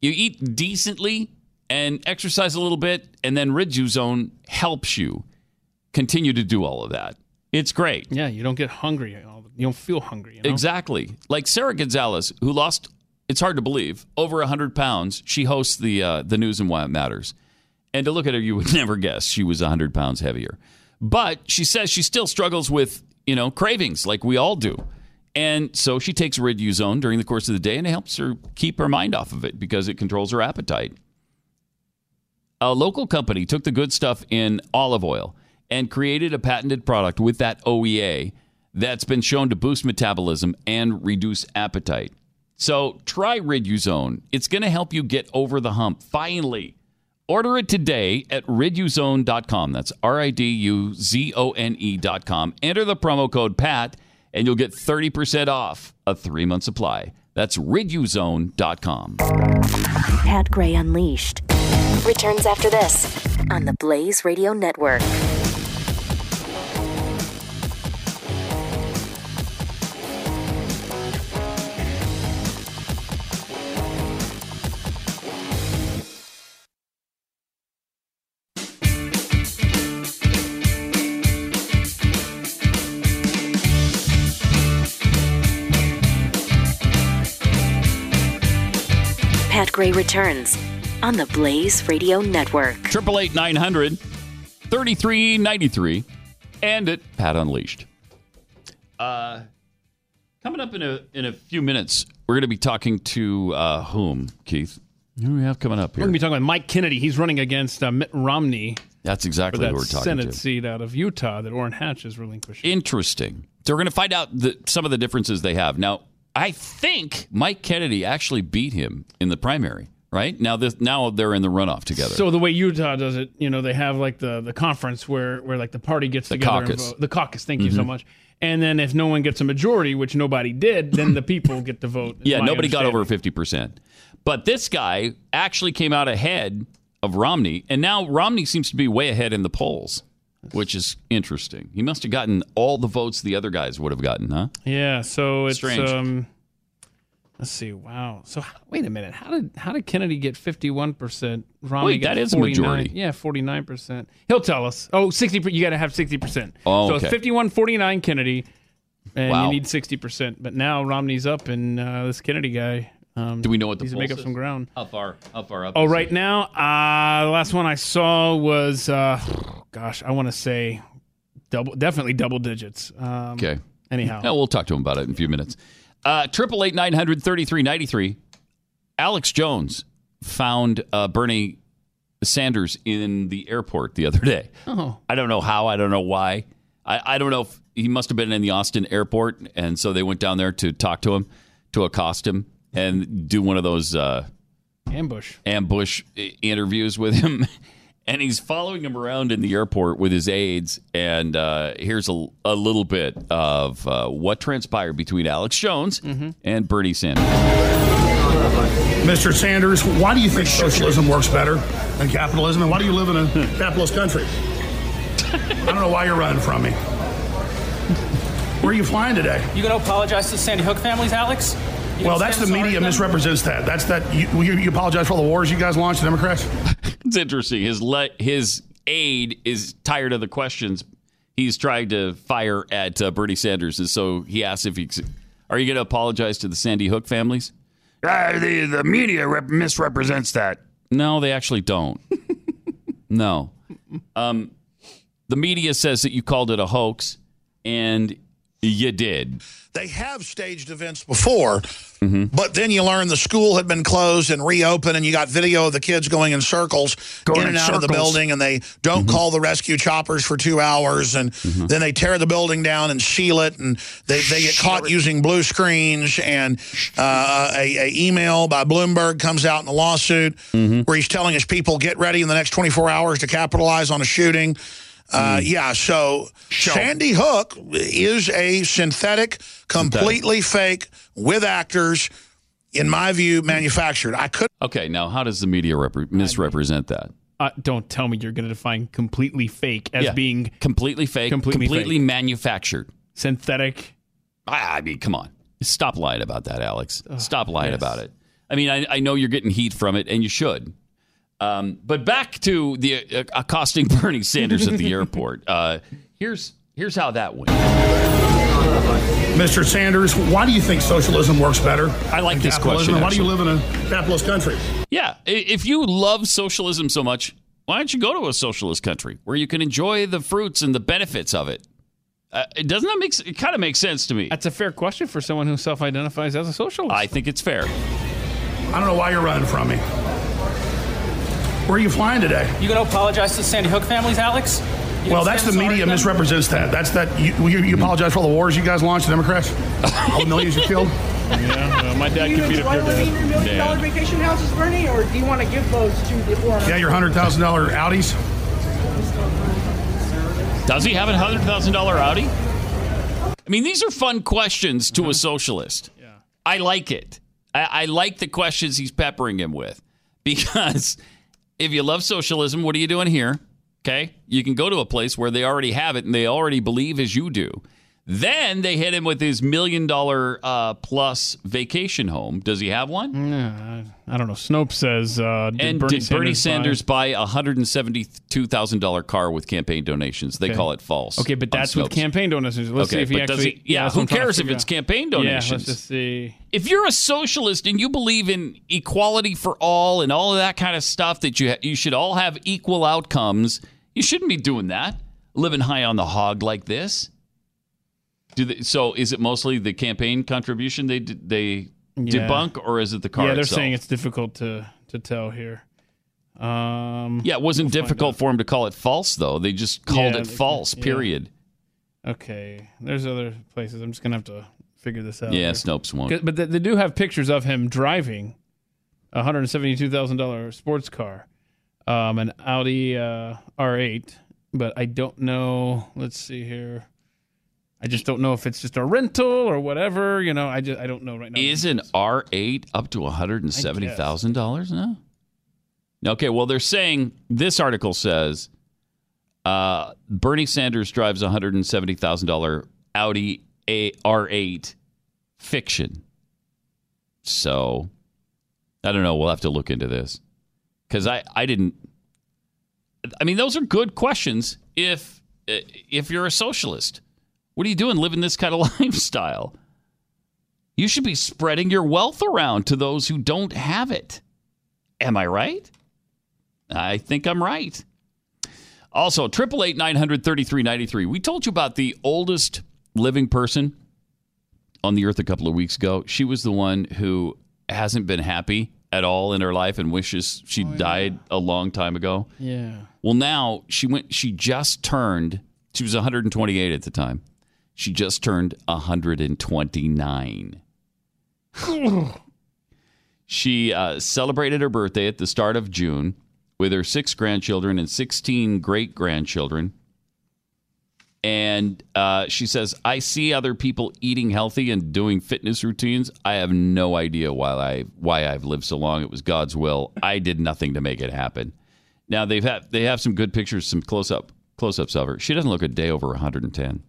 you eat decently and exercise a little bit, and then Riduzone helps you continue to do all of that. It's great. Yeah, you don't get hungry. You don't feel hungry. You know? Exactly. Like Sara Gonzales, who lost, it's hard to believe, over 100 pounds. She hosts the, uh, the news and why it matters. And to look at her, you would never guess she was 100 pounds heavier. But she says she still struggles with, you know, cravings like we all do. And so she takes Riduzone during the course of the day and it helps her keep her mind off of it because it controls her appetite. A local company took the good stuff in olive oil and created a patented product with that OEA that's been shown to boost metabolism and reduce appetite. So try Riduzone. It's going to help you get over the hump finally. Order it today at riduzone.com. That's R I D U Z O N E.com. Enter the promo code PAT and you'll get 30% off a three month supply. That's riduzone.com. Pat Gray Unleashed returns after this on the Blaze Radio Network. Gray returns on the Blaze Radio Network. Triple eight nine hundred thirty three ninety three, and at Pat Unleashed. Uh, coming up in a in a few minutes, we're going to be talking to uh, whom, Keith? Who do we have coming up here? We're going to be talking about Mike Kennedy. He's running against uh, Mitt Romney That's exactly that who we're talking Senate to. seat out of Utah that Orrin Hatch is relinquishing. Interesting. So we're going to find out the, some of the differences they have. Now, I think Mike Kennedy actually beat him in the primary. Right now, this now they're in the runoff together. So the way Utah does it, you know, they have like the the conference where where like the party gets The together caucus. and vote. The caucus. Thank you so Mhm. much. And then if no one gets a majority, which nobody did, then the people get to vote. Yeah, nobody got over fifty percent. But this guy actually came out ahead of Romney, and now Romney seems to be way ahead in the polls, which is interesting. He must have gotten all the votes the other guys would have gotten, huh? Yeah. So it's Strange. um. Let's see. Wow. So h- wait a minute. How did how did Kennedy get fifty one percent? Romney Wait, get that is a 49? majority. Yeah, forty nine percent. He'll tell us. Oh, 60 You got to have sixty percent. Oh, so okay. it's 51 49 Kennedy, and Wow. you need sixty percent. But now Romney's up, and uh, this Kennedy guy. Um, Do we know what the needs to make pulse up some is? ground? How far? How far up? Oh, is right now, uh, the last one I saw was, uh, gosh, I want to say double, definitely double digits. Um, Okay. Anyhow, Yeah, we'll talk to him about it in a few minutes. Uh, Triple eight nine hundred thirty three ninety three. Alex Jones found uh, Bernie Sanders in the airport the other day. Oh. I don't know how. I don't know why. I, I don't know if he must have been in the Austin airport, and so they went down there to talk to him, to accost him, and do one of those uh, ambush. ambush interviews with him. And he's following him around in the airport with his aides. And uh, here's a, a little bit of uh, what transpired between Alex Jones and Bernie Sanders. Mr. Sanders, why do you think socialism works better than capitalism, and why do you live in a capitalist country? I don't know why you're running from me. Where are you flying today? You gonna apologize to the Sandy Hook families, Alex? Well, that's the media misrepresents that. That's that. You, you, you apologize for all the wars you guys launched, the Democrats. It's interesting. His le- his aide is tired of the questions he's trying to fire at uh, Bernie Sanders, and so he asks if he's. Are you going to apologize to the Sandy Hook families? Uh, the the media rep- misrepresents that. No, they actually don't. no, um, the media says that you called it a hoax, and you did. They have staged events before, Mm-hmm. but then you learn the school had been closed and reopened, and you got video of the kids going in circles Going in and in out of the. Building, and they don't call the rescue choppers for two hours, and then they tear the building down and seal it, and they, they get caught using blue screens, and uh, a, a email by Bloomberg comes out in a lawsuit Mm-hmm. where he's telling his people get ready in the next 24 hours to capitalize on a shooting. Uh, Yeah, so Sandy Hook is a synthetic, completely fake, with actors, in my view, manufactured. I could Okay, now how does the media repre- misrepresent that? Uh, don't tell me you're going to define completely fake as Yeah. being completely fake, completely, completely fake. manufactured, synthetic. I, I mean, come on, stop lying about that, Alex. Stop lying about it. I mean, I, I know you're getting heat from it, and you should. Um, but back to the uh, accosting Bernie Sanders at the airport. Uh, here's here's how that went. Mr. Sanders, why do you think socialism works better? I like this question, And Why do you live in a capitalist country? Yeah, if you love socialism so much, why don't you go to a socialist country where you can enjoy the fruits and the benefits of it? Uh, it doesn't that make it kind of makes sense to me? That's a fair question for someone who self-identifies as a socialist. I think it's fair. I don't know why you're running from me. Where are you flying today? You gonna apologize to the Sandy Hook families, Alex? You Well, that's the media them? misrepresents that. That's that. You, you, you apologize for all the wars you guys launched, the Democrats? All the millions you killed? Yeah, well, my dad do you could beat up enjoy your living in your dad. million dollar vacation houses, Bernie, or do you want to give those to the poor? Yeah, your $100,000 Audis? Does he have a hundred thousand dollar Audi? I mean, these are fun questions to a uh-huh. socialist. Yeah. I like it. I, I like the questions he's peppering him with because if you love socialism, what are you doing here? Okay, you can go to a place where they already have it and they already believe as you do. Then they hit him with his million dollar uh, plus vacation home. Does he have one? Yeah, I don't know. Snopes says, uh, did and Bernie did Bernie Sanders, Sanders buy a hundred and seventy-two thousand dollar car with campaign donations? They Okay. call it false. Okay, but that's with campaign donations. Let's okay, see if he but does actually. he, yeah, that's who what I'm trying to cares if it's campaign Yeah, donations? let's just see. If you're a socialist and you believe in equality for all and all of that kind of stuff, that you ha- you should all have equal outcomes, you shouldn't be doing that. Living high on the hog like this. Do they, so? Is it mostly the campaign contribution they they Yeah. debunk, or is it the car? Yeah, they're itself? saying it's difficult to to tell here. Um, Yeah, it wasn't difficult for him to call it false, though. They just called Yeah, it false. yeah. Period. Okay, there's other places. I'm just gonna have to figure this out. Yeah, here. Snopes won't. But they, they do have pictures of him driving a hundred and seventy-two thousand dollar sports car, um, an Audi uh, R8. But I don't know. Let's see here. I just don't know if it's just a rental or whatever. You know, I just I don't know right now. Is an R8 up to one hundred and seventy thousand dollars now? Okay, well they're saying this article says uh, Bernie Sanders drives a hundred and seventy thousand dollar Audi A R8 fiction. So I don't know. We'll have to look into this because I I didn't. I mean, those are good questions. If if you're a socialist, what are you doing living this kind of lifestyle? You should be spreading your wealth around to those who don't have it. Am I right? I think I'm right. Also, triple eight nine hundred thirty three ninety three. We told you about the oldest living person on the earth a couple of weeks ago. She was the one who hasn't been happy at all in her life and wishes she oh, died a long time ago. Yeah. Well, now she went. She just turned. She was 128 at the time. She just turned 129. she uh, celebrated her birthday at the start of June with her six grandchildren and 16 great grandchildren. And uh, she says, I see other people eating healthy and doing fitness routines. I have no idea why I why I've lived so long. It was God's will. I did nothing to make it happen. Now they've had they have some good pictures, some close up close ups of her. She doesn't look a day over 110.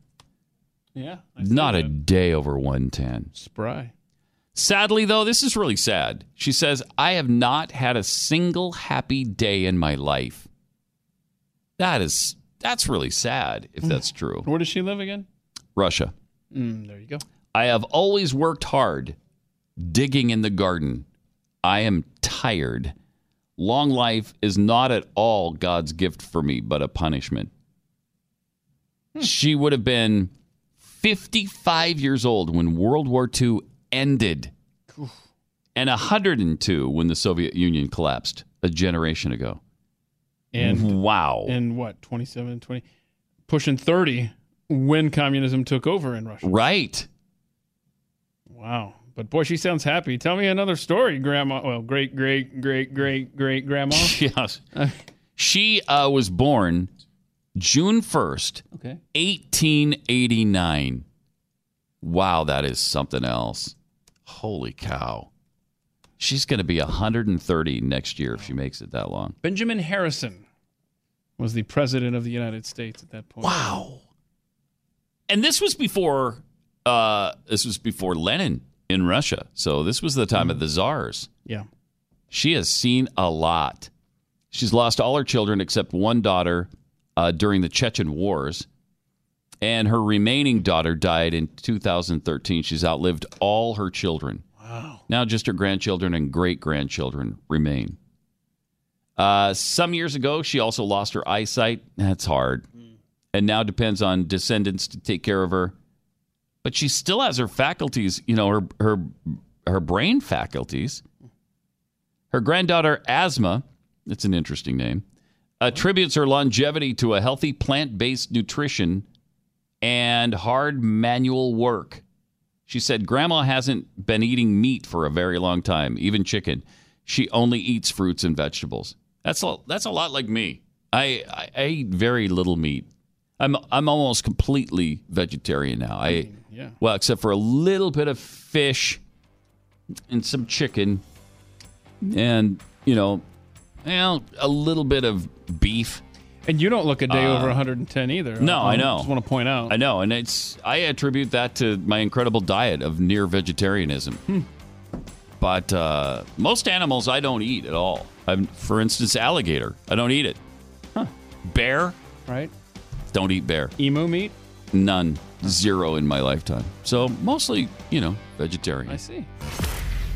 Yeah. Not a day over 110. Spry. Sadly, though, this is really sad. She says, I have not had a single happy day in my life. That is, that's really sad if that's true. Where does she live again? Russia. Mm, there you go. I have always worked hard, digging in the garden. I am tired. Long life is not at all God's gift for me, but a punishment. She would have been 55 years old when World War II ended, and 102 when the Soviet Union collapsed a generation ago. And wow. And what, 27, 20, pushing 30 when communism took over in Russia. Right. Wow. But boy, she sounds happy. Tell me another story, Grandma. Well, great, great, great, great, great grandma. yes. She uh, was born June 1st, Okay. 1889. Wow, that is something else. Holy cow. She's going to be 130 next year if she makes it that long. Benjamin Harrison was the president of the United States at that point. Wow. And this was before uh, this was before Lenin in Russia. So this was the time of the czars. Yeah. She has seen a lot. She's lost all her children except one daughter uh, during the Chechen Wars. And her remaining daughter died in 2013. She's outlived all her children. Wow. Now just her grandchildren and great grandchildren remain. Uh, some years ago, she also lost her eyesight. That's hard. And now depends on descendants to take care of her. But she still has her faculties, you know, her her her brain faculties. Her granddaughter Asma, that's an interesting name, Uh, attributes her longevity to a healthy plant-based nutrition and hard manual work. She said grandma hasn't been eating meat for a very long time, even chicken. She only eats fruits and vegetables. That's a, that's a lot like me. I, I, I eat very little meat. I'm I'm almost completely vegetarian now. I yeah. well, except for a little bit of fish and some chicken and, you know, well, a little bit of beef. And you don't look a day Uh, over 110 either. No, I know. just want to point out. I know, and it's I attribute that to my incredible diet of near vegetarianism. Hmm. But uh, most animals I don't eat at all. I'm, for instance, alligator. I don't eat it. Bear. Right. Don't eat bear. Emu meat. None. Zero in my lifetime. So mostly, you know, vegetarian. I see.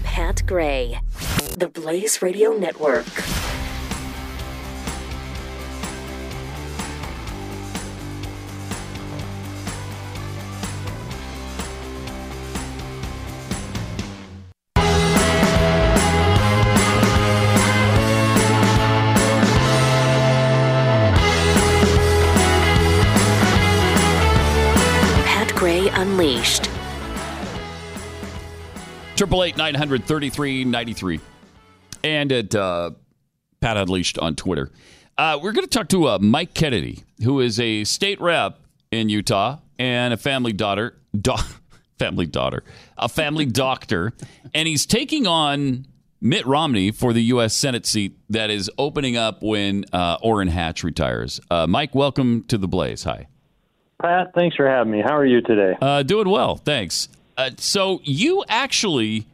Pat Gray, the Blaze Radio Network. Unleashed. Triple eight nine hundred thirty three ninety three, and at uh, Pat Unleashed on Twitter. Uh, we're going to talk to uh, Mike Kennedy, who is a state rep in Utah and a family daughter, do- family daughter, a family doctor, and he's taking on Mitt Romney for the U.S. Senate seat that is opening up when uh, Orrin Hatch retires. Uh, Mike, welcome to the Blaze. Hi. Pat, thanks for having me. How are you today? Uh, doing well, thanks. Uh, so you actually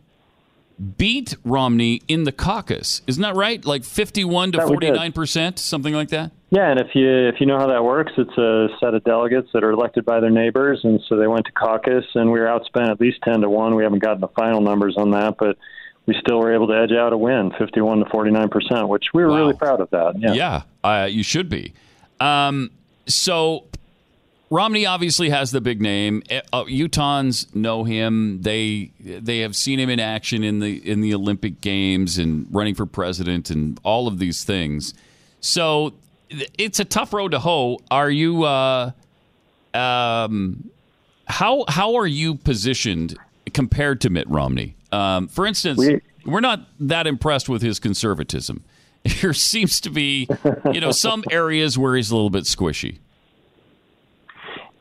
beat Romney in the caucus, isn't that right? Like fifty-one to That we did. forty-nine percent, something like that. Yeah, and if you if you know how that works, it's a set of delegates that are elected by their neighbors, and so they went to caucus, and we were outspent at least ten to one. We haven't gotten the final numbers on that, but we still were able to edge out a win, fifty-one to forty-nine percent, which we were really proud of that. Yeah. Yeah, uh, you should be. Um, so Romney obviously has the big name. Uh, uh, Utahns know him. They they have seen him in action in the in the Olympic Games and running for president and all of these things. So it's a tough road to hoe. Are you? Uh, um, how how are you positioned compared to Mitt Romney? Um, for instance, We- we're not that impressed with his conservatism. There seems to be, you know, some areas where he's a little bit squishy.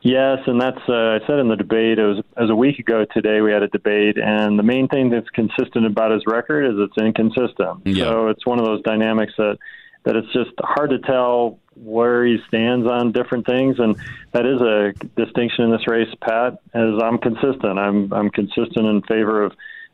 Yes, and that's uh, I said in the debate. It was, was a week ago today. We had a debate, and the main thing that's consistent about his record is it's inconsistent. Yeah. So it's one of those dynamics that that it's just hard to tell where he stands on different things, and that is a distinction in this race. Pat, as I'm consistent. I'm I'm consistent in favor of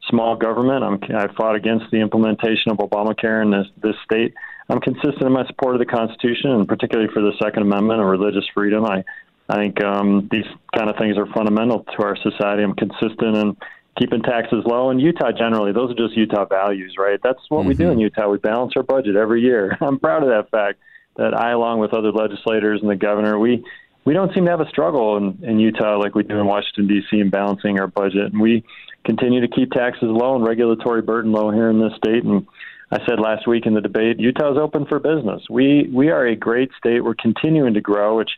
small government. I'm, I fought against the implementation of Obamacare in this, this state. I'm consistent in my support of the Constitution, and particularly for the Second Amendment and religious freedom. I, I think um, these kind of things are fundamental to our society. I'm consistent in keeping taxes low. And Utah generally, those are just Utah values, right? That's what mm-hmm. we do in Utah. We balance our budget every year. I'm proud of that fact that I, along with other legislators and the governor, we we don't seem to have a struggle in, in Utah like we do in Washington D.C. in balancing our budget, and we continue to keep taxes low and regulatory burden low here in this state. And I said last week in the debate, Utah's open for business. We we are a great state. We're continuing to grow, which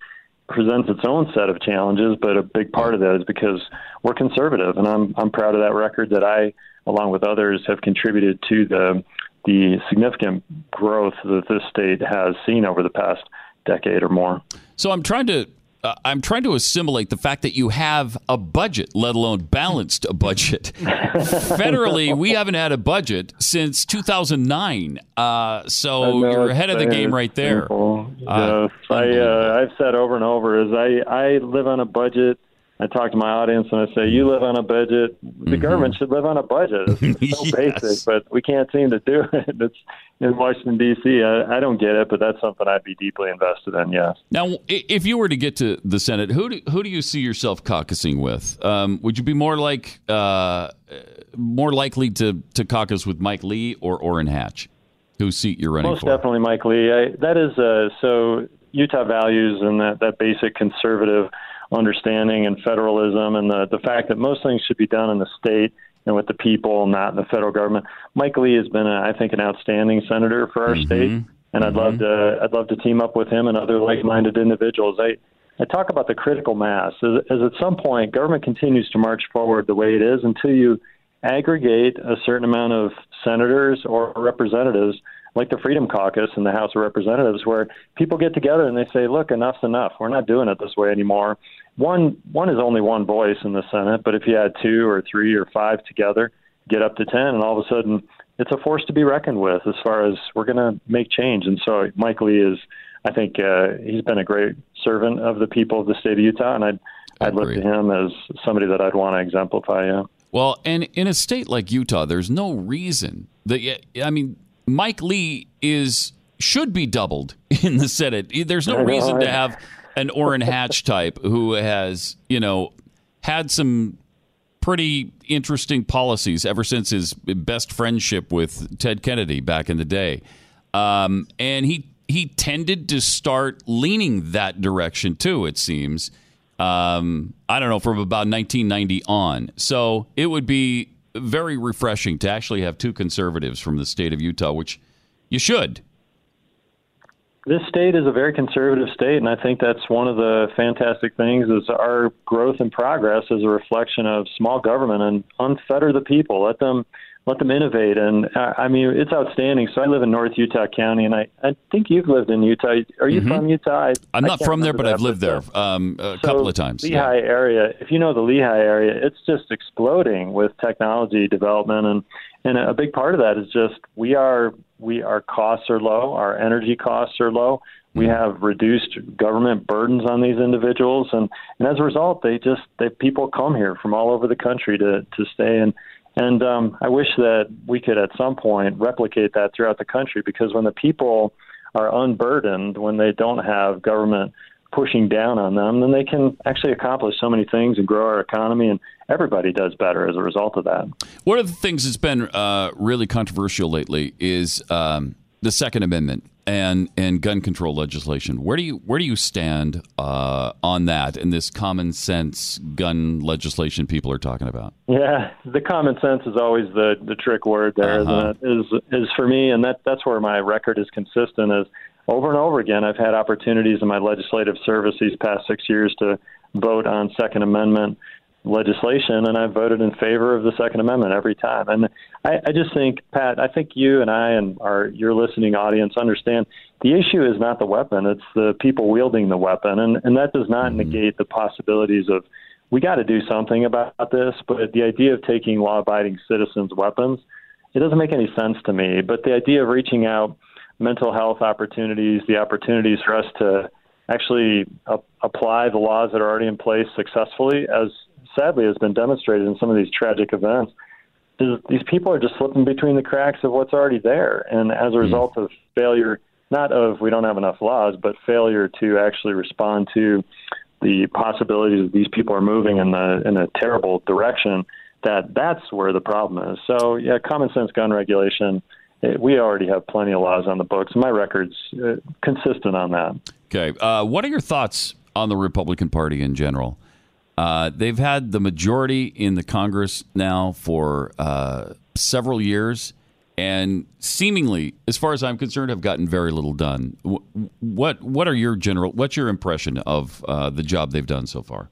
presents its own set of challenges, but a big part of that is because we're conservative, and I'm I'm proud of that record that I, along with others, have contributed to the the significant growth that this state has seen over the past decade or more. So I'm trying to uh, I'm trying to assimilate the fact that you have a budget, let alone balanced a budget. Federally, we haven't had a budget since 2009. Uh, so you're ahead of the game right there. Uh, yes, I, uh, I've said over and over is I, I live on a budget I talk to my audience and I say, "You live on a budget. The mm-hmm. government should live on a budget. It's so yes. basic, but we can't seem to do it. It's in Washington D.C. I, I don't get it, but that's something I'd be deeply invested in. Yes. Now, if you were to get to the Senate, who do, who do you see yourself caucusing with? Um, would you be more like uh, more likely to to caucus with Mike Lee or Orrin Hatch, whose seat you're running Most for? Most definitely Mike Lee. I, that is uh, so Utah values and that that basic conservative understanding and federalism and the, the fact that most things should be done in the state and with the people, not in the federal government. Mike Lee has been, a, I think, an outstanding senator for our mm-hmm. state, and mm-hmm. I'd love to I'd love to team up with him and other like-minded individuals. I I talk about the critical mass as, as at some point government continues to march forward the way it is until you aggregate a certain amount of senators or representatives like the Freedom Caucus in the House of Representatives, where people get together and they say, "Look, enough's enough. We're not doing it this way anymore." One one is only one voice in the Senate, but if you had two or three or five together, get up to ten, and all of a sudden it's a force to be reckoned with as far as we're going to make change. And so Mike Lee is, I think, uh, he's been a great servant of the people of the state of Utah, and I'd I'd look to him as somebody that I'd want to exemplify. Yeah. Well, and in a state like Utah, there's no reason that I mean Mike Lee is should be doubled in the Senate. There's no reason to have an Orrin Hatch type who has, you know, had some pretty interesting policies ever since his best friendship with Ted Kennedy back in the day. Um, and he he tended to start leaning that direction too. It seems. Um, I don't know from about 1990 on. So it would be very refreshing to actually have two conservatives from the state of Utah, which you should. This state is a very conservative state, and I think that's one of the fantastic things is our growth and progress is a reflection of small government and unfetter the people. Let them let them innovate. And uh, I mean, it's outstanding. So I live in North Utah County, and I, I think you've lived in Utah. Are you mm-hmm. from Utah? I, am not from there, but I've lived there um, a so couple of times. Lehi yeah. area. If you know the Lehi area, it's just exploding with technology development, and and a big part of that is just we are we our costs are low, our energy costs are low. We mm-hmm. have reduced government burdens on these individuals, and, and as a result, they just they people come here from all over the country to to stay and and um, I wish that we could at some point replicate that throughout the country because when the people are unburdened, when they don't have government pushing down on them, then they can actually accomplish so many things and grow our economy, and everybody does better as a result of that. One of the things that's been uh, really controversial lately is um, the Second Amendment and and gun control legislation. Where do you where do you stand uh, on that and this common sense gun legislation people are talking about? Yeah, the common sense is always the the trick word there, uh-huh. Is is for me, and that that's where my record is consistent. Is over and over again, I've had opportunities in my legislative service these past six years to vote on Second Amendment legislation, and I voted in favor of the Second Amendment every time. And I, I just think, Pat, I think you and I and our your listening audience understand the issue is not the weapon; it's the people wielding the weapon, and and that does not mm-hmm. negate the possibilities of we got to do something about this. But the idea of taking law-abiding citizens' weapons, it doesn't make any sense to me. But the idea of reaching out mental health opportunities, the opportunities for us to actually uh, apply the laws that are already in place successfully, as sadly has been demonstrated in some of these tragic events. is these people are just slipping between the cracks of what's already there, and as a result of failure, not of we don't have enough laws, but failure to actually respond to the possibilities that these people are moving in the in a terrible direction. That that's where the problem is. So yeah, common sense gun regulation. eh, We already have plenty of laws on the books. My record's uh, consistent on that. Okay. Uh, what are your thoughts on the Republican Party in general? Uh, they've had the majority in the Congress now for uh, several years, and seemingly, as far as I'm concerned, have gotten very little done. What What are your general? What's your impression of uh, the job they've done so far?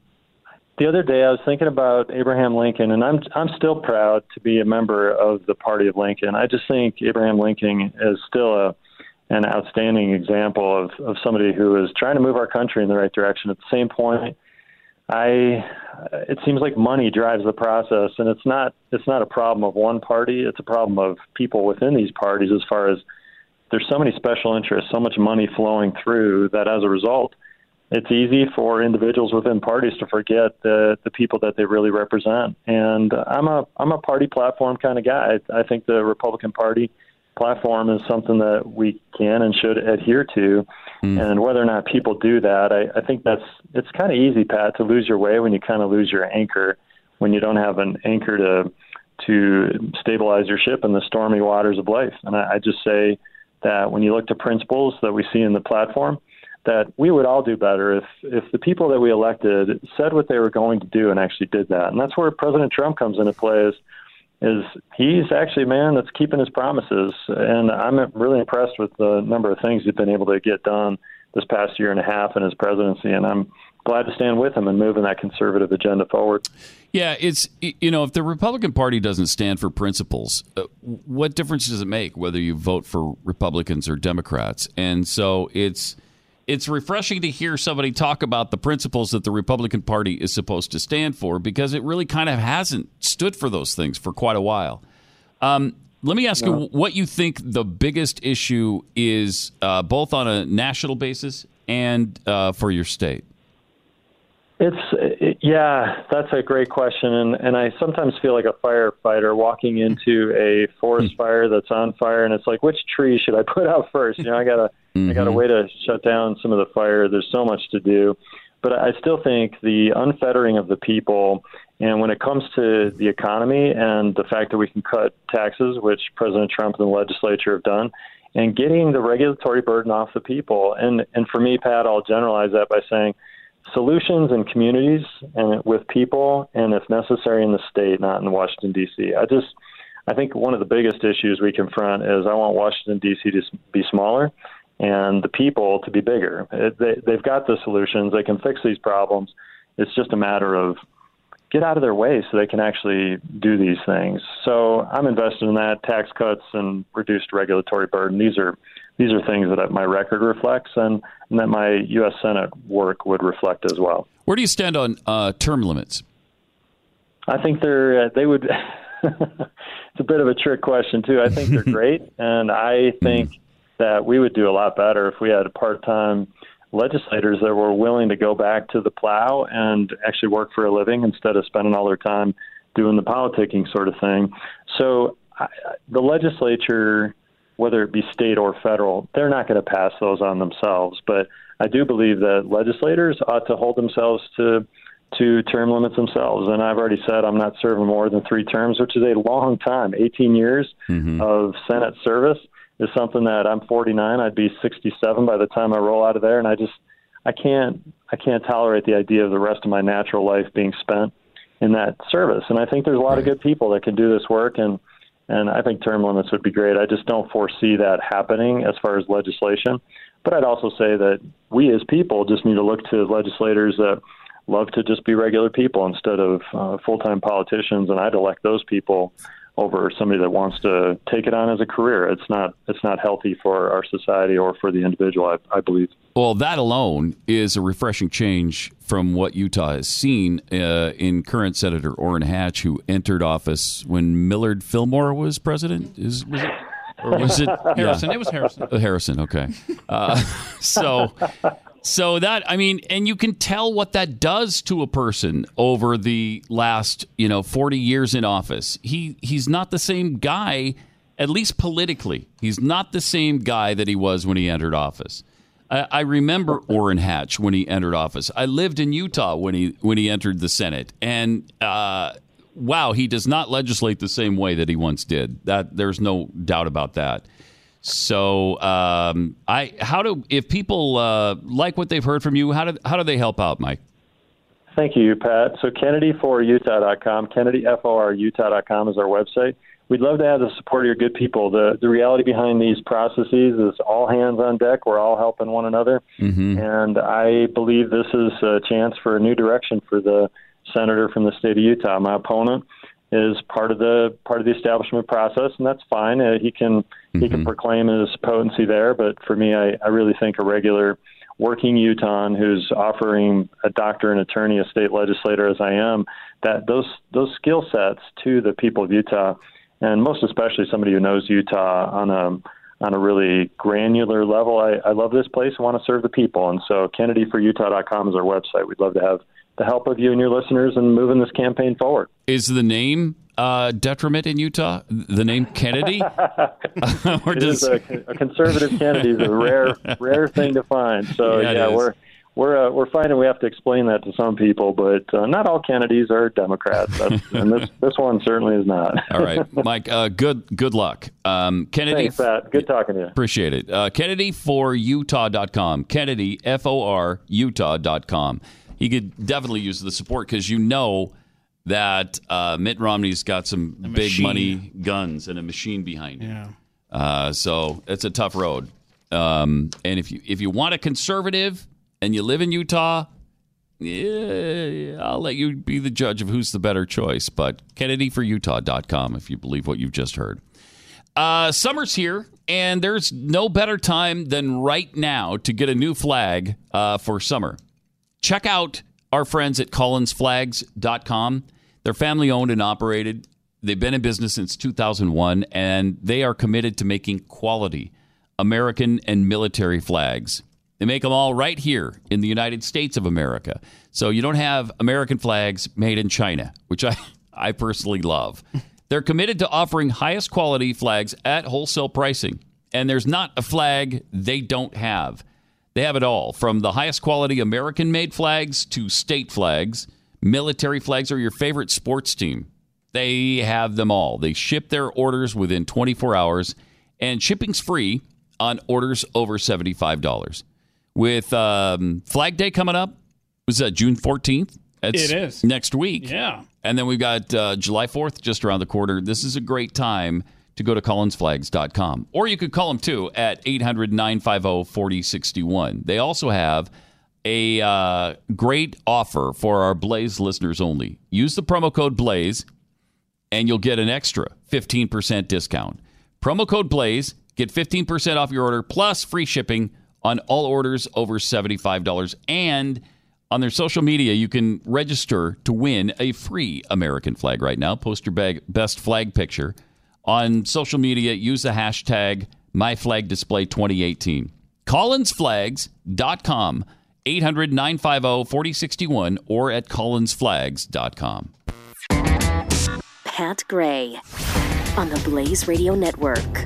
The other day, I was thinking about Abraham Lincoln, and I'm I'm still proud to be a member of the Party of Lincoln. I just think Abraham Lincoln is still a an outstanding example of of somebody who is trying to move our country in the right direction. At the same point, I it seems like money drives the process, and it's not it's not a problem of one party. It's a problem of people within these parties. As far as there's so many special interests, so much money flowing through that as a result, it's easy for individuals within parties to forget the the people that they really represent. And I'm a I'm a party platform kind of guy. I, I think the Republican Party platform is something that we can and should adhere to. Mm. And whether or not people do that, I, I think that's it's kind of easy, Pat, to lose your way when you kind of lose your anchor, when you don't have an anchor to to stabilize your ship in the stormy waters of life. And I, I just say that when you look to principles that we see in the platform, that we would all do better if if the people that we elected said what they were going to do and actually did that. And that's where President Trump comes into play. Is is he's actually a man that's keeping his promises, and I'm really impressed with the number of things he's been able to get done this past year and a half in his presidency, and I'm glad to stand with him and moving that conservative agenda forward. Yeah, it's you know if the Republican Party doesn't stand for principles, uh, what difference does it make whether you vote for Republicans or Democrats? And so it's it's refreshing to hear somebody talk about the principles that the Republican Party is supposed to stand for because it really kind of hasn't stood for those things for quite a while. Um, let me ask you what you think the biggest issue is, uh, both on a national basis and uh, for your state. It's it, yeah, that's a great question, and and I sometimes feel like a firefighter walking into a forest hmm. fire that's on fire, and it's like which tree should I put out first? You know, I gotta I got a way to shut down some of the fire. There's so much to do, but I still think the unfettering of the people, and when it comes to the economy and the fact that we can cut taxes, which President Trump and the legislature have done, and getting the regulatory burden off the people, and and for me, Pat, I'll generalize that by saying solutions in communities and with people, and if necessary, in the state, not in Washington D.C. I just, I think one of the biggest issues we confront is I want Washington D.C. to be smaller and the people to be bigger. It, they, they've got the solutions; they can fix these problems. It's just a matter of get out of their way so they can actually do these things. So I'm invested in that tax cuts and reduced regulatory burden. These are these are things that my record reflects and, and that my U.S. Senate work would reflect as well. Where do you stand on uh, term limits? I think they're uh, they would. it's a bit of a trick question too. I think they're great, and I think that we would do a lot better if we had a part-time legislators that were willing to go back to the plow and actually work for a living instead of spending all their time doing the politicking sort of thing. So I, the legislature, whether it be state or federal, they're not going to pass those on themselves. But I do believe that legislators ought to hold themselves to to term limits themselves. And I've already said I'm not serving more than three terms, which is a long time. 18 years mm-hmm. of Senate service is something that I'm 49. I'd be 67 by the time I roll out of there, and I just I can't I can't tolerate the idea of the rest of my natural life being spent in that service. And I think there's a lot of good people that can do this work, and and I think term limits would be great. I just don't foresee that happening as far as legislation. But I'd also say that we as people just need to look to legislators that love to just be regular people instead of uh, full-time politicians, and I'd elect those people over somebody that wants to take it on as a career. It's not it's not healthy for our society or for the individual. I, I believe. Well, that alone is a refreshing change from what Utah has seen uh, in current Senator Orrin Hatch, who entered office when Millard Fillmore was president. Is was it? Or was it Harrison. It was Harrison. Harrison. Okay. Uh, so, So that I mean, and you can tell what that does to a person over the last you know forty years in office. He he's not the same guy, at least politically. He's not the same guy that he was when he entered office. I, I remember Orrin Hatch when he entered office. I lived in Utah when he when he entered the Senate, and uh, wow, he does not legislate the same way that he once did. That there's no doubt about that. So, um, I how do if people uh, like what they've heard from you, how do how do they help out, Mike? Thank you, Pat. So KennedyForUtah.com, KennedyForUtah.com is our website. We'd love to have the support of your good people. The the reality behind these processes is all hands on deck. We're all helping one another, Mm-hmm. and I believe this is a chance for a new direction for the senator from the state of Utah. My opponent is part of the part of the establishment process, and that's fine. Uh, he can he can proclaim his potency there, but for me, I, I really think a regular working Utah who's offering a doctor and attorney, a state legislator as I am, that those those skill sets to the people of Utah, and most especially somebody who knows Utah on a on a really granular level. I, I love this place. I want to serve the people, and so KennedyForUtah.com is our website. We'd love to have the help of you and your listeners in moving this campaign forward. Is the name uh, detriment in Utah? The name Kennedy? or is a, a conservative Kennedy is a rare rare thing to find. So Yeah, yeah, we're we're uh, we're finding we have to explain that to some people, but uh, not all Kennedys are Democrats, and this this one certainly is not. All right, Mike. Uh, good good luck. Um, Kennedy. Thanks, Pat. Good talking to you. Appreciate it. Uh, Kennedy for Utah.com. Kennedy, F O R, Utah.com. He could definitely use the support because you know that uh, Mitt Romney's got some big machine. money guns and a machine behind him. Yeah. Uh, so it's a tough road. Um, and if you if you want a conservative and you live in Utah, yeah, I'll let you be the judge of who's the better choice. But KennedyForUtah.com if you believe what you've just heard. Uh, summer's here, and there's no better time than right now to get a new flag uh, for summer. Check out our friends at collinsflags.com. They're family owned and operated. They've been in business since 2001, and they are committed to making quality American and military flags. They make them all right here in the United States of America. So you don't have American flags made in China, which I, I personally love. They're committed to offering highest quality flags at wholesale pricing. And there's not a flag they don't have. They have it all from the highest quality American made flags to state flags, military flags, or your favorite sports team. They have them all. They ship their orders within 24 hours, and shipping's free on orders over $75. With um, Flag Day coming up, was that June 14th? It's It is. next week. Yeah. And then we've got uh, July 4th just around the corner. This is a great time to go to collinsflags.com. Or you could call them too at 800 950 4061. They also have a uh, great offer for our Blaze listeners only. Use the promo code Blaze and you'll get an extra 15% discount. Promo code Blaze, get 15% off your order plus free shipping on all orders over $75. And on their social media, you can register to win a free American flag right now. Post your bag, best flag picture on social media. Use the hashtag MyFlagDisplay2018. CollinsFlags.com, 800 950 4061, or at CollinsFlags.com. Pat Gray on the Blaze Radio Network.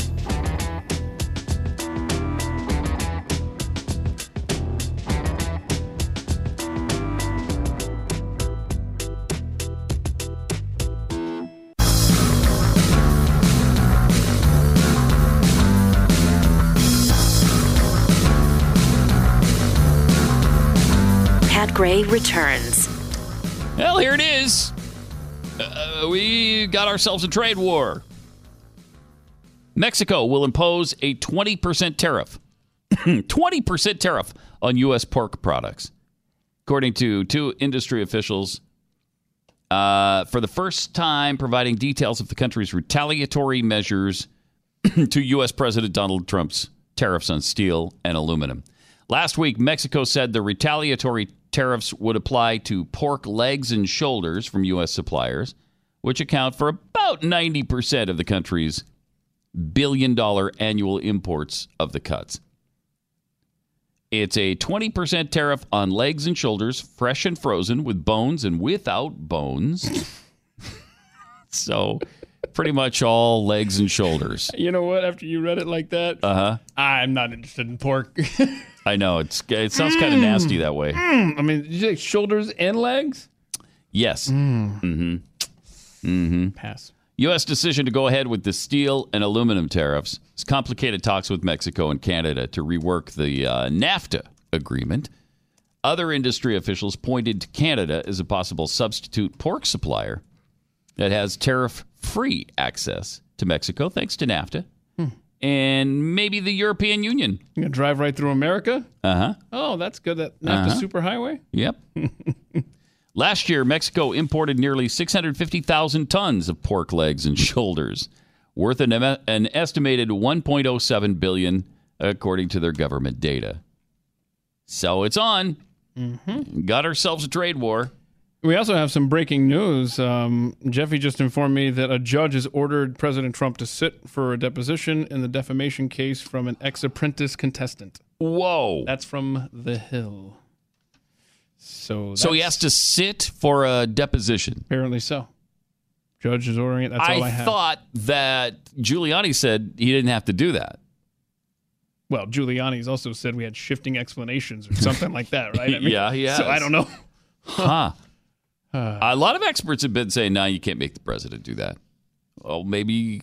Gray returns. Well, here it is. Uh, we got ourselves a trade war. Mexico will impose a 20% tariff. 20% tariff on U.S. pork products. According to two industry officials, uh, for the first time providing details of the country's retaliatory measures to U.S. President Donald Trump's tariffs on steel and aluminum. Last week, Mexico said the retaliatory tariffs would apply to pork legs and shoulders from U.S. suppliers, which account for about 90% of the country's billion dollar annual imports of the cuts. It's a 20% tariff on legs and shoulders, fresh and frozen, with bones and without bones. so, pretty much all legs and shoulders. You know what? After you read it like that, Uh huh. I'm not interested in pork. I know it's it sounds kind of nasty that way. Mm, I mean, did you say shoulders and legs? Yes. Mm. Mm-hmm. Mm-hmm. Pass. U.S. decision to go ahead with the steel and aluminum tariffs. It's complicated talks with Mexico and Canada to rework the uh, NAFTA agreement. Other industry officials pointed to Canada as a possible substitute pork supplier that has tariff free access to Mexico thanks to NAFTA. And maybe the European Union. You gonna drive right through America? Uh huh. Oh, that's good. That not the Uh-huh. superhighway. Yep. Last year, Mexico imported nearly 650,000 tons of pork legs and shoulders, worth an, an estimated 1.07 billion, according to their government data. So it's on. Mm-hmm. Got ourselves a trade war. We also have some breaking news. Um, Jeffy just informed me that a judge has ordered President Trump to sit for a deposition in the defamation case from an ex-apprentice contestant. Whoa! That's from The Hill. So, So he has to sit for a deposition. Apparently so. Judge is ordering it. That's all I I have. thought that Giuliani said he didn't have to do that. Well, Giuliani's also said we had shifting explanations or something like that, right? I mean, yeah, has. So I don't know. Huh. A lot of experts have been saying, no, you can't make the president do that. Well, maybe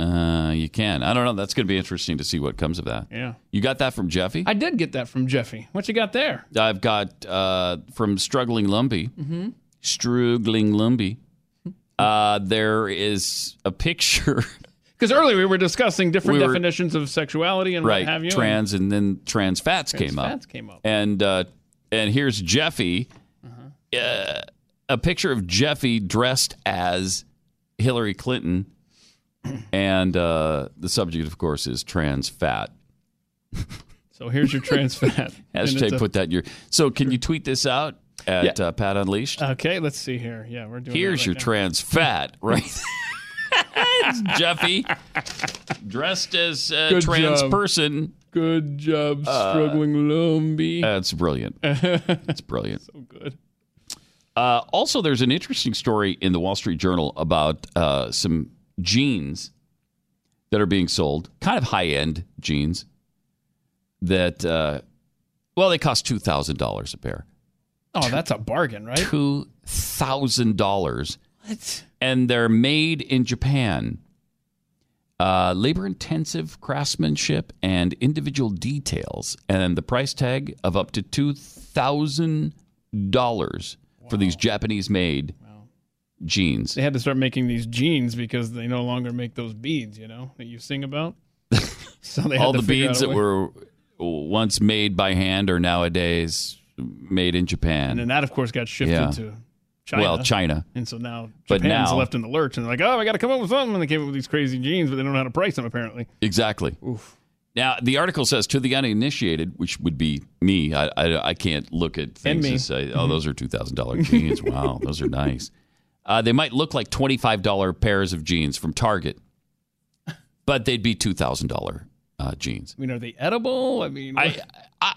uh, you can. I don't know. That's going to be interesting to see what comes of that. Yeah. You got that from Jeffy? I did get that from Jeffy. What you got there? I've got uh, from Struggling Lumpy. Mm-hmm. Struggling Lumpy. Uh, there is a picture. Because earlier we were discussing different We were- definitions of sexuality and right, what have you. trans, and then trans fats Trans came up. fats came up. And uh, and here's Jeffy, uh, a picture of Jeffy dressed as Hillary Clinton, and uh, the subject, of course, is trans fat. So here's your trans fat. Hashtag put that in your. So can you tweet this out at Yeah. uh, Pat Unleashed? Okay, let's see here. Yeah, we're doing. Here's that your now. trans fat, right? it's Jeffy dressed as a Good trans job. person. Good job, Uh, struggling Lumpy. That's brilliant. That's brilliant. so good. Uh, also, there's an interesting story in the Wall Street Journal about uh, some jeans that are being sold, kind of high end jeans that, uh, well, they cost $2,000 a pair. Oh, that's a bargain, right? $2,000. What? And they're made in Japan. Uh, labor intensive craftsmanship and individual details, and the price tag of up to $2,000 for these Japanese made jeans. They had to start making these jeans because they no longer make those beads, you know, that you sing about. So they had All the beads that way. were once made by hand are nowadays made in Japan. And then that, of course, got shifted Yeah. to China. Well, China. And so now But Japan's now- left in the lurch and they're like, oh, I got to come up with something. And they came up with these crazy jeans, but they don't know how to price them, apparently. Exactly. Now, the article says to the uninitiated, which would be me. I, I, I can't look at things me. and say, oh, Mhm. those are $2,000 jeans. wow, those are nice. Uh, they might look like $25 pairs of jeans from Target, but they'd be $2,000 uh, jeans. I mean, are they edible? I mean, I, I,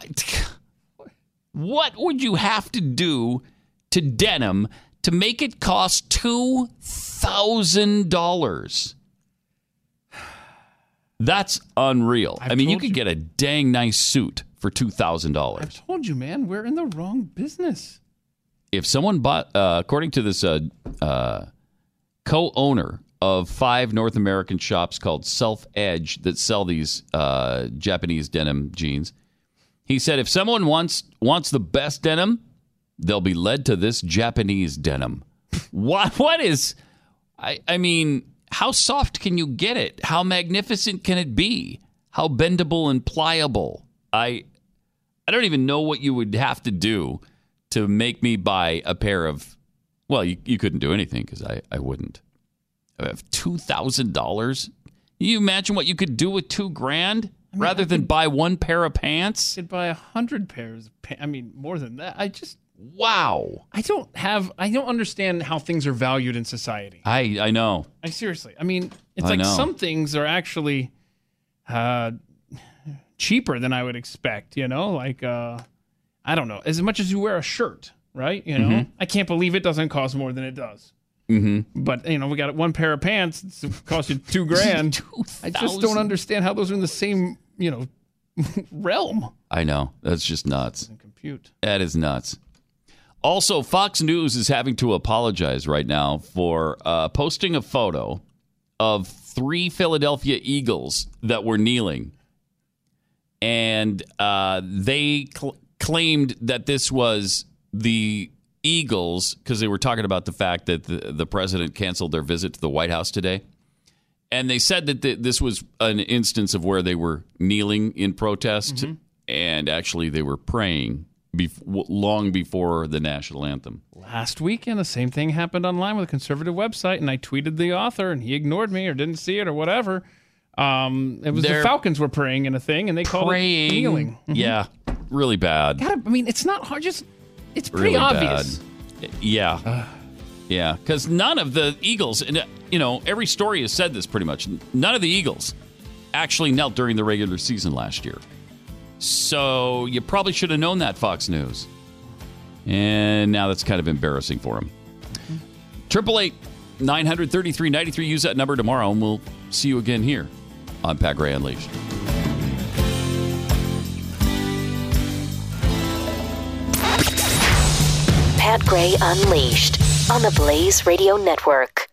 what would you have to do to denim to make it cost $2,000? That's unreal. i mean, you could you. get a dang nice suit for $2,000. I told you, man, we're in the wrong business. If someone bought, uh, according to this uh, uh, co owner of five North American shops called Self Edge that sell these uh, Japanese denim jeans, he said if someone wants wants the best denim, they'll be led to this Japanese denim. what what is I I mean, how soft can you get it? How magnificent can it be? How bendable and pliable? I I don't even know what you would have to do to make me buy a pair of well, you, you couldn't do anything because I, I wouldn't. I have two thousand dollars. You imagine what you could do with two grand rather than buy one pair of pants? Could buy a hundred pairs. Of pa- I mean, more than that. I just wow. I don't have. I don't understand how things are valued in society. I I know. I seriously. I mean, it's I like know. some things are actually uh, cheaper than I would expect. You know, like uh, I don't know, as much as you wear a shirt, right? You know, Mhm. I can't believe it doesn't cost more than it does. Mm-hmm. But you know, we got one pair of pants. It's cost you two grand. I just don't understand how those are in the same you know realm. I know. That's just nuts. Compute. That is nuts. Also, Fox News is having to apologize right now for uh, posting a photo of three Philadelphia Eagles that were kneeling. And uh, they cl- claimed that this was the Eagles because they were talking about the fact that the, the president canceled their visit to the White House today. And they said that th- this was an instance of where they were kneeling in protest, and actually they were praying bef- long before the national anthem. Last weekend, the same thing happened online with a conservative website, and I tweeted the author, and he ignored me or didn't see it or whatever. Um, it was They're the Falcons were praying in a thing, and they called Praying, it kneeling. Mhm. yeah, really bad. Gotta, I mean, it's not hard. Just it's pretty really obvious. bad. Yeah, yeah, because none of the Eagles, and you know, every story has said this pretty much. None of the Eagles actually knelt during the regular season last year. So you probably should have known that, Fox News. And now that's kind of embarrassing for him. Triple eight nine hundred thirty three ninety three. Use that number tomorrow, and we'll see you again here on Pat Gray Unleashed. Pat Gray Unleashed on the Blaze Radio Network.